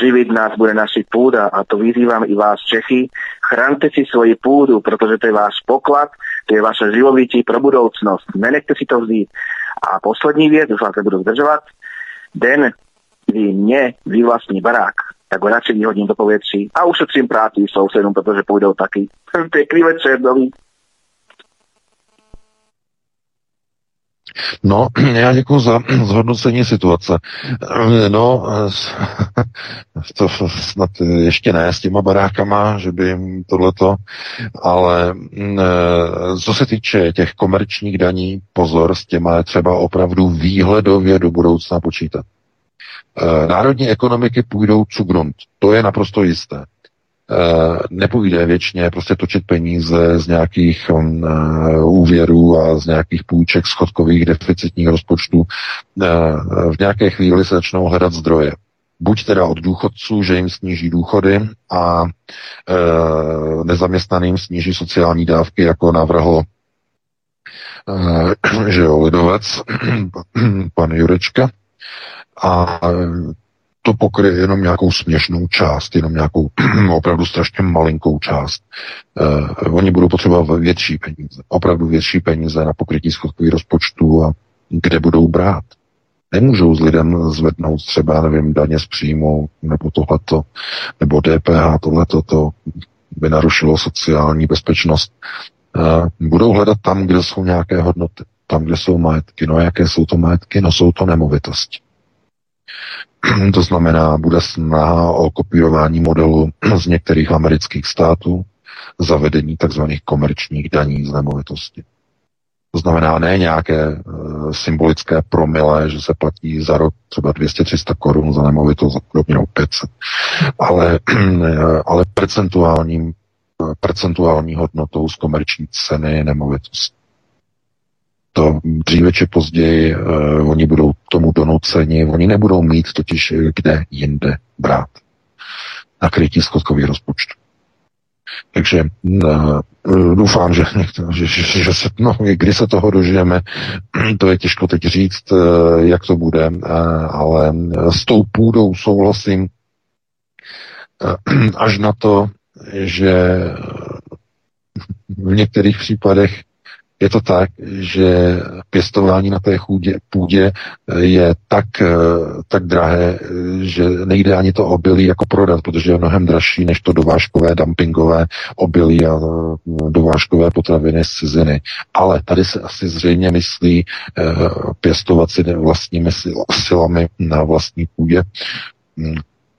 živit nás bude naši půda a to vyzývam i vás Čechy. Chránte si svoji půdu, protože to je váš poklad, to je vaše živobytí pro budoucnost. Nenechte si to vzít. A poslední věc, už vás budu zdržovat, den, kdy mě vyvlastní barák, tak ho radšej vyhodím do povětří a ušetřím práci sousedům, protože půjdou taky. Pěkný večer, dobrý. No, já děkuji za zhodnocení situace. No, to snad ještě ne s těma barákama, že by jim tohleto, ale co se týče těch komerčních daní, pozor, s těma je třeba opravdu výhledově do budoucna počítat. Eh, národní ekonomiky půjdou cugrund. To je naprosto jisté. Eh, nepůjde věčně prostě točit peníze z nějakých um, úvěrů a z nějakých půjček schodkových deficitních rozpočtů. V nějaké chvíli se začnou hledat zdroje. Buď teda od důchodců, že jim sníží důchody a nezaměstnaným sníží sociální dávky, jako navrhl že jo, lidovec, pan Jurečka, a to pokryje jenom nějakou směšnou část, jenom nějakou opravdu strašně malinkou část. Uh, oni budou potřebovat větší peníze, opravdu větší peníze na pokrytí schodkových rozpočtů a kde budou brát. Nemůžou s lidem zvednout třeba, nevím, daně z příjmu, nebo tohleto, nebo DPH, tohleto, to by narušilo sociální bezpečnost. Uh, budou hledat tam, kde jsou nějaké hodnoty, tam, kde jsou majetky. No jaké jsou to majetky? No jsou to nemovitosti. To znamená, bude snaha o kopírování modelu z některých amerických států, zavedení tzv. komerčních daní z nemovitosti. To znamená ne nějaké e, symbolické promile, že se platí za rok třeba 200-300 korun za nemovitost, za podobně 500, ale, ale percentuálním, e, percentuální hodnotou z komerční ceny nemovitosti to dříve či později uh, oni budou tomu donuceni, oni nebudou mít totiž kde jinde brát na krytí schodkových rozpočtů. Takže uh, doufám, že, že, že, že se, no, kdy se toho dožijeme, to je těžko teď říct, uh, jak to bude, uh, ale s tou půdou souhlasím uh, až na to, že v některých případech je to tak, že pěstování na té chůdě, půdě eh, je tak, eh, tak drahé, eh, že nejde ani to obilí jako prodat, protože je mnohem dražší než to dovážkové, dumpingové obilí a dovážkové potraviny z ciziny. Ale tady se asi zřejmě myslí pěstovat si vlastními silami na vlastní půdě. Hmm,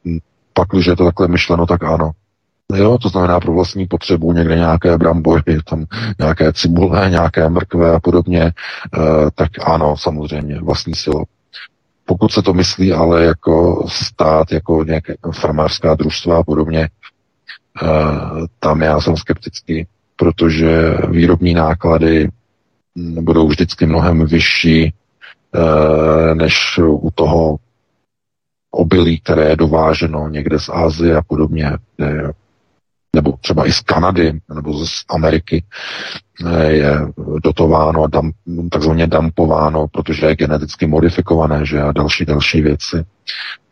hmm, pak, když je to takhle myšleno, tak ano. Jo, to znamená pro vlastní potřebu někde nějaké brambory, tam nějaké cibule, nějaké mrkve a podobně, e, tak ano, samozřejmě, vlastní silo. Pokud se to myslí ale jako stát, jako nějaké farmářská družstva a podobně, e, tam já jsem skeptický, protože výrobní náklady budou vždycky mnohem vyšší e, než u toho obilí, které je dováženo někde z Ázie a podobně, nebo třeba i z Kanady, nebo z Ameriky, eh, je dotováno a dam, takzvaně dampováno, protože je geneticky modifikované, že a další, další věci.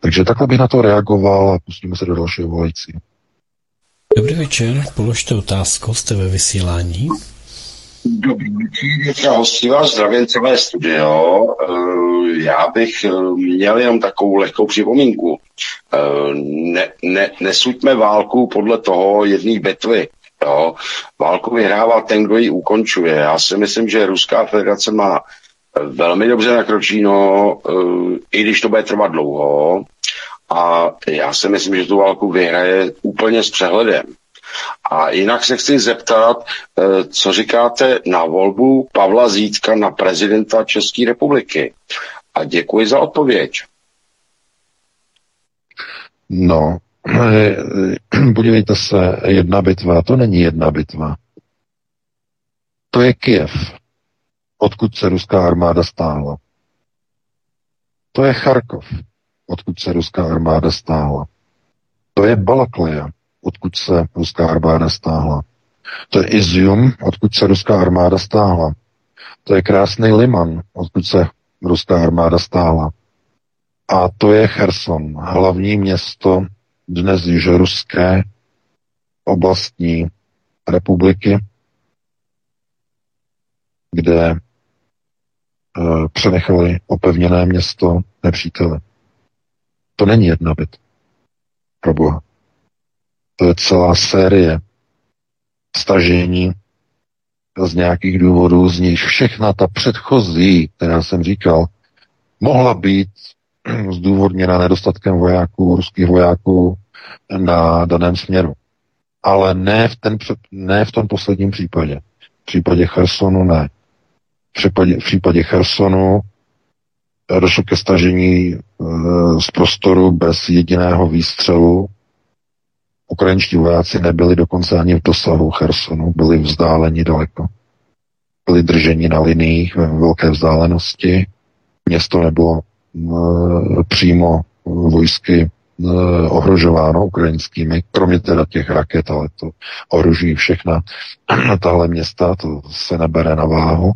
Takže takhle bych na to reagoval a pustíme se do dalšího volající. Dobrý večer, položte otázku, jste ve vysílání. Dobrý večer, hostí vás zdravím celé studio. Eh, já bych eh, měl jenom takovou lehkou připomínku. Eh, ne, ne, nesuďme válku podle toho jedné bitvy. Jo. Válku vyhrává ten, kdo ji ukončuje. Já si myslím, že Ruská federace má velmi dobře nakročíno, i když to bude trvat dlouho. A já si myslím, že tu válku vyhraje úplně s přehledem. A jinak se chci zeptat, eh, co říkáte na volbu Pavla Zítka na prezidenta České republiky. A děkuji za odpověď. No, eh, podívejte se, jedna bitva, to není jedna bitva. To je Kiev, odkud se ruská armáda stáhla. To je Charkov, odkud se ruská armáda stáhla. To je Balakleja, odkud se ruská armáda stáhla. To je Izium, odkud se ruská armáda stáhla. To je krásný Liman, odkud se ruská armáda stáhla. A to je Cherson, hlavní město dnes již ruské oblastní republiky, kde e, přenechali opevněné město nepřítele. To není jedna byt. Pro Boha. To je celá série stažení z nějakých důvodů, z nich všechna ta předchozí, která jsem říkal, mohla být zdůvodněna nedostatkem vojáků, ruských vojáků na daném směru. Ale ne v, ten, ne v tom posledním případě. V případě Chersonu ne. V případě, v případě Chersonu došlo ke stažení e, z prostoru bez jediného výstřelu Ukrajinští vojáci nebyli dokonce ani v dosahu Chersonu, byli vzdáleni daleko. Byli drženi na liniích ve velké vzdálenosti. Město nebylo e, přímo vojsky e, ohrožováno ukrajinskými, kromě teda těch raket, ale to ohrožují všechna tahle města, to se nebere na váhu.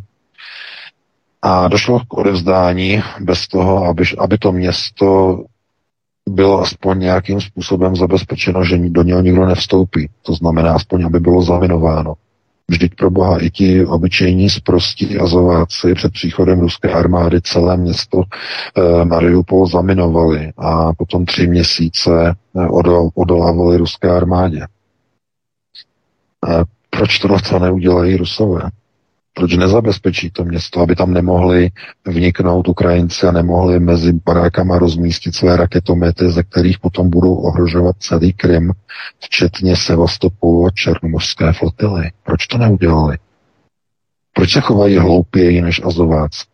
A došlo k odevzdání bez toho, aby, aby to město bylo aspoň nějakým způsobem zabezpečeno, že do něho nikdo nevstoupí. To znamená aspoň, aby bylo zaminováno. Vždyť pro boha i ti obyčejní zprostí azováci před příchodem ruské armády celé město eh, Mariupol zaminovali a potom tři měsíce eh, odol, odolávali ruské armádě. Eh, proč to neudělají rusové? Proč nezabezpečí to město, aby tam nemohli vniknout Ukrajinci a nemohli mezi barákama rozmístit své raketomety, ze kterých potom budou ohrožovat celý Krym, včetně Sevastopolu a Černomorské flotily. Proč to neudělali? Proč se chovají hloupěji než Azováci?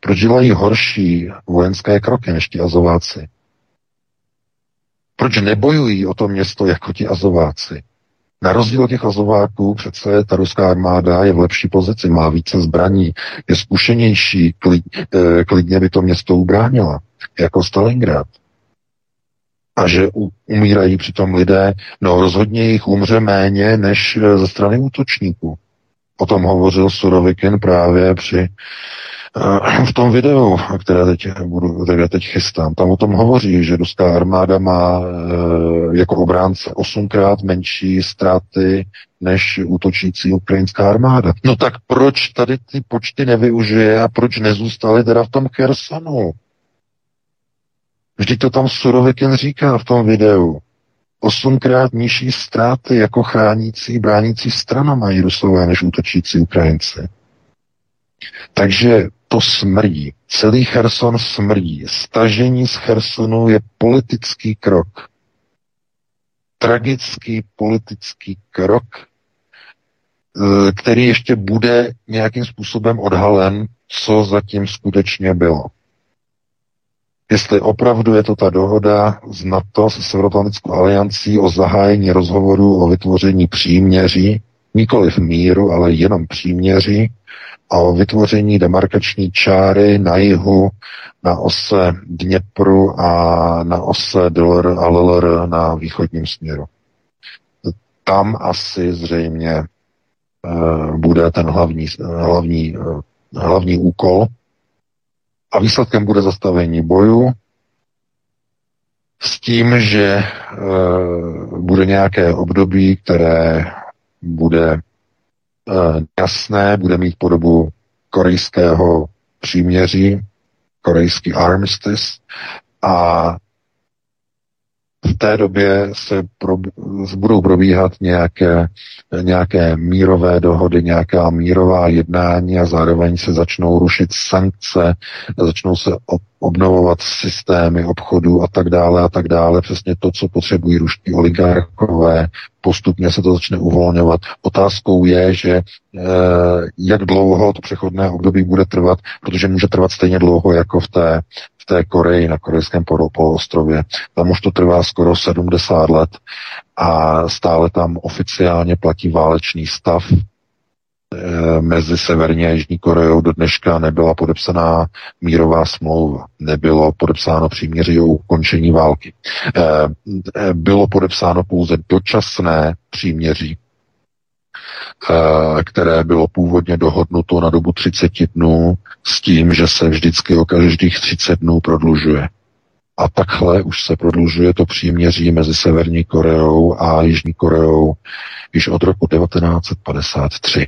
Proč dělají horší vojenské kroky než ti Azováci? Proč nebojují o to město jako ti Azováci? Na rozdíl od těch azováků přece ta ruská armáda je v lepší pozici, má více zbraní, je zkušenější, klid, eh, klidně by to město ubránila, jako Stalingrad. a že umírají přitom lidé, no rozhodně jich umře méně než ze strany útočníků. O tom hovořil Surovikin právě při Eh, v tom videu, které teď, budu, které teď chystám, tam o tom hovoří, že ruská armáda má eh, jako obránce osmkrát menší ztráty než útočící ukrajinská armáda. No tak proč tady ty počty nevyužije a proč nezůstaly teda v tom Chersonu? Vždyť to tam Surovikin říká v tom videu. Osmkrát nižší ztráty jako chránící, bránící strana mají Rusové než útočící Ukrajinci. Takže to smrdí. Celý Cherson smrdí. Stažení z Chersonu je politický krok. Tragický politický krok, eh, který ještě bude nějakým způsobem odhalen, co zatím skutečně bylo. Jestli opravdu je to ta dohoda z NATO se Severoatlantickou aliancí o zahájení rozhovoru o vytvoření příměří, nikoli v míru, ale jenom příměří, a o vytvoření demarkační čáry na jihu na ose Dněpru a na ose Dlr a Llr na východním směru. Tam asi zřejmě uh, bude ten hlavní, hlavní, uh, hlavní úkol a výsledkem bude zastavení boju s tím, že uh, bude nějaké období, které bude Eh, jasné, bude mít podobu korejského příměří, korejský armistice a v té době se pro, budou probíhat nějaké, nějaké mírové dohody, nějaká mírová jednání a zároveň se začnou rušit sankce, začnou se obnovovat systémy obchodu a tak dále a tak dále. Přesně to, co potřebují ruští oligarchové. Postupně se to začne uvolňovat. Otázkou je, že e, jak dlouho to přechodné období bude trvat, protože může trvat stejně dlouho jako v té, té Koreji, na korejském poloostrově. Tam už to trvá skoro 70 let a stále tam oficiálně platí válečný stav, Eh, mezi Severní a Jižní Koreou do dneška nebyla podepsaná mírová smlouva, nebylo podepsáno příměří o ukončení války. Eh, eh, bylo podepsáno pouze dočasné příměří, které bylo původně dohodnuto na dobu 30 dnů s tím, že se vždycky o každých 30 dnů prodlužuje. A takhle už se prodlužuje to příměří mezi Severní Koreou a Jižní Koreou již od roku 1953.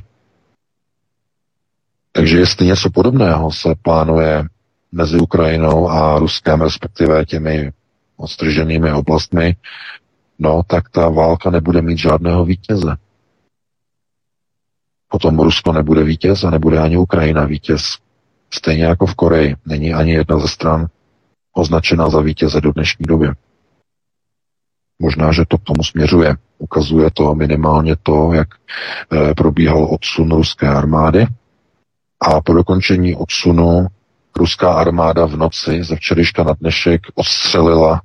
Takže jestli něco podobného se plánuje mezi Ukrajinou a Ruskem, respektive těmi odstrženými oblastmi, no tak ta válka nebude mít žádného vítěze. Potom Rusko nebude vítěz a nebude ani Ukrajina vítěz. Stejně jako v Koreji není ani jedna ze stran označena za vítěze do dnešní doby. Možná, že to k tomu směřuje. Ukazuje to minimálně to, jak e, probíhal odsun ruské armády a po dokončení odsunu ruská armáda v noci ze včerejška na dnešek odstřelila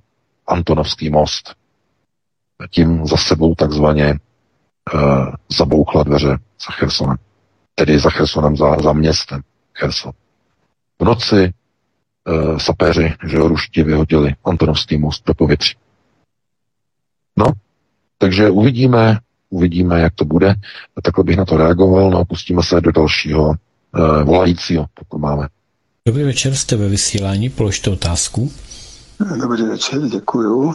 Antonovský most. Tím za sebou takzvaně zabouchla dveře za Chersonem. Tedy za Chersonem, za, za městem Cherson. V noci uh, sapéři, že ruští vyhodili Antonovský most do povětří. No, takže uvidíme, uvidíme, jak to bude. Takhle bych na to reagoval, no a pustíme se do dalšího uh, volajícího, pokud máme. Dobrý večer, jste ve vysílání, položte otázku. Dobrý večer, děkuju.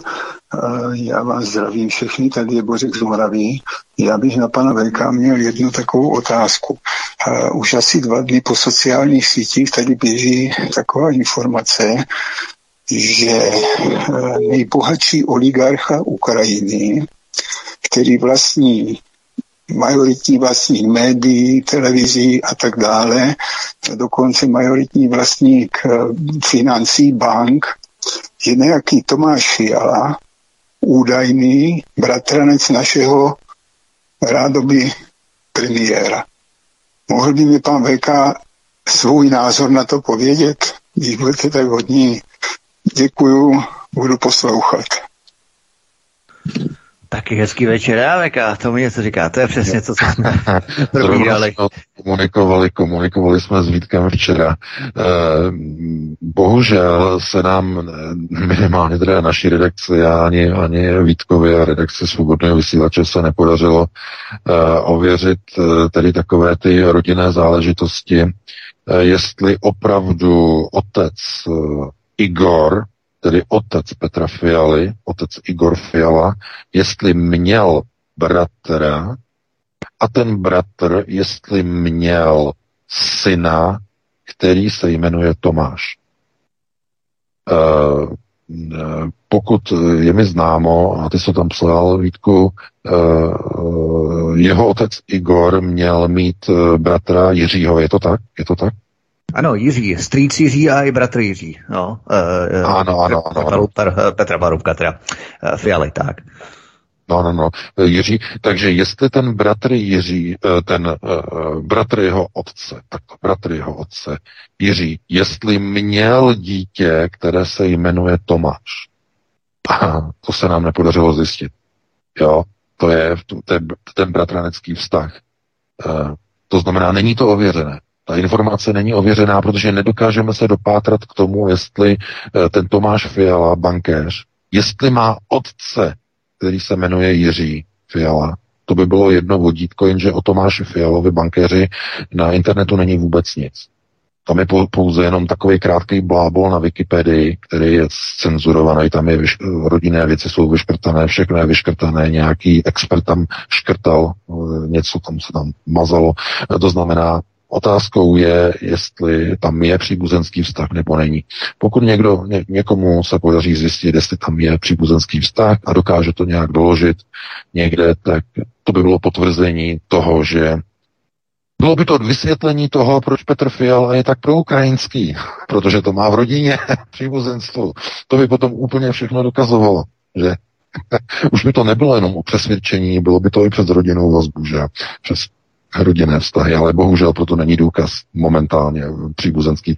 Já vás zdravím všechny, tady je Bořek z Moraví. Já bych na pana Velká měl jednu takovou otázku. Už asi dva dny po sociálních sítích tady běží taková informace, že nejbohatší oligarcha Ukrajiny, který vlastní majoritní vlastník médií, televizí a tak dále, dokonce majoritní vlastník eh, financí, bank, je nějaký Tomáš Fiala, údajný bratranec našeho rádoby premiéra. Mohl by mi pan VK svůj názor na to povědět, když budete tak hodní. Děkuju, budu poslouchat. Taky hezký večer, Aveka, to mi něco říká, to je přesně to, co jsme probírali. komunikovali, komunikovali jsme s Vítkem včera. Eh, bohužel se nám minimálně teda naší redakci a ani, ani Vítkovi a redakci Svobodného vysílače se nepodařilo eh, ověřit tedy takové ty rodinné záležitosti, jestli opravdu otec Igor, tedy otec Petra Fialy, otec Igor Fiala, jestli měl bratra a ten bratr, jestli měl syna, který se jmenuje Tomáš. Uh, pokud je mi známo, a ty jsi tam psal, Vítku, uh, jeho otec Igor měl mít bratra Jiřího, je to tak? Je to tak? Ano, Jiří, strýc Jiří a i bratr Jiří. No, uh, ano, ano, ano. Petra, Petra Barubka, teda Fialy, tak. No, no, no, Jiří. Takže jestli ten bratr Jiří, eh, ten uh, bratr jeho otce, tak bratr jeho otce, Jiří, jestli měl dítě, které se jmenuje Tomáš, to se nám nepodařilo zjistit. Jo, to je, je ten bratranecký vztah. Uh, to znamená, není to ověřené. Ta informace není ověřená, protože nedokážeme se dopátrat k tomu, jestli ten Tomáš Fiala, bankéř, jestli má otce, který se jmenuje Jiří Fiala. To by bylo jedno vodítko, jenže o Tomáši Fialovi bankéři na internetu není vůbec nic. Tam je pouze jenom takový krátký blábol na Wikipedii, který je cenzurovaný, tam je vyš- rodinné věci jsou vyškrtané, všechno je vyškrtané, nějaký expert tam škrtal, eh, něco tam se tam mazalo. To znamená, Otázkou je, jestli tam je příbuzenský vztah nebo není. Pokud někdo, ně, někomu se podaří zjistit, jestli tam je příbuzenský vztah a dokáže to nějak doložit někde, tak to by bylo potvrzení toho, že bylo by to vysvětlení toho, proč Petr Fiala je tak proukrajinský, protože to má v rodině příbuzenstvo. To by potom úplně všechno dokazovalo, že už by to nebylo jenom o přesvědčení, bylo by to i přes rodinnou vazbu, že přes rodinné vztahy, ale bohužel proto není důkaz momentálně. Příbuzenský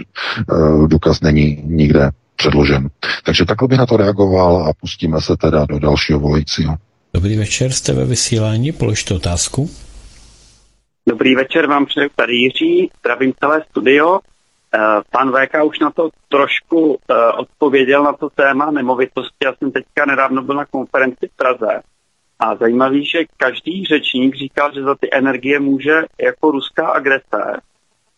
uh, důkaz není nikde předložen. Takže takhle bych na to reagoval a pustíme se teda do dalšího volajícího. Dobrý večer, jste ve vysílání, položte otázku. Dobrý večer, vám přeju tady Jiří, zdravím celé studio. Eh, pan VK už na to trošku eh, odpověděl na to téma nemovitosti. Já jsem teďka nedávno byl na konferenci v Praze a zajímavý, že každý řečník říkal, že za ty energie může jako ruská agrese.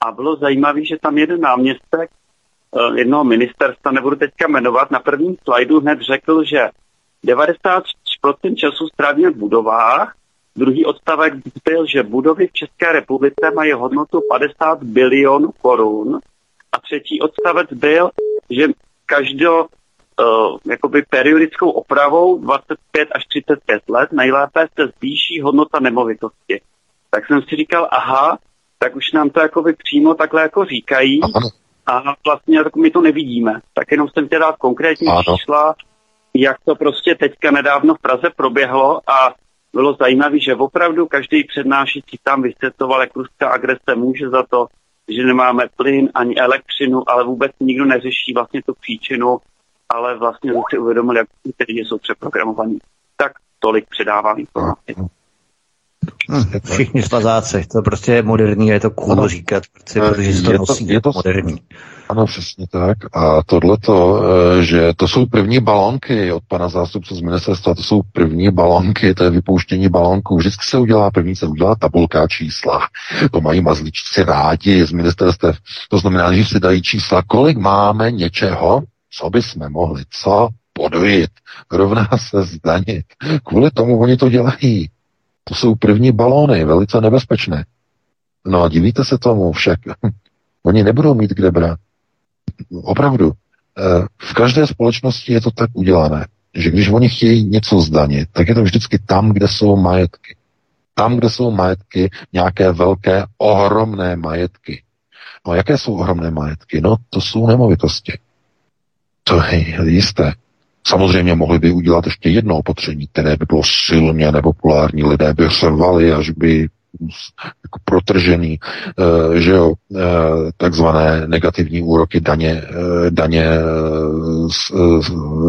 A bylo zajímavé, že tam jeden náměstek eh, jednoho ministerstva, nebudu teďka jmenovat, na prvním slajdu hned řekl, že 90% času strávíme v budovách, druhý odstavek byl, že budovy v České republice mají hodnotu 50 bilionů korun a třetí odstavec byl, že každou uh, jakoby periodickou opravou 25 až 35 let nejlépe se zvýší hodnota nemovitosti. Tak jsem si říkal, aha, tak už nám to jakoby přímo takhle jako říkají a vlastně tak my to nevidíme. Tak jenom jsem chtěl dát konkrétní ano. čísla, jak to prostě teďka nedávno v Praze proběhlo a bylo zajímavé, že opravdu každý přednášící tam vysvětloval, jak ruská agrese může za to, že nemáme plyn ani elektřinu, ale vůbec nikdo neřeší vlastně tu příčinu ale vlastně jsem si uvědomil, jak ty lidi jsou přeprogramovaní. Tak tolik předávám informací. Hmm, všichni svazáci, to prostě je moderní, je to cool ano. říkat, protože, protože je to, je to, je to moderní. Ano, přesně tak. A tohleto, eh, že to jsou první balonky od pana zástupce z ministerstva, to jsou první balonky, to je vypouštění balonku. Vždycky se udělá, první se udělá tabulka čísla. To mají mazličci rádi z ministerstev. To znamená, že si dají čísla, kolik máme něčeho, co by jsme mohli, co podojit, rovná se zdanit. Kvůli tomu oni to dělají. To jsou první balóny, velice nebezpečné. No a divíte se tomu však. Oni nebudou mít kde brát. Opravdu. Eh, v každé společnosti je to tak udělané, že když oni chtějí něco zdanit, tak je to vždycky tam, kde jsou majetky. Tam, kde jsou majetky, nějaké velké, ohromné majetky. No jaké jsou ohromné majetky? No to jsou nemovitosti. To je jisté. Samozřejmě mohli by udělat ještě jedno opatření, které by bylo silně nepopulární. Lidé by řvali, až by jako protržený, uh, že jo, uh, takzvané negativní úroky daně, uh, daně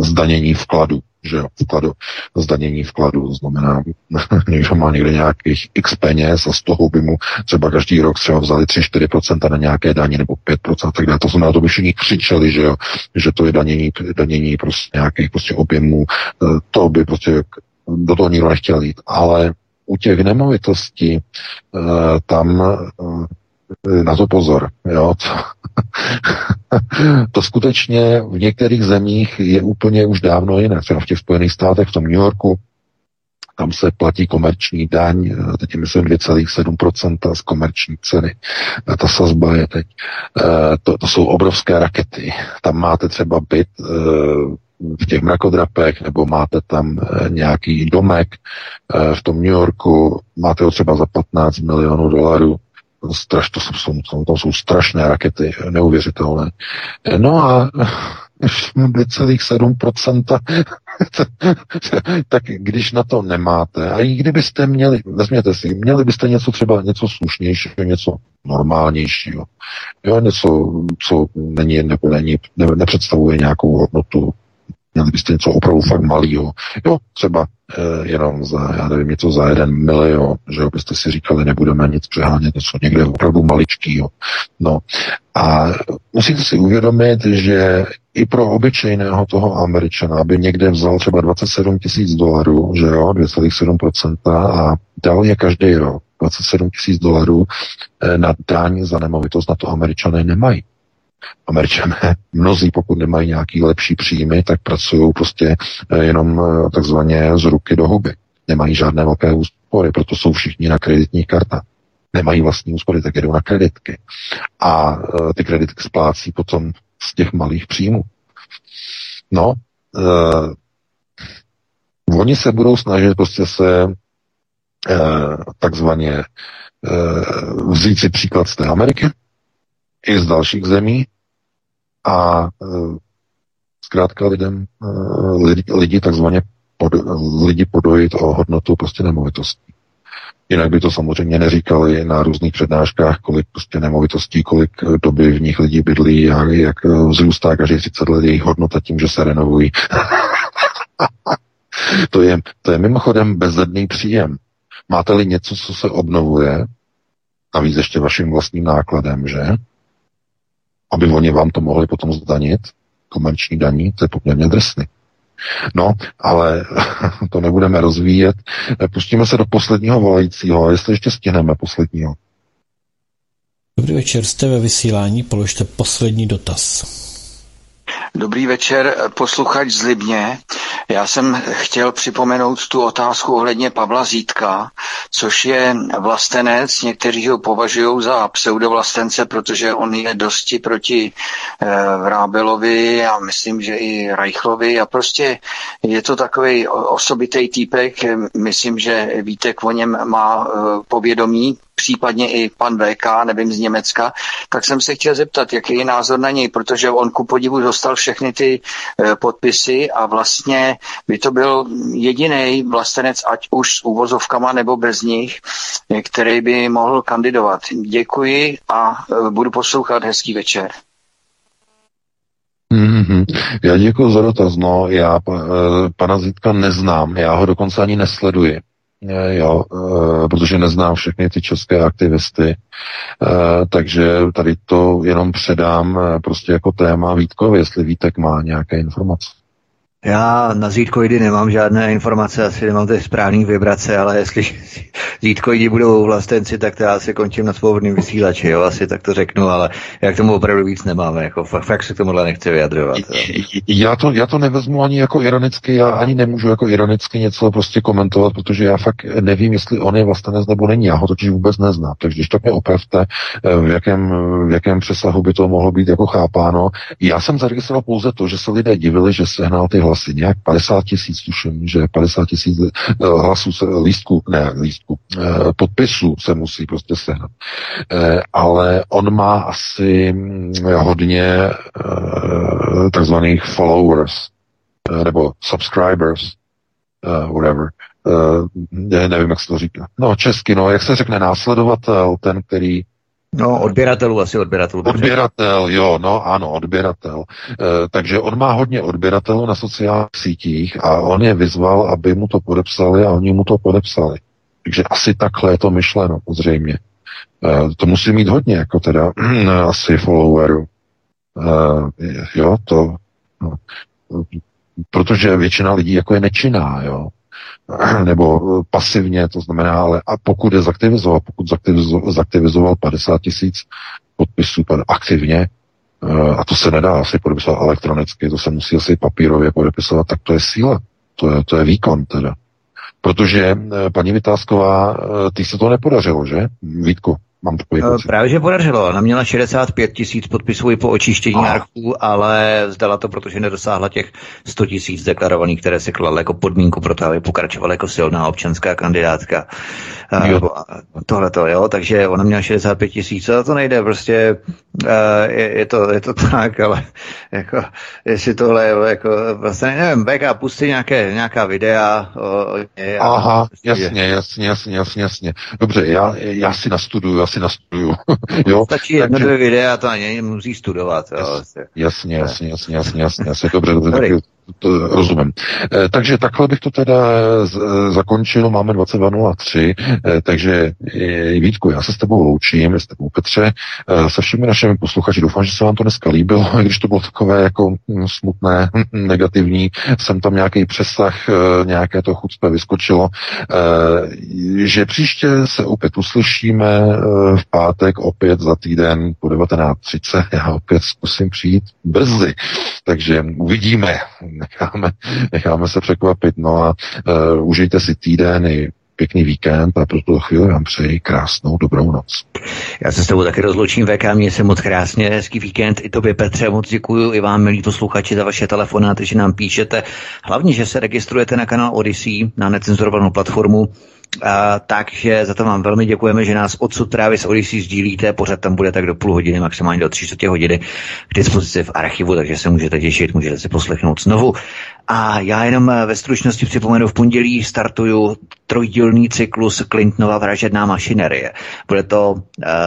zdanění vkladu. Že vkladu, zdanění vkladu, to znamená, někdo má někde nějakých x peněz a z toho by mu třeba každý rok třeba vzali 3-4% na nějaké daně nebo 5%, tak. To znamená, to by všichni křičeli, že jo, že to je danění, danění prostě nějakých prostě objemů, eh, to by prostě do toho nikdo nechtěl jít, ale u těch nemovitostí eh, tam eh, na to pozor. Jo? to skutečně v některých zemích je úplně už dávno jiné. Třeba v těch Spojených státech, v tom New Yorku, tam se platí komerční daň, eh, teď myslím 2,7% z komerční ceny. Ta sazba je teď. To, to jsou obrovské rakety. Tam máte třeba byt v těch mrakodrapech, nebo máte tam eh, nějaký domek eh, v tom New Yorku, máte ho třeba za 15 milionů dolarů, Straš, to, jsou, to, to jsou strašné rakety, neuvěřitelné. No a 2,7%, tak když na to nemáte, a i kdybyste měli, vezměte si, měli byste něco třeba něco slušnějšího, něco normálnějšího, jo, něco, co není nebo není, ne, nepředstavuje nějakou hodnotu, Měli byste něco opravdu fakt malého. Jo, třeba e, jenom za, já nevím, něco za jeden milion, že jo, byste si říkali, nebudeme nic přehánět, něco někde opravdu maličkýho. No a musíte si uvědomit, že i pro obyčejného toho Američana by někde vzal třeba 27 tisíc dolarů, že jo, 2,7% a dal je každý rok 27 tisíc dolarů eh, na daň za nemovitost, na to Američané nemají. Američané, mnozí, pokud nemají nějaký lepší příjmy, tak pracují prostě eh, jenom eh, takzvaně z ruky do huby. Nemají žádné velké úspory, proto jsou všichni na kreditních kartách. Nemají vlastní úspory, tak jedou na kreditky. A uh, ty kreditky splácí potom z těch malých příjmů. No, uh, oni se budou snažit prostě se uh, takzvaně uh, vzít si příklad z té Ameriky, i z dalších zemí a e, zkrátka lidem, e, lidi, lidi takzvaně pod, lidi podojit o hodnotu prostě nemovitostí. Jinak by to samozřejmě neříkali na různých přednáškách, kolik prostě nemovitostí, kolik doby v nich lidi bydlí a jak vzrůstá každý 30 let jejich hodnota tím, že se renovují. to, je, to je mimochodem bezedný příjem. Máte-li něco, co se obnovuje, navíc ještě vaším vlastním nákladem, že? Aby oni vám to mohli potom zdanit, komerční daní, to je poměrně drsný. No, ale to nebudeme rozvíjet. Pustíme se do posledního volajícího, jestli ještě stihneme posledního. Dobrý večer, jste ve vysílání, položte poslední dotaz. Dobrý večer, posluchač z Libně. Já jsem chtěl připomenout tu otázku ohledně Pavla Zítka, což je vlastenec. Někteří ho považují za pseudovlastence, protože on je dosti proti e, Vrábelovi a myslím, že i Reichlovi a prostě je to takový osobitý týpek. Myslím, že Vítek o něm má e, povědomí, případně i pan VK, nevím, z Německa, tak jsem se chtěl zeptat, jaký je názor na něj, protože on ku podivu dostal všechny ty e, podpisy a vlastně by to byl jediný vlastenec, ať už s úvozovkama nebo bez nich, e, který by mohl kandidovat. Děkuji a e, budu poslouchat. Hezký večer. Mm-hmm. Já děkuji za dotaz. No, já pana Zitka neznám, já ho dokonce ani nesleduji. Eh, jo, eh, protože neznám všechny ty české aktivisty, eh, takže tady to jenom předám prostě jako téma Vítkovi, jestli Vítek má nějaké informace. Já na zítkoidy nemám žádné informace, asi nemám ty správné vibrace, ale jestli zítkoidi budou vlastenci, tak to já si končím na svobodným vysílači, jo, asi tak to řeknu, ale jak tomu opravdu víc nemáme, jako fakt, fakt se k tomuhle nechci vyjadřovat. Já to, já to nevezmu ani jako ironicky, já ani nemůžu jako ironicky něco prostě komentovat, protože já fakt nevím, jestli on je vlastenec nebo není, já ho totiž vůbec neznám, takže když tak mě opravte, eh, v jakém, v jakém přesahu by to mohlo být jako chápáno. Já jsem zaregistroval pouze to, že se lidé divili, že sehnal ty hlasy, nějak 50 tisíc, tuším, že 50 tisíc eh, hlasů, lístku, ne lístku, eh, podpisů se musí prostě sehnat. Eh, ale on má asi hm, hodně takzvaných followers, nebo subscribers, whatever. Nevím, jak se to říká. No, česky, no, jak se řekne následovatel, ten, který No, odběratelů, asi odběratelů. Odběratel, jo, no ano, odběratel. E, takže on má hodně odběratelů na sociálních sítích a on je vyzval, aby mu to podepsali a oni mu to podepsali. Takže asi takhle je to myšleno, zřejmě. E, to musí mít hodně, jako teda asi followerů. E, jo, to, no, protože většina lidí jako je nečinná, jo. nebo eh, pasivně, to znamená, ale a pokud je zaktivizoval, pokud zaktivizoval, zaktivizoval 50 tisíc podpisů aktivně, eh, a to se nedá asi podepisovat elektronicky, to se musí asi papírově podepisovat, tak to je síla, to je, to je výkon teda. Protože eh, paní Vytázková, ty se to nepodařilo, že? Vítku? Mám takový pocit. Právě, že podařilo. Ona měla 65 tisíc podpisů i po očištění oh. archů, ale zdala to, protože nedosáhla těch 100 tisíc deklarovaných, které si kladly jako podmínku pro to, aby pokračovala jako silná občanská kandidátka. Tohle to, jo, takže ona měla 65 tisíc, a to nejde, prostě je, je, to, je to tak, ale jako, jestli tohle je, jako, vlastně nevím, BK, pusti nějaké, nějaká videa. O, je, Aha, jasně, jasně, jasně, jasně, jasně. Dobře, já, já si nastuduju, já si nastuduju. jo? Stačí jedno, dvě videa, to ani musí studovat. Jo? Jasně, jasně, jasně, jasně, jasně, jasně, dobře, dobře, dobře to rozumím. E, takže takhle bych to teda z, e, zakončil, máme 22.03, e, takže Vítku, já se s tebou loučím, s tebou Petře, se všemi našimi posluchači, doufám, že se vám to dneska líbilo, když to bylo takové jako hm, smutné, hm, hm, negativní, jsem tam nějaký přesah, nějaké to chucpe vyskočilo, že příště se opět uslyšíme v pátek opět za týden po 19.30, já opět zkusím přijít brzy, takže uvidíme, necháme, necháme se překvapit. No a uh, užijte si týden i pěkný víkend a pro tuto chvíli vám přeji krásnou dobrou noc. Já se s tebou taky rozloučím, VK, mě se moc krásně, hezký víkend, i tobě Petře, moc děkuji i vám, milí posluchači, za vaše telefonáty, že nám píšete. Hlavně, že se registrujete na kanál Odyssey, na necenzurovanou platformu, a, takže za to vám velmi děkujeme, že nás odsud právě s Odyssey sdílíte. Pořád tam bude tak do půl hodiny, maximálně do tři čtvrtě hodiny k dispozici v archivu, takže se můžete těšit, můžete si poslechnout znovu. A já jenom ve stručnosti připomenu, v pondělí startuju trojdílný cyklus Clintonova vražedná mašinerie. Bude to uh,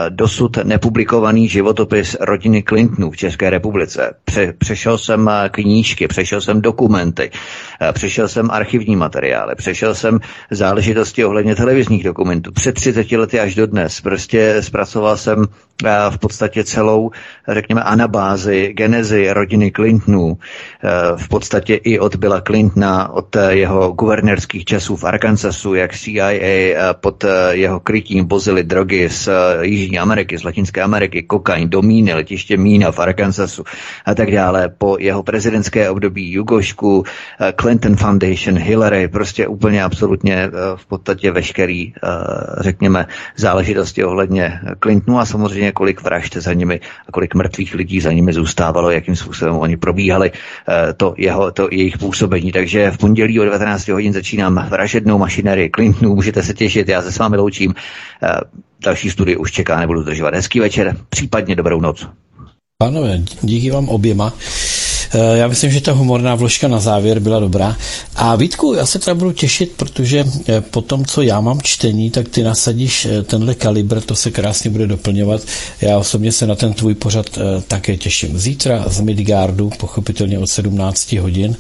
dosud nepublikovaný životopis rodiny Clintonů v České republice. Pře- přešel jsem uh, knížky, přešel jsem dokumenty, uh, přešel jsem archivní materiály, přešel jsem záležitosti ohledně televizních dokumentů. Před 30 lety až do dnes. Prostě zpracoval jsem uh, v podstatě celou, řekněme, anabázi, genezi rodiny Clintonů. Uh, v podstatě i od Billa Clintona, od jeho guvernérských časů v Arkansasu, jak CIA eh, pod eh, jeho krytím vozili drogy z eh, Jižní Ameriky, z Latinské Ameriky, kokain do míny, letiště Mína v Arkansasu a tak dále. Po jeho prezidentské období Jugošku, Clinton Foundation, Hillary, prostě úplně absolutně v podstatě veškerý, řekněme, záležitosti ohledně Clintonu a samozřejmě kolik vražd za nimi a kolik mrtvých lidí za nimi zůstávalo, jakým způsobem oni probíhali, to, jeho, to jejich působení. Takže v pondělí o 19 hodin začínám vražednou mašinerii Clintonů. Můžete se těšit, já se s vámi loučím. Eh, další studie už čeká, nebudu zdržovat. Hezký večer, případně dobrou noc. Pánové, díky vám oběma. Eh, já myslím, že ta humorná vložka na závěr byla dobrá. A Vítku, já se teda budu těšit, protože eh, po tom, co já mám čtení, tak ty nasadíš tenhle kalibr, to se krásně bude doplňovat. Já osobně se na ten tvůj pořad také těším. Zítra z Midgardu, pochopitelně od 17 hodin.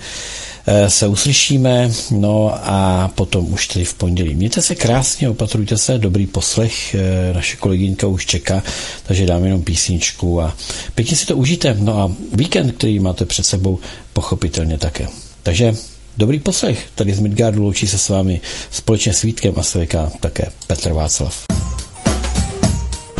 Eh, se uslyšíme, no a potom už tedy v pondělí. Mějte se krásně, opatrujte se, dobrý poslech, eh, naše kolegyňka už čeká, takže dám jenom písničku a pěkně si to užijte. No a víkend, který máte před sebou, pochopitelně také. Takže dobrý poslech, tady z Midgardu loučí se s vámi společně s Vítkem a SVK také Petr Václav.